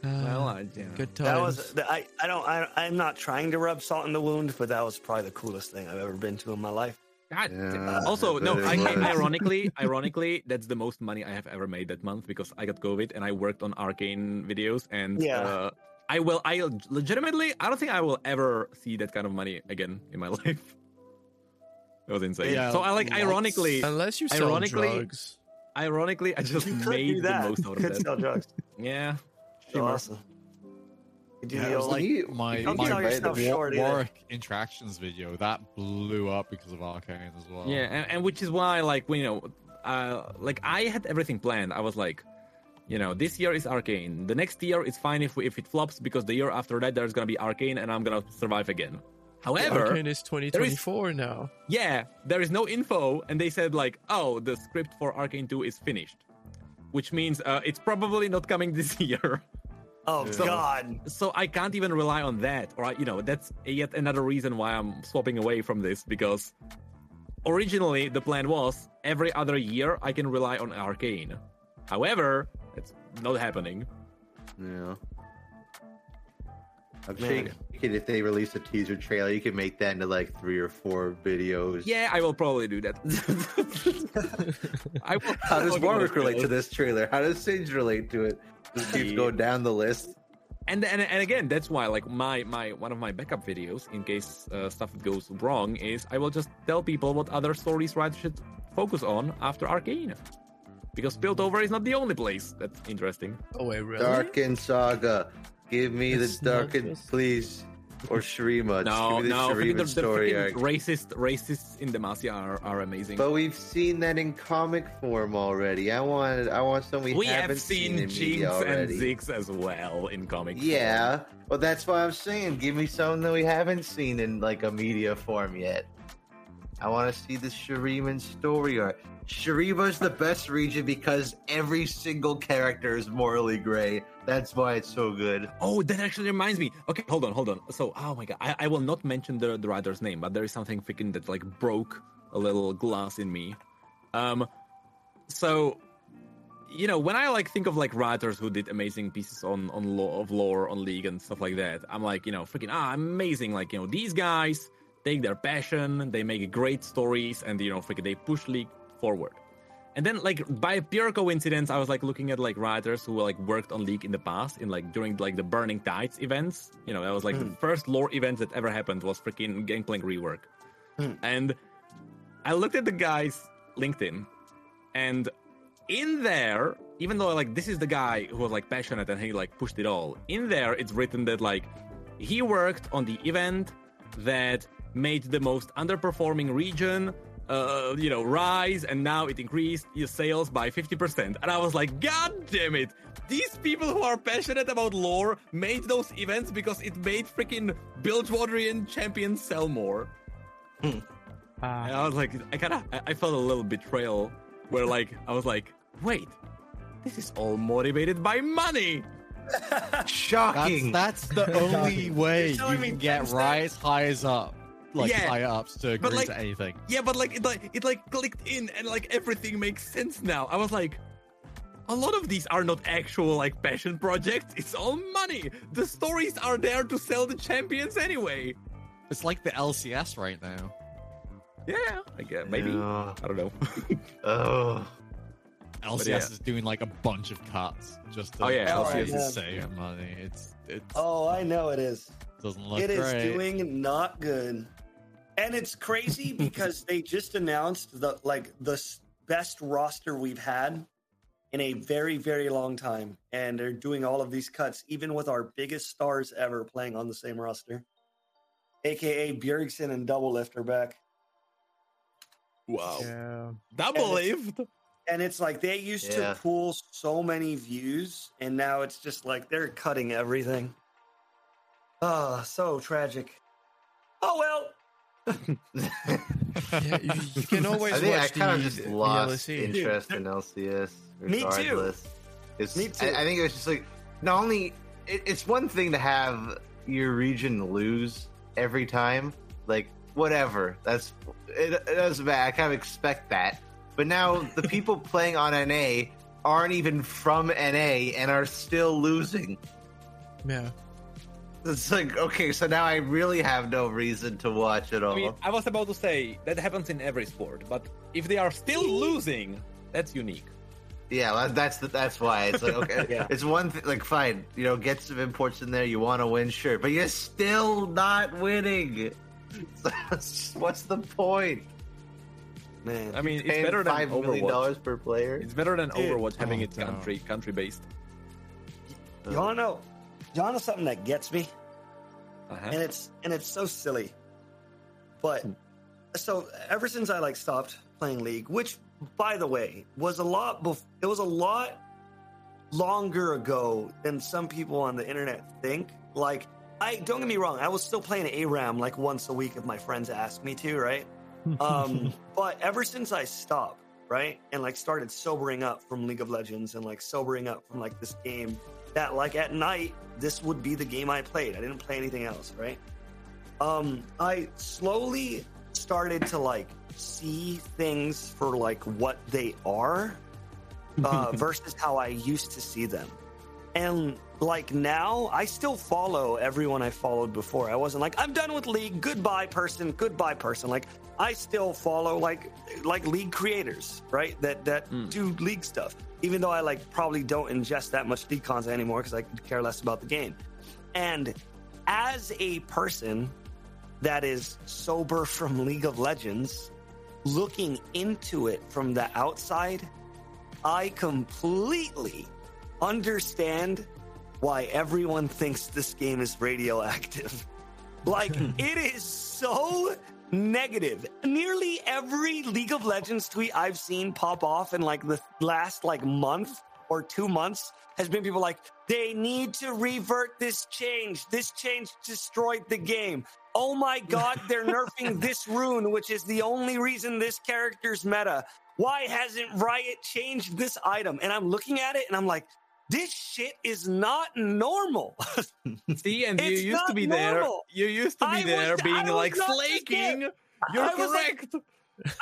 Well, Ah, I, you know. good times. That was I. I don't. I, I'm not trying to rub salt in the wound, but that was probably the coolest thing I've ever been to in my life. God. Yeah, also, no. I, it I, ironically, ironically, that's the most money I have ever made that month because I got COVID and I worked on arcane videos and Yeah. uh, I will. I legitimately, I don't think I will ever see that kind of money again in my life. It was insane. Yeah, so I like, lots- ironically, Unless you sell Ironically- drugs. ironically, I just You made the most out of could that. sell drugs. Yeah. So Shimmer. awesome. You do Yeah, the old- like You- my, don't my sell yourself War- short either. Warwick interactions video that blew up because of Arcane as well. Yeah, and, and which is why, like, you know, uh, like I had everything planned. I was like, you know, this year is Arcane. The next year is fine if we, if it flops because the year after that there's gonna be Arcane and I'm gonna survive again. However, Arcane is 2024 now. yeah, there is no info, and they said like, oh, the script for Arcane 2 is finished, which means uh, it's probably not coming this year. oh So- God. so I can't even rely on that. Or you know, that's yet another reason why I'm swapping away from this because originally the plan was every other year I can rely on Arcane. However, it's not happening. Yeah. I'm Man. sure you could, if they release a teaser trailer, you could make that into like three or four videos. Yeah, I will probably do that. I will, How does I'll give it a Warwick relate go. to this trailer? How does Sage relate to it? Just keeps going down the list. and, and and again that's why like my my one of my backup videos in case uh, stuff goes wrong is i will just tell people what other stories writers should focus on after arcane because piltover is not the only place that's interesting Oh wait, really? Darkin Saga. Give me It's the not Darkin, just- please. Or Shurima. Just no give me the no freaking the, the story freaking arc. racist racists in demacia are, are amazing But we've seen that in comic form already. I want I want some we, we haven't seen. We have seen in jinx and already. zix as well in comics Yeah, well, that's why I'm saying, give me something that we haven't seen in like a media form yet. I want to see the Shuriman story arc. Shurima's the best region because every single character is morally gray. That's why it's so good. Oh, that actually reminds me. Okay, hold on, hold on. So, oh my god, I, I will not mention the, the writer's name, but there is something freaking that like broke a little glass in me. Um, so, you know, when I like think of like writers who did amazing pieces on on law of lore on League and stuff like that, I'm like, you know, freaking ah, amazing. Like, you know, these guys take their passion, they make great stories, and you know, freaking they push League forward. And then, like by pure coincidence, I was like looking at like writers who like worked on League in the past, in like during like the Burning Tides events. You know, that was like the hmm. first lore event that ever happened was freaking Gangplank rework. Hmm. And I looked at the guy's LinkedIn, and in there, even though like this is the guy who was like passionate and he like pushed it all, in there it's written that like he worked on the event that made the most underperforming region uh, you know, rise, and now it increased your sales by 50%. And I was like, God damn it! These people who are passionate about lore made those events because it made freaking Bilgewaterian champions sell more. And Ah, I was like, I kind of, I I felt a little betrayal, where like, I was like, wait, this is all motivated by money. Shocking. that's the only way you telling me can get 10 rise highs up, like Yeah, higher ups to agree but, like- to anything. Yeah, but like it like it like clicked in and like everything makes sense now. I was like, a lot of these are not actual like passion projects. It's all money. The stories are there to sell the champions anyway. It's like the LCS right now. Yeah, I guess maybe. Yeah. I don't know. Oh. LCS yeah. is doing like a bunch of cuts just to, Oh, yeah, LCS to is- save money. It's it Oh, I know it is. doesn't look It is great. doing not good. And it's crazy because they just announced the like the best roster we've had in a very very long time and they're doing all of these cuts even with our biggest stars ever playing on the same roster. AKA Bjergsen and Doublelift are back. wow. yeah. Double And it's- lift. And it's like they used Yeah. to pull so many views and now it's just like they're cutting everything. Oh, so tragic. Oh well, Yeah, you, you can always I think I watch kind of just the lost interest in LCS. Me too. It's, Me too. I, I think it was just like not only it, it's one thing to have your region lose every time, like whatever. That's it, it doesn't matter. I kind of expect that. But now the people playing on NA aren't even from NA and are still losing. Yeah. It's like okay, so now I really have no reason to watch at all. I mean, I was about to say that happens in every sport, but if they are still losing, that's unique. Yeah, that's the, that's why it's like okay, Yeah. it's one thing. Like, fine, you know, get some imports in there. You want to win, sure, but you're still not winning. What's the point? man. I mean, it's better than five million Overwatch. dollars per player. It's better than Dude. Overwatch having Oh, it no. country country based. You wanna know? You wanna something that gets me? Uh-huh. And it's and it's so silly. But so ever since I like stopped playing League, which by the way was a lot bef- it was a lot longer ago than some people on the internet think. Like I don't get me wrong, I was still playing ARAM like once a week if my friends asked me to, right? um, but ever since I stopped, right, and like started sobering up from League of Legends and like sobering up from like this game, that like at night this would be the game I played. I didn't play anything else, right? Um, I slowly started to like see things for like what they are uh, versus how I used to see them. And like now, I still follow everyone I followed before. I wasn't like I'm done with League. Goodbye, person. Goodbye, person. Like I still follow like like League creators, right? That that Mm. do League stuff. Even though I like probably don't ingest that much League content anymore because I could care less about the game. And as a person that is sober from League of Legends, looking into it from the outside, I completely understand why everyone thinks this game is radioactive. Like, it is so negative. Nearly every League of Legends tweet I've seen pop off in like the last like month or two months has been people like, they need to revert this change. This change destroyed the game. Oh my god, they're nerfing this rune, which is the only reason this character's meta. Why hasn't Riot changed this item? And I'm looking at it and I'm like, this shit is not normal. See, and you used to be there. You used to be I there I being like slaking. You're I was like- correct.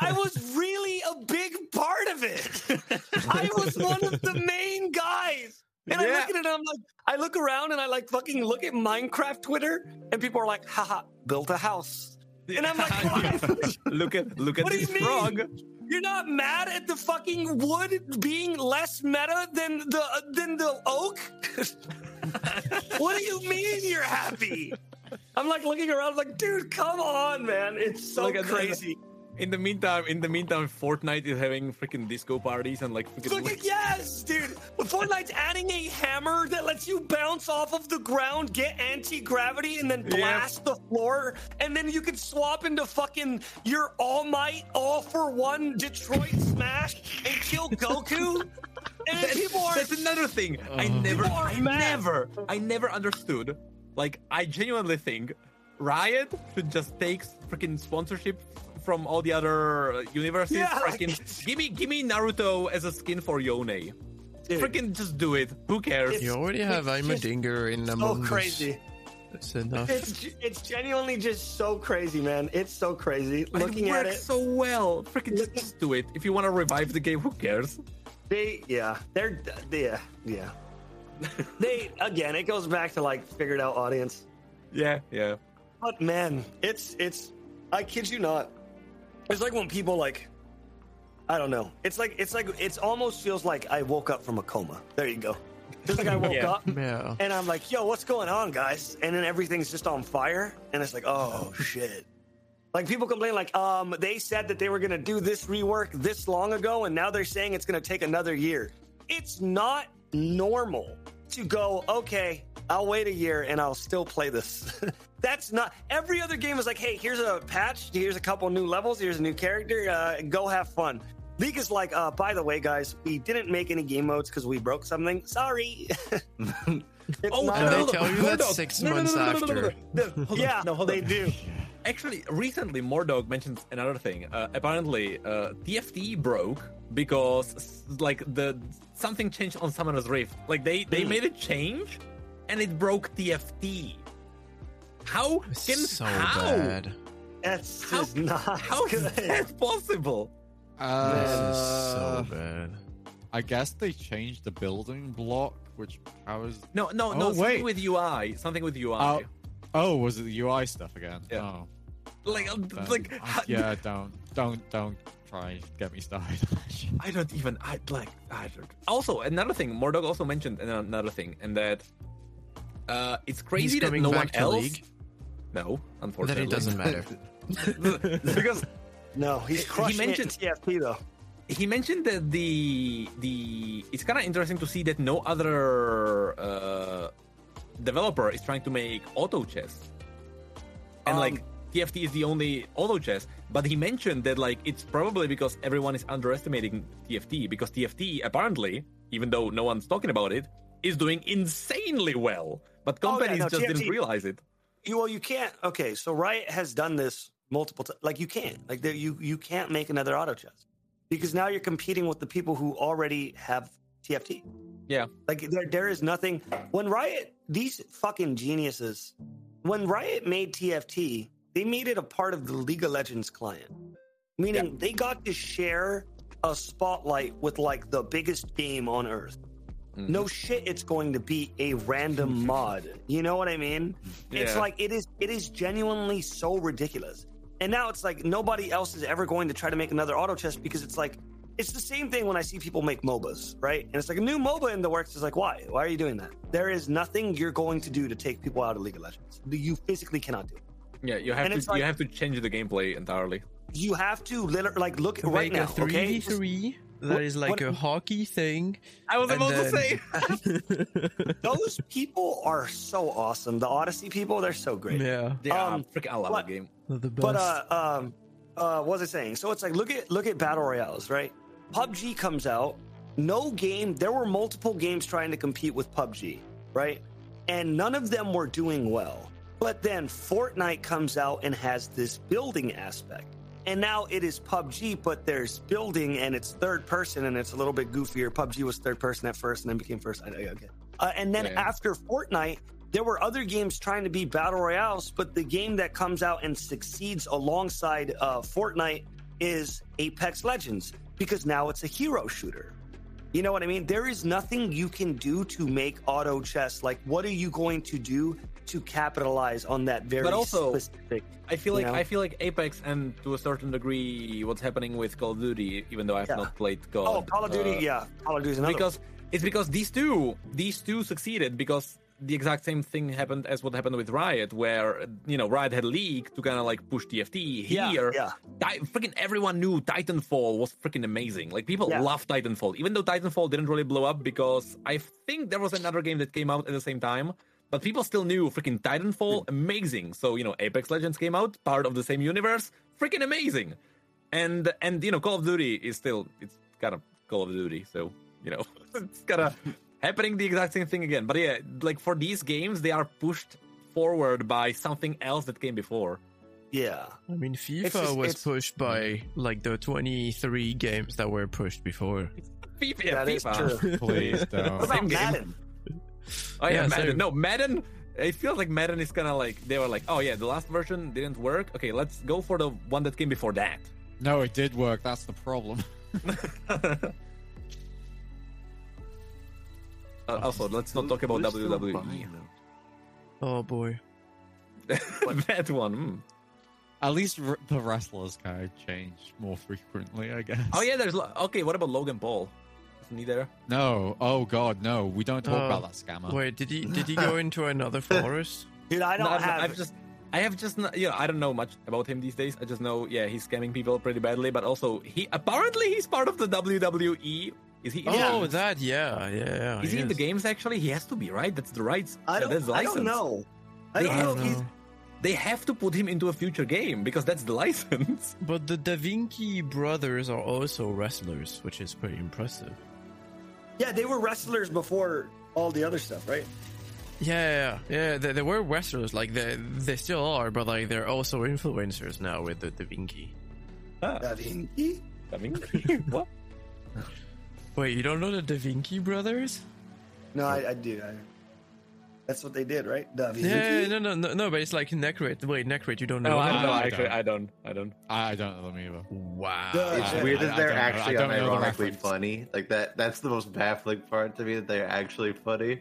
I was really a big part of it. I was one of the main guys. And I Yeah. look at it and I'm like, I look around and I like fucking look at Minecraft Twitter and people are like, haha, built a house. And I'm like, what? look at look at What this you mean? You're not mad at the fucking wood being less meta than the than the oak? what do you mean you're happy? I'm like looking around, like, dude, come on, man. It's so Look crazy. In the meantime, in the meantime, Fortnite is having freaking disco parties and like freaking. At yes, dude. But Fortnite's adding a hammer that lets you bounce off of the ground, get anti gravity, and then Yeah. blast the floor. And then you can swap into fucking your All Might, All for One Detroit Smash and kill Goku. And then people are That's another thing. I never, I mad. never, I never understood. Like, I genuinely think Riot should just take freaking sponsorship from all the other uh, universes. Yeah, freaking, it's- give me, give me Naruto as a skin for Yone. Dude, Freaking just do it. Who cares? It's- You already have it's just Heimerdinger in so Among Us. crazy. That's enough. It's it's genuinely just so crazy, man. It's so crazy. But Looking it at it, so well. Freaking just, just do it. If you want to revive the game, who cares? they yeah, they're yeah yeah. they again, it goes back to like figured out audience. Yeah, yeah. But man, it's it's I kid you not. It's like when people like I don't know. It's like it's like it's almost feels like I woke up from a coma. There you go. It's like I woke Yeah. up yeah. and I'm like, yo, what's going on, guys? And then everything's just on fire, and it's like, oh shit. Like people complain, like, um, they said that they were gonna do this rework this long ago, and now they're saying it's gonna take another year. It's not normal to go, okay, I'll wait a year and I'll still play this. That's not every other game is like, hey, here's a patch, here's a couple new levels, here's a new character, uh, go have fun. League is like, uh, by the way, guys, we didn't make any game modes because we broke something. Sorry. It's Oh, not- And they tell you hold that six No, no, no, months no, no, no, no, no, after. no. No, hold on. yeah, No, they do. Actually, recently, Mortdog mentions another thing. Uh, apparently, uh, TFT broke because like the something changed on Summoner's Rift. Like they they Hmm. made a change, and it broke TFT. How can so how bad. That's How- just not how is good. that possible? Uh, This is so bad. I guess they changed the building block, which powers. No, no, Oh, no. Something with UI. Something with UI. Oh, oh, was it the UI stuff again? Yeah. Oh, like, uh, then- like, uh, how- yeah. Don't, don't, don't try and get me started. I don't even. I like. I don't. Also, another thing. Mortdog also mentioned another thing, and that uh, it's crazy He's that no back one to else. League. No, Then unfortunately, it doesn't matter. because No, he's He crushing mentioned- it in TFT though. he mentioned that the the it's kind of interesting to see that no other uh, developer is trying to make auto chess, and Um, like TFT is the only auto chess. But he mentioned that like it's probably because everyone is underestimating TFT because TFT apparently, even though no one's talking about it, is doing insanely well. But Oh, yeah, companies no, just didn't realize it. You well, you can't. Okay, so Riot has done this multiple times. Like you can't. Like you you can't make another auto chess because now you're competing with the people who already have TFT. Yeah. Like there there is nothing. When Riot, these fucking geniuses, when Riot made TFT, they made it a part of the League of Legends client, meaning they got to share a spotlight with like the biggest game on earth. Mhm. No shit, it's going to be a random mod. You know what I mean? It's like it is. It is genuinely so ridiculous. And now it's like nobody else is ever going to try to make another auto chess because it's like it's the same thing when I see people make MOBAs, right? And it's like a new MOBA in the works. It's like why? Why are you doing that? There is nothing you're going to do to take people out of League of Legends. You physically cannot do. it. Yeah, you have And to like- you have to change the gameplay entirely. You have to literally like look To right make now. a Okay, 3v3 that is like what- a hockey thing. I was And about to say. those people are so awesome. The Odyssey people, they're so great. yeah, Yeah, Um, freaking I love what- that game. the best. But uh, um, uh, what was I saying? So it's like look at look at battle royales, right? PUBG comes out. No game. There were multiple games trying to compete with PUBG, right? And none of them were doing well. But then Fortnite comes out and has this building aspect. And now it is PUBG, but there's building and it's third person and it's a little bit goofier. PUBG was third person at first and then became first. I- Okay. Uh, and then Yeah. after Fortnite, there were other games trying to be battle royales, but the game that comes out and succeeds alongside uh, Fortnite is Apex Legends because now it's a hero shooter. You know what I mean? There is nothing you can do to make auto chess. Like, what are you going to do to capitalize on that very But also- specific? I feel you like know? I feel like Apex and to a certain degree what's happening with Call of Duty, even though I've Yeah. not played Call. Oh, Call of Duty, uh, yeah, Call of Duty. Because it's because these two these two succeeded because the exact same thing happened as what happened with Riot, where you know Riot had leaked to kind of like push TFT. Yeah, Here, yeah. Ti- freaking everyone knew Titanfall was freaking amazing. Like people Yeah. love Titanfall, even though Titanfall didn't really blow up because I think there was another game that came out at the same time. But people still knew freaking Titanfall amazing. So you know Apex Legends came out, part of the same universe, freaking amazing. And and you know Call of Duty is still it's kind of Call of Duty, so you know it's kind of happening the exact same thing again. But yeah, like for these games, they are pushed forward by something else that came before. Yeah. I mean, FIFA just- was pushed by like the 23 games that were pushed before. FIFA, That is FIFA. true. Please What don't. about Madden? Oh yeah, Yeah, Madden. same. No, Madden. It feels like Madden is kind of like they were like, oh yeah, the last version didn't work. Okay, let's go for the one that came before that. No, it did work. That's the problem. Uh, also, let's not talk about WWE. buying? Oh boy. that one. mm. At least r- the wrestlers kind of change more frequently, I guess. Oh yeah, there's Lo- okay. What about Logan Paul? Isn't he there? No. Oh God, no. We don't talk Oh, about that scammer. Wait, did he did he go into another forest? Dude, I don't No, I've. I've just, I have just, not, you know, I don't know much about him these days. I just know, yeah, he's scamming people pretty badly. But also, he apparently he's part of the WWE. Is he? Oh, is he- that yeah, yeah. yeah Is he in the games? Actually, he has to be right. That's the rights. I uh, don't, that's the I don't know. I They don't I don't if know. They have to put him into a future game because that's the license. But the Da Vinci brothers are also wrestlers, which is pretty impressive. Yeah, they were wrestlers before all the other stuff, right? Yeah, yeah, yeah. They, they were wrestlers, like they they still are, but like they're also influencers now with the Da Vinci. Ah, Da Vinci? I mean, what? Wait, you don't know the Da Vinci brothers? No, I, I do. I, that's what they did, right? Da Vinci. Yeah, no, no, no, no. But it's like Necrit. Wait, Necrit, you don't know? No, that? I, no, I actually, don't. I don't. I don't. I don't know them either. Wow. Duh, It's I- weird I- that they're don't I actually don't know the unironically reference. funny. Like that. That's the most baffling part to me. That they're actually funny.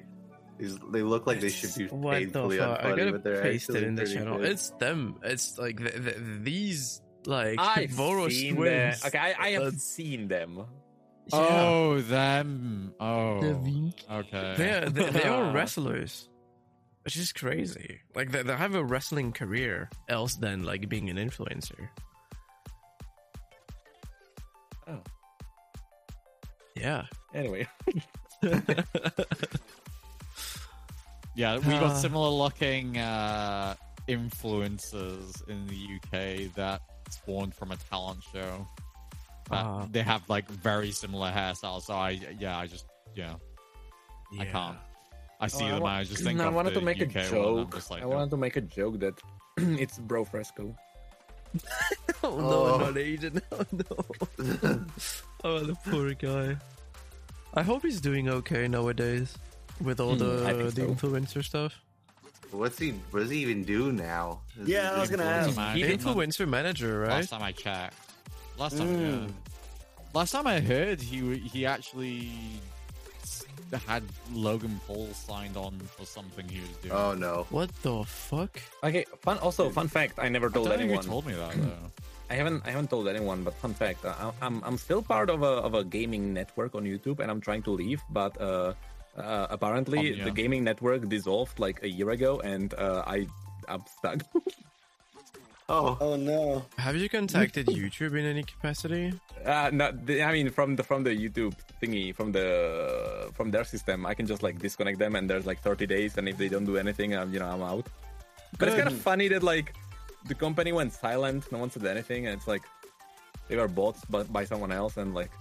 These, they look like they should be What the painfully fuck? I gotta but they're paste it actually in the channel. good. It's them. It's like th th these like I've Voros seen them. Okay, I, I have That's- seen them. Yeah. Oh, them. Oh. Da Okay. They're, they, they are wrestlers. Which is crazy. Like, they, they have a wrestling career else than, like, being an influencer. Oh. Yeah. Anyway, Yeah, we got similar looking uh, influencers in the UK that spawned from a talent show. Uh. they have like very similar hairstyles. So I, yeah, I just, yeah, I can't. I see Oh, I them. wa- I just think I wanted to make a UK one, I'm joke. just like, I wanted to make a joke that it's bro fresco. Oh, no, Oh. no, not Aiden. Oh, no. oh, the poor guy. I hope he's doing okay nowadays with all Hmm, the, I the so. influencer stuff. What's he? What does he even do now? Is Yeah, he I was gonna influencer ask. man? He did not- Influencer manager, right? Last time I checked. Last time, Mm. yeah. Last time I heard, he he actually s- had Logan Paul signed on for something he was doing. Oh no. What the fuck? Okay, fun. Also, fun fact. I never I told don't think you anyone. told me that though. I haven't. I haven't told anyone. But fun fact. I, I'm. I'm still part of a of a gaming network on YouTube, and I'm trying to leave. But uh, uh apparently Um, yeah. the gaming network dissolved like a year ago, and uh, I I'm stuck. Oh. Oh no. Have you contacted YouTube in any capacity? Uh, no, the, I mean from the from the YouTube thingy from the from their system, I can just like disconnect them, and there's like 30 days, and if they don't do anything, I'm you know I'm out. But it's kind of funny that like the company went silent, no one said anything, and it's like they were bought by, by someone else, and like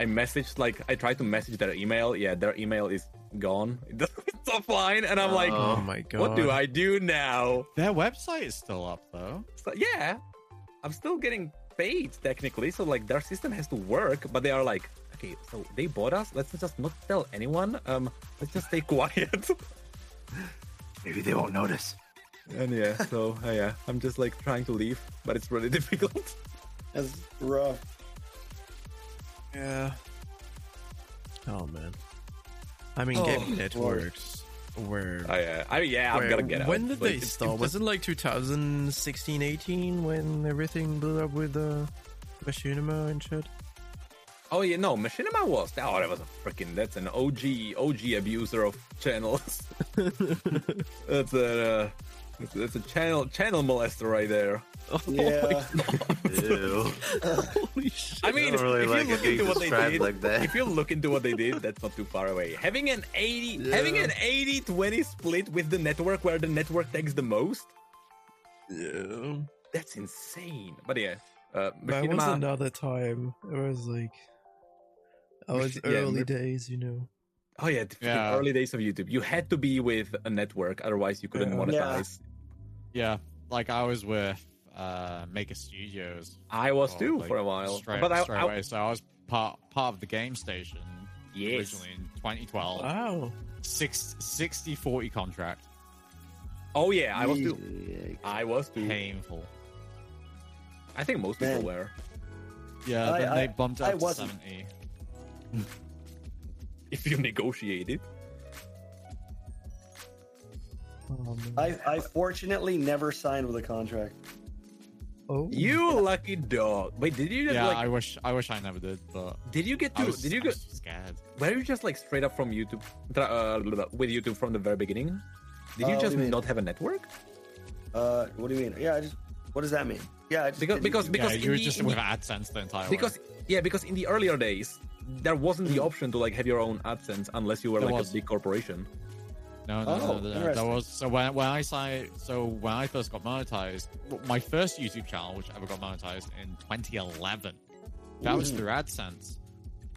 I messaged like I tried to message their email, yeah, their email is gone, it's offline, and I'm like, Oh Oh. my god. what do I do now? Their website is still up though. So, yeah, I'm still getting paid technically, so like their system has to work, but they are like, okay, so they bought us. Let's just not tell anyone. Um, let's just stay quiet. Maybe they won't notice. and yeah, so uh, yeah, I'm just like trying to leave, but it's really difficult. That's rough. Yeah. Oh man. I mean, Oh, gaming networks were. I, uh, I mean, yeah, I'm gonna get out. When did Like, they it's- start? it's Was it like 2016, 18 when everything blew up with the uh, Machinima and shit? Oh yeah, no, Machinima was. Oh, that was a freaking. That's an OG OG abuser of channels. that's a uh, that's, that's a channel channel molester right there. Yeah. Ew. Holy shit. I mean, don't really if like you look into what they did, like that. if you look into what they did, that's not too far away. Having an 80, having an 80-20 split with the network where the network takes the most, Yeah. that's insane. But yeah, uh, That was another time. It was like. I was Yeah, early Mer- days, you know. Oh yeah, the Yeah. early days of YouTube, you had to be with a network, otherwise you couldn't monetize. Yeah, like I was with uh, Maker Studios I was for, too like, for a while, straight, but I, straight I away. So I was part part of the game station yes, originally in 2012. Wow. Six, 60 40 contract. oh yeah, I was too. Yikes. I was too. Painful. I think most people were. Yeah, I- then I- they bumped I up to wasn't. 70. If you negotiated, Oh. I, I fortunately never signed with a contract. oh. you lucky dog. Wait, did you just Yeah, like? I wish I wish I never did, but Did you get to? was, did you get? was scared. Were you just like straight up from YouTube uh, with YouTube from the very beginning? Did Uh, you what do just you not have a network? Uh, what do you mean? Yeah, I just. What does that mean? Yeah, Because because because yeah, in you were the- just in with the- AdSense the entire because yeah because in the earlier days there wasn't the option to like have your own AdSense unless you were There like was. a big corporation. No, no, Oh, no, no, no. That was so when when I signed. So when I first got monetized, my first YouTube channel, which ever got monetized in 2011, that was Mhm. through AdSense.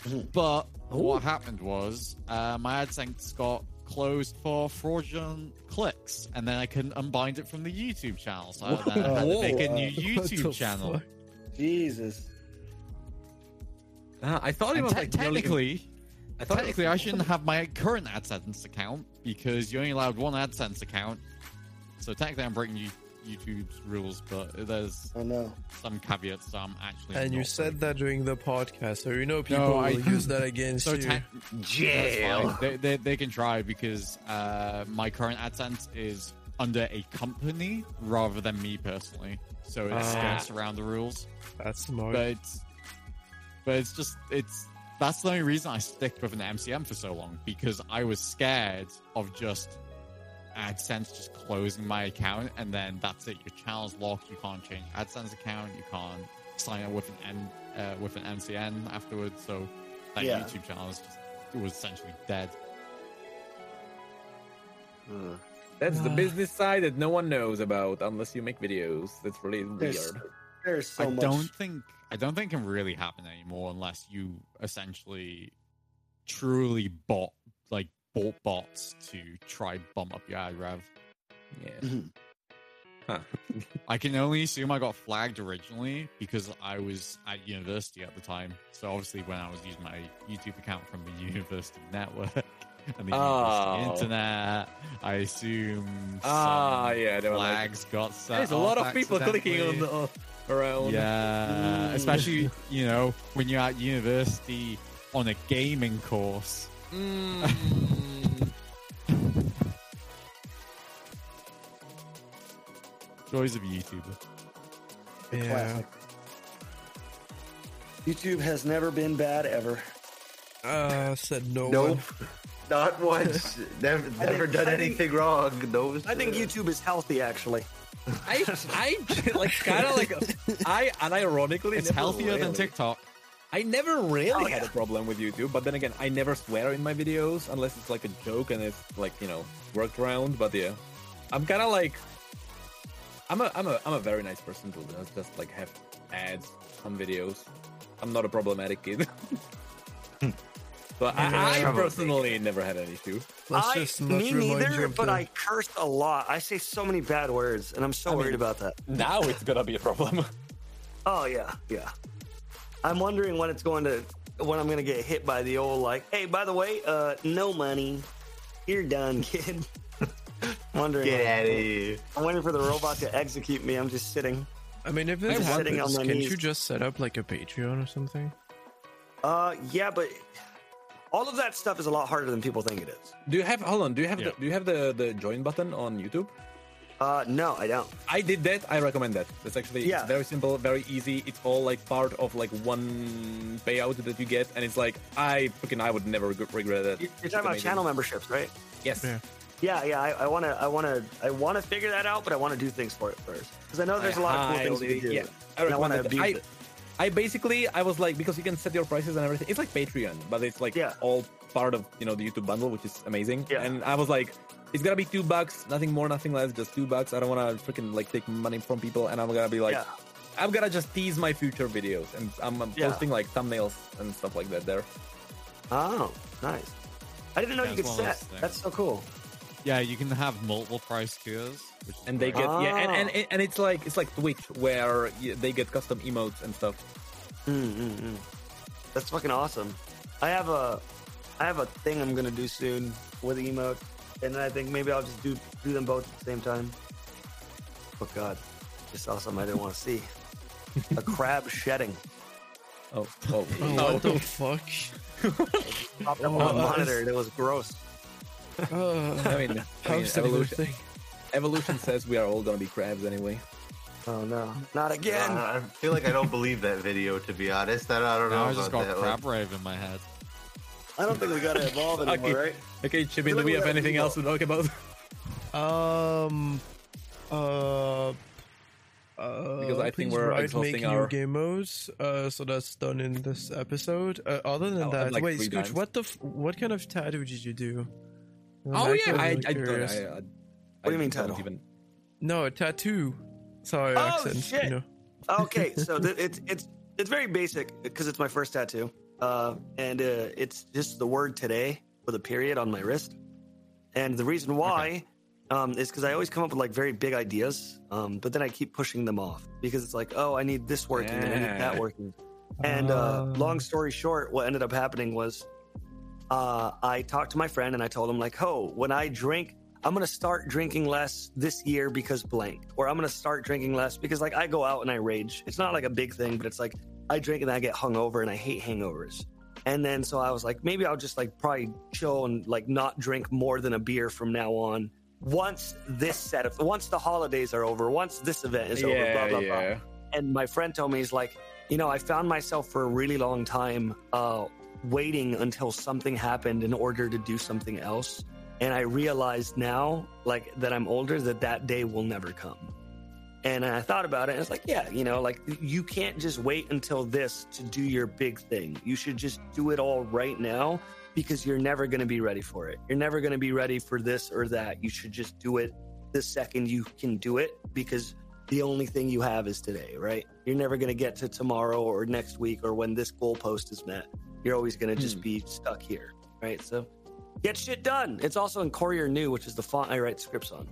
Mhm. But Oh. what happened was uh, my AdSense got closed for fraudulent clicks, and then I couldn't unbind it from the YouTube channel, so I had to make a new YouTube channel. fuck? Jesus. Ah, I thought it was te- like nearly- technically, I thought it was- technically, I shouldn't have my current AdSense account because you only allowed one AdSense account. So technically, I'm breaking you, YouTube's rules, but there's I know. some caveats. So I'm actually. And you said that during the podcast, so you know people No, will I- use that against So you. te- Jail. They, they, they can try because uh, my current AdSense is under a company rather than me personally. So it Ah. skirts around the rules. That's smart. But it's, but it's just it's that's the only reason I stick with an MCN for so long because I was scared of just AdSense just closing my account and then that's it. Your channel's locked. You can't change AdSense account. You can't sign up with an N, uh, with an MCN afterwards. So that Yeah. YouTube channel is just it was essentially dead. Ugh. That's the business side that no one knows about unless you make videos. That's really There's, weird. there's so I much. don't think I don't think can really happen anymore unless you essentially truly bought like bought bots to try bump up your ad rev. Yeah. Mhm. Huh. I can only assume I got flagged originally because I was at university at the time. So obviously when I was using my YouTube account from the university network and the Oh. university internet, I assume Ah, some yeah, they were like- flags got set. There's a lot of people clicking on the, uh, around. Yeah, Mm. especially you know when you're at university on a gaming course. Mm. Joys of YouTuber. yeah. Classic. YouTube has never been bad ever. Uh, said no Nope. one. Not once. never never think- done I think- anything wrong. No. I think YouTube is healthy, actually. I, I like kind of like I unironically It's never healthier than TikTok. I never really Oh, had yeah. a problem with YouTube, but then again, I never swear in my videos unless it's like a joke and it's like you know worked around. But yeah, I'm kind of like I'm a I'm a I'm a very nice person to just, just like have ads on videos. I'm not a problematic kid. Hmm. But I, I personally never had an issue. Let's I, just not me neither, but the- I cursed a lot. I say so many bad words, and I'm so I mean- worried about that. Now it's gonna be a problem. Oh yeah, yeah. I'm wondering when it's going to when I'm going to get hit by the old like, hey, by the way, uh, no money, you're done, kid. wondering. Get out of here. I'm waiting for the robot to execute me. I'm just sitting. I mean, if this I'm sitting happens, on my can't knees. you just set up like a Patreon or something? Uh, yeah, but all of that stuff is a lot harder than people think it is. Do you have hold on? Do you have Yeah. the do you have the the join button on YouTube? Uh, no, I don't. I did that. I recommend that. That's actually Yeah. it's very simple, very easy. It's all like part of like one payout that you get, and it's like I fucking I would never regret that. You're, you're It's talking about amazing. channel memberships, right? Yes. Yeah. Yeah, yeah. I, I wanna, I wanna, I wanna figure that out, but I want to do things for it first because I know there's a lot of cool things you can do. Yeah, I and I want to recommend abuse it. it. I, I basically I was like because you can set your prices and everything. It's like Patreon, but it's like Yeah. all part of you know the YouTube bundle, which is amazing. Yeah. And I was like, it's gonna be two bucks, nothing more, nothing less, just two bucks. I don't want to freaking like take money from people, and I'm gonna be like, yeah. I'm gonna just tease my future videos, and I'm, I'm Yeah. posting like thumbnails and stuff like that there. Oh, nice. I didn't know Yeah, you could it's one of those set. That's so cool. Yeah, you can have multiple price tiers, which and they great. get yeah, and, Ah. and and it's like it's like Twitch where they get custom emotes and stuff. Mm, mm, mm. That's fucking awesome. I have a, I have a thing I'm gonna do soon with emote, and then I think maybe I'll just do do them both at the same time. Oh God, just saw something I didn't want to see. a crab shedding. Oh, oh, Oh, what the fuck? Popped up on the monitor. and It was gross. Uh, I mean, I mean how's that a good evolution, evolution says we are all gonna be crabs anyway. Oh no, not again. Uh, I feel like I don't believe that video, to be honest. I don't, I don't know Now I about just got that crab one. rave in my head. I don't think we gotta evolve anymore, Okay. right? Okay, Chibi, do like we we have anything move else to talk about? Um, uh, uh, Because I think we're write exhausting make our- new game modes. Uh, so that's done in this episode. Uh, other than Oh, that, like wait, three Skooch, times. what the f- what kind of tattoo did you do? I'm oh yeah, I, really I, don't, curious. I, I, What do you mean don't title? Even, No, a tattoo. Sorry, Oh, accent. shit. You know. okay, so th- it's it's it's very basic because it's my first tattoo, uh, and uh, it's just the word today with a period on my wrist. And the reason why um, is because I always come up with like very big ideas, um, but then I keep pushing them off because it's like, oh, I need this working and I need that working. And uh, Ah. long story short, what ended up happening was uh, I talked to my friend and I told him like, "Oh, when I drink, I'm gonna start drinking less this year because blank, or I'm gonna start drinking less because like I go out and I rage. It's not like a big thing, but it's like I drink and I get hungover and I hate hangovers. And then so I was like, maybe I'll just like probably chill and like not drink more than a beer from now on. Once this set of once the holidays are over, once this event is over, blah blah blah and my friend told me he's like you know i found myself for a really long time uh waiting until something happened in order to do something else. And i realized now like that i'm older that that day will never come. And i thought about it and it's like yeah you know like you can't just wait until this to do your big thing. You should just do it all right now because you're never going to be ready for it. You're never going to be ready for this or that. You should just do it the second you can do it because the only thing you have is today, right? You're never going to get to tomorrow or next week or when this goalpost is met. You're always going to just Hmm. be stuck here, right? So get shit done. It's also in Courier New, which is the font I write scripts on.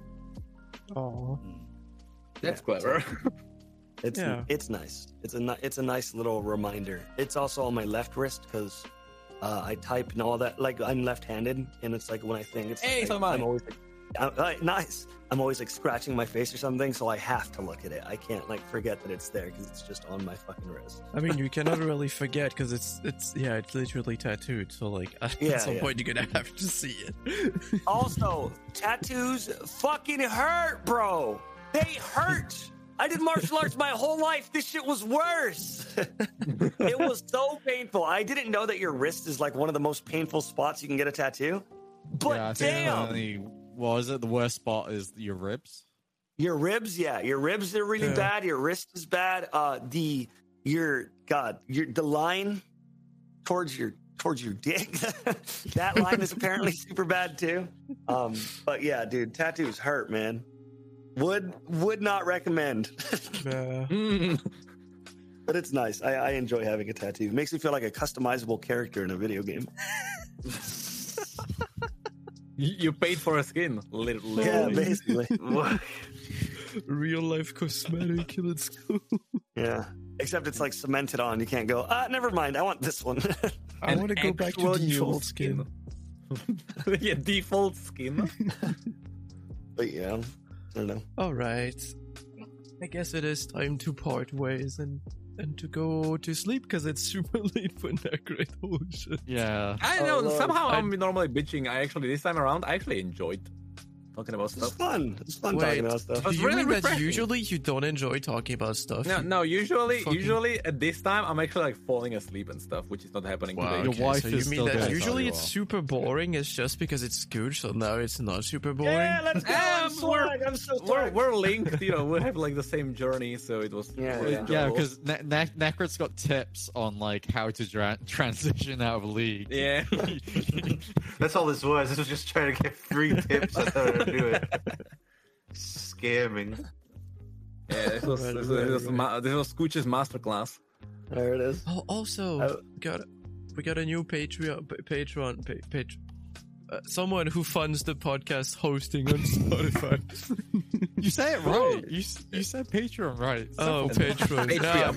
Oh, That's Yeah, clever. It's Yeah. it's nice. It's a it's a nice little reminder. It's also on my left wrist because uh, I type and all that. Like I'm left-handed, and it's like when I think it's Hey, like, so. I'm always like, I'm, uh, nice. I'm always like scratching my face or something, so I have to look at it. I can't like forget that it's there because it's just on my fucking wrist. I mean, you cannot really forget because it's it's yeah, it's literally tattooed. So like at Yeah, some yeah. point you're gonna have to see it. Also, tattoos fucking hurt, bro. They hurt. I did martial arts my whole life. This shit was worse. it was so painful. I didn't know that your wrist is like one of the most painful spots you can get a tattoo. But yeah, damn, only, is it? The worst spot is your ribs. your ribs, yeah, your ribs are really Yeah. bad. Your wrist is bad. Uh, the your God, your the line towards your towards your dick. that line is apparently super bad too. Um, but yeah, dude, tattoos hurt, man. Would would not recommend, Yeah. Mm. but it's nice. I, I enjoy having a tattoo. It makes me feel like a customizable character in a video game. You you paid for a skin, lit- Yeah, basically. Real life cosmetic. Let's go. Yeah. Except it's like cemented on. You can't go. Ah, never mind. I want this one. I want to go back to actual new default skin. yeah, default skin. but yeah, I don't know. All right. I guess it is time to part ways and and to go to sleep because it's super late for Necrit. Oh shit. Yeah. I Oh, know. Lord. somehow I'm normally bitching. I actually this time around I actually enjoyed. Talking about It's stuff. fun. It's fun Wait, talking about stuff. do It's you really mean that usually you don't enjoy talking about stuff? No, no. Usually, Fucking- usually at this time, I'm actually like falling asleep and stuff, which is not happening Wow, today. Your okay, wife so you is mean still that gonna usually it's off. super boring? It's just because it's Skooch, so now it's not super boring. Yeah, let's go. I'm Um, we're- swag. I'm so We're, we're linked, you know. We have like the same journey, so it was Yeah, really yeah. Yeah, because ne- ne- Necrit's got tips on like how to dra- transition out of League. yeah. That's all this was. This was just trying to get free tips on how to do it. Scamming. Yeah, this was, Right, this, right, was right. ma- this was Skooch's masterclass. There it is. Oh, also, Oh. we got we got a new Patreon, pa- Patreon, pa- page. Uh, someone who funds the podcast hosting on Spotify. You say it right. You you said Patreon right. oh, Simple. Patreon. Nah, I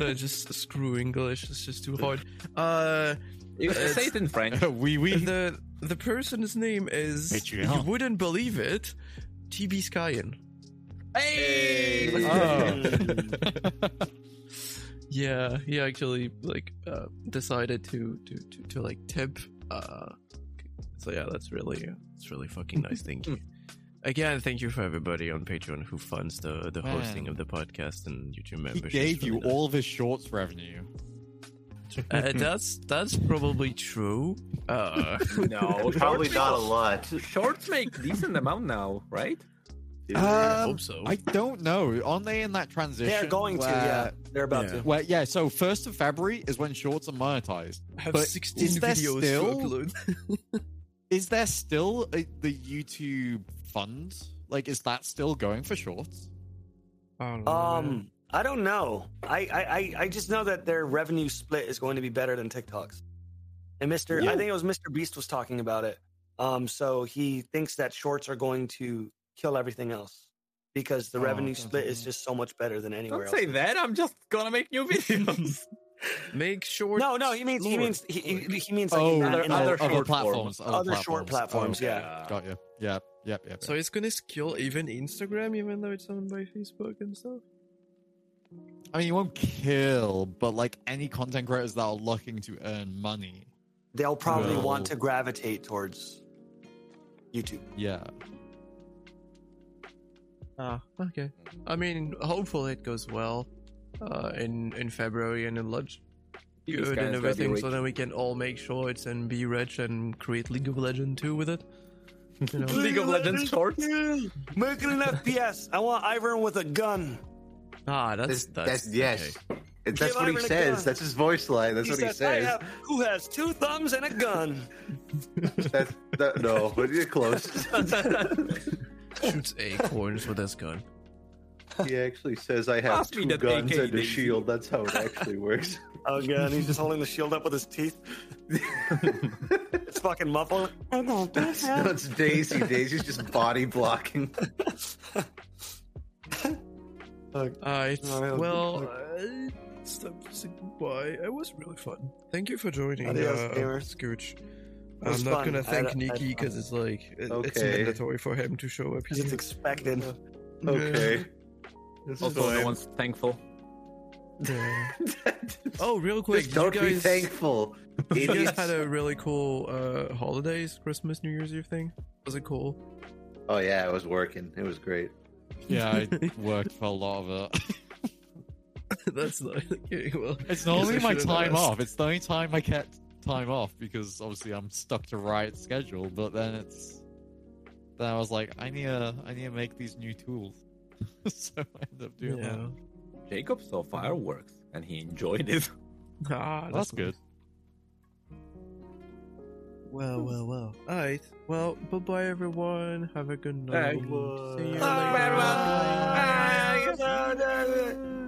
mean, uh, just screw English. It's just too hard. Uh, You It's- say it in French. we we. the the person's name is Patreon. you wouldn't believe it, TB Skyen. Hey! Oh. Yeah, he actually like uh, decided to, to to to like tip. Uh, so yeah, that's really it's really fucking nice. Thank you. Again, thank you for everybody on Patreon who funds the the hosting of the podcast and YouTube he membership. gave you all of his shorts revenue. Uh, that's that's probably true. Uh, No, Probably shorts not a lot. Shorts make decent amount now, right? I Um, hope so. I don't know. Aren't they in that transition? They're going to, yeah. They're about Yeah. to. Where yeah, so first of February is when shorts are monetized. I have but 16 is there videos still- Is there still a, the YouTube fund? Like, is that still going for shorts? I don't know, man. Um, I don't know. I, I, I, I just know that their revenue split is going to be better than TikTok's. And Mr. Yeah. I think it was Mr. Beast was talking about it. Um, so he thinks that shorts are going to kill everything else because the Oh, revenue that's split is just so much better than anywhere Don't else. say that. I'm just gonna make new videos. make short. No, no, he means he means he, he, he means like oh, in that- other- other short platforms. Other short platforms, Oh, yeah. Got you. Yep, yep, yep. So it's gonna kill even Instagram, even though it's owned by Facebook and stuff. I mean, you won't kill, but like any content creators that are looking to earn money, they'll probably Well- want to gravitate towards YouTube. yeah. Ah, okay. I mean, hopefully it goes well uh, in in February and in lunch. Good and everything, so then we can all make shorts and be rich and create League of Legends too with it. You know? League of Legends shorts. Make it an FPS. I want Ivern with a gun. Ah, that's That's, that's, that's yes. okay. That's Give what he says. That's his voice line. That's He what he says, I says. have, who has two thumbs and a gun? That's that, no, but you're close. Shoots acorns with his gun. he actually says, "I have Pass me two guns AK, and a Daisy. shield." That's how it actually works. Oh, God. He's just holding the shield up with his teeth. it's fucking muffled. That's, that's Daisy. Daisy's just body blocking. Alright, Oh, well, uh, it's time to goodbye. It was really fun. Thank you for joining, Adios, uh, gamers. Scooch. I'm not fun. gonna thank had a- I had Nicky because it's like it- it's mandatory for him to show up Because it's expected. Okay. This is Also, no fine. one's thankful. Yeah. Oh, real quick, Just did don't you be guys, thankful, you guys had a really cool uh, holidays, Christmas, New Year's Eve thing. Was it cool? Oh yeah, I was working. It was great. Yeah, I worked for a lot of it. That's not okay. Well, It's not only my time asked. off. It's the only time I kept time off because obviously I'm stuck to Riot's schedule. But then it's then I was like, I need to I need to make these new tools. so I ended up doing Yeah. Jacob saw fireworks and he enjoyed it. Ah, that. That's good. Well, well, well. Alright. Well, bye bye everyone. Have a good night. Bye. See you later. Bye. Bye.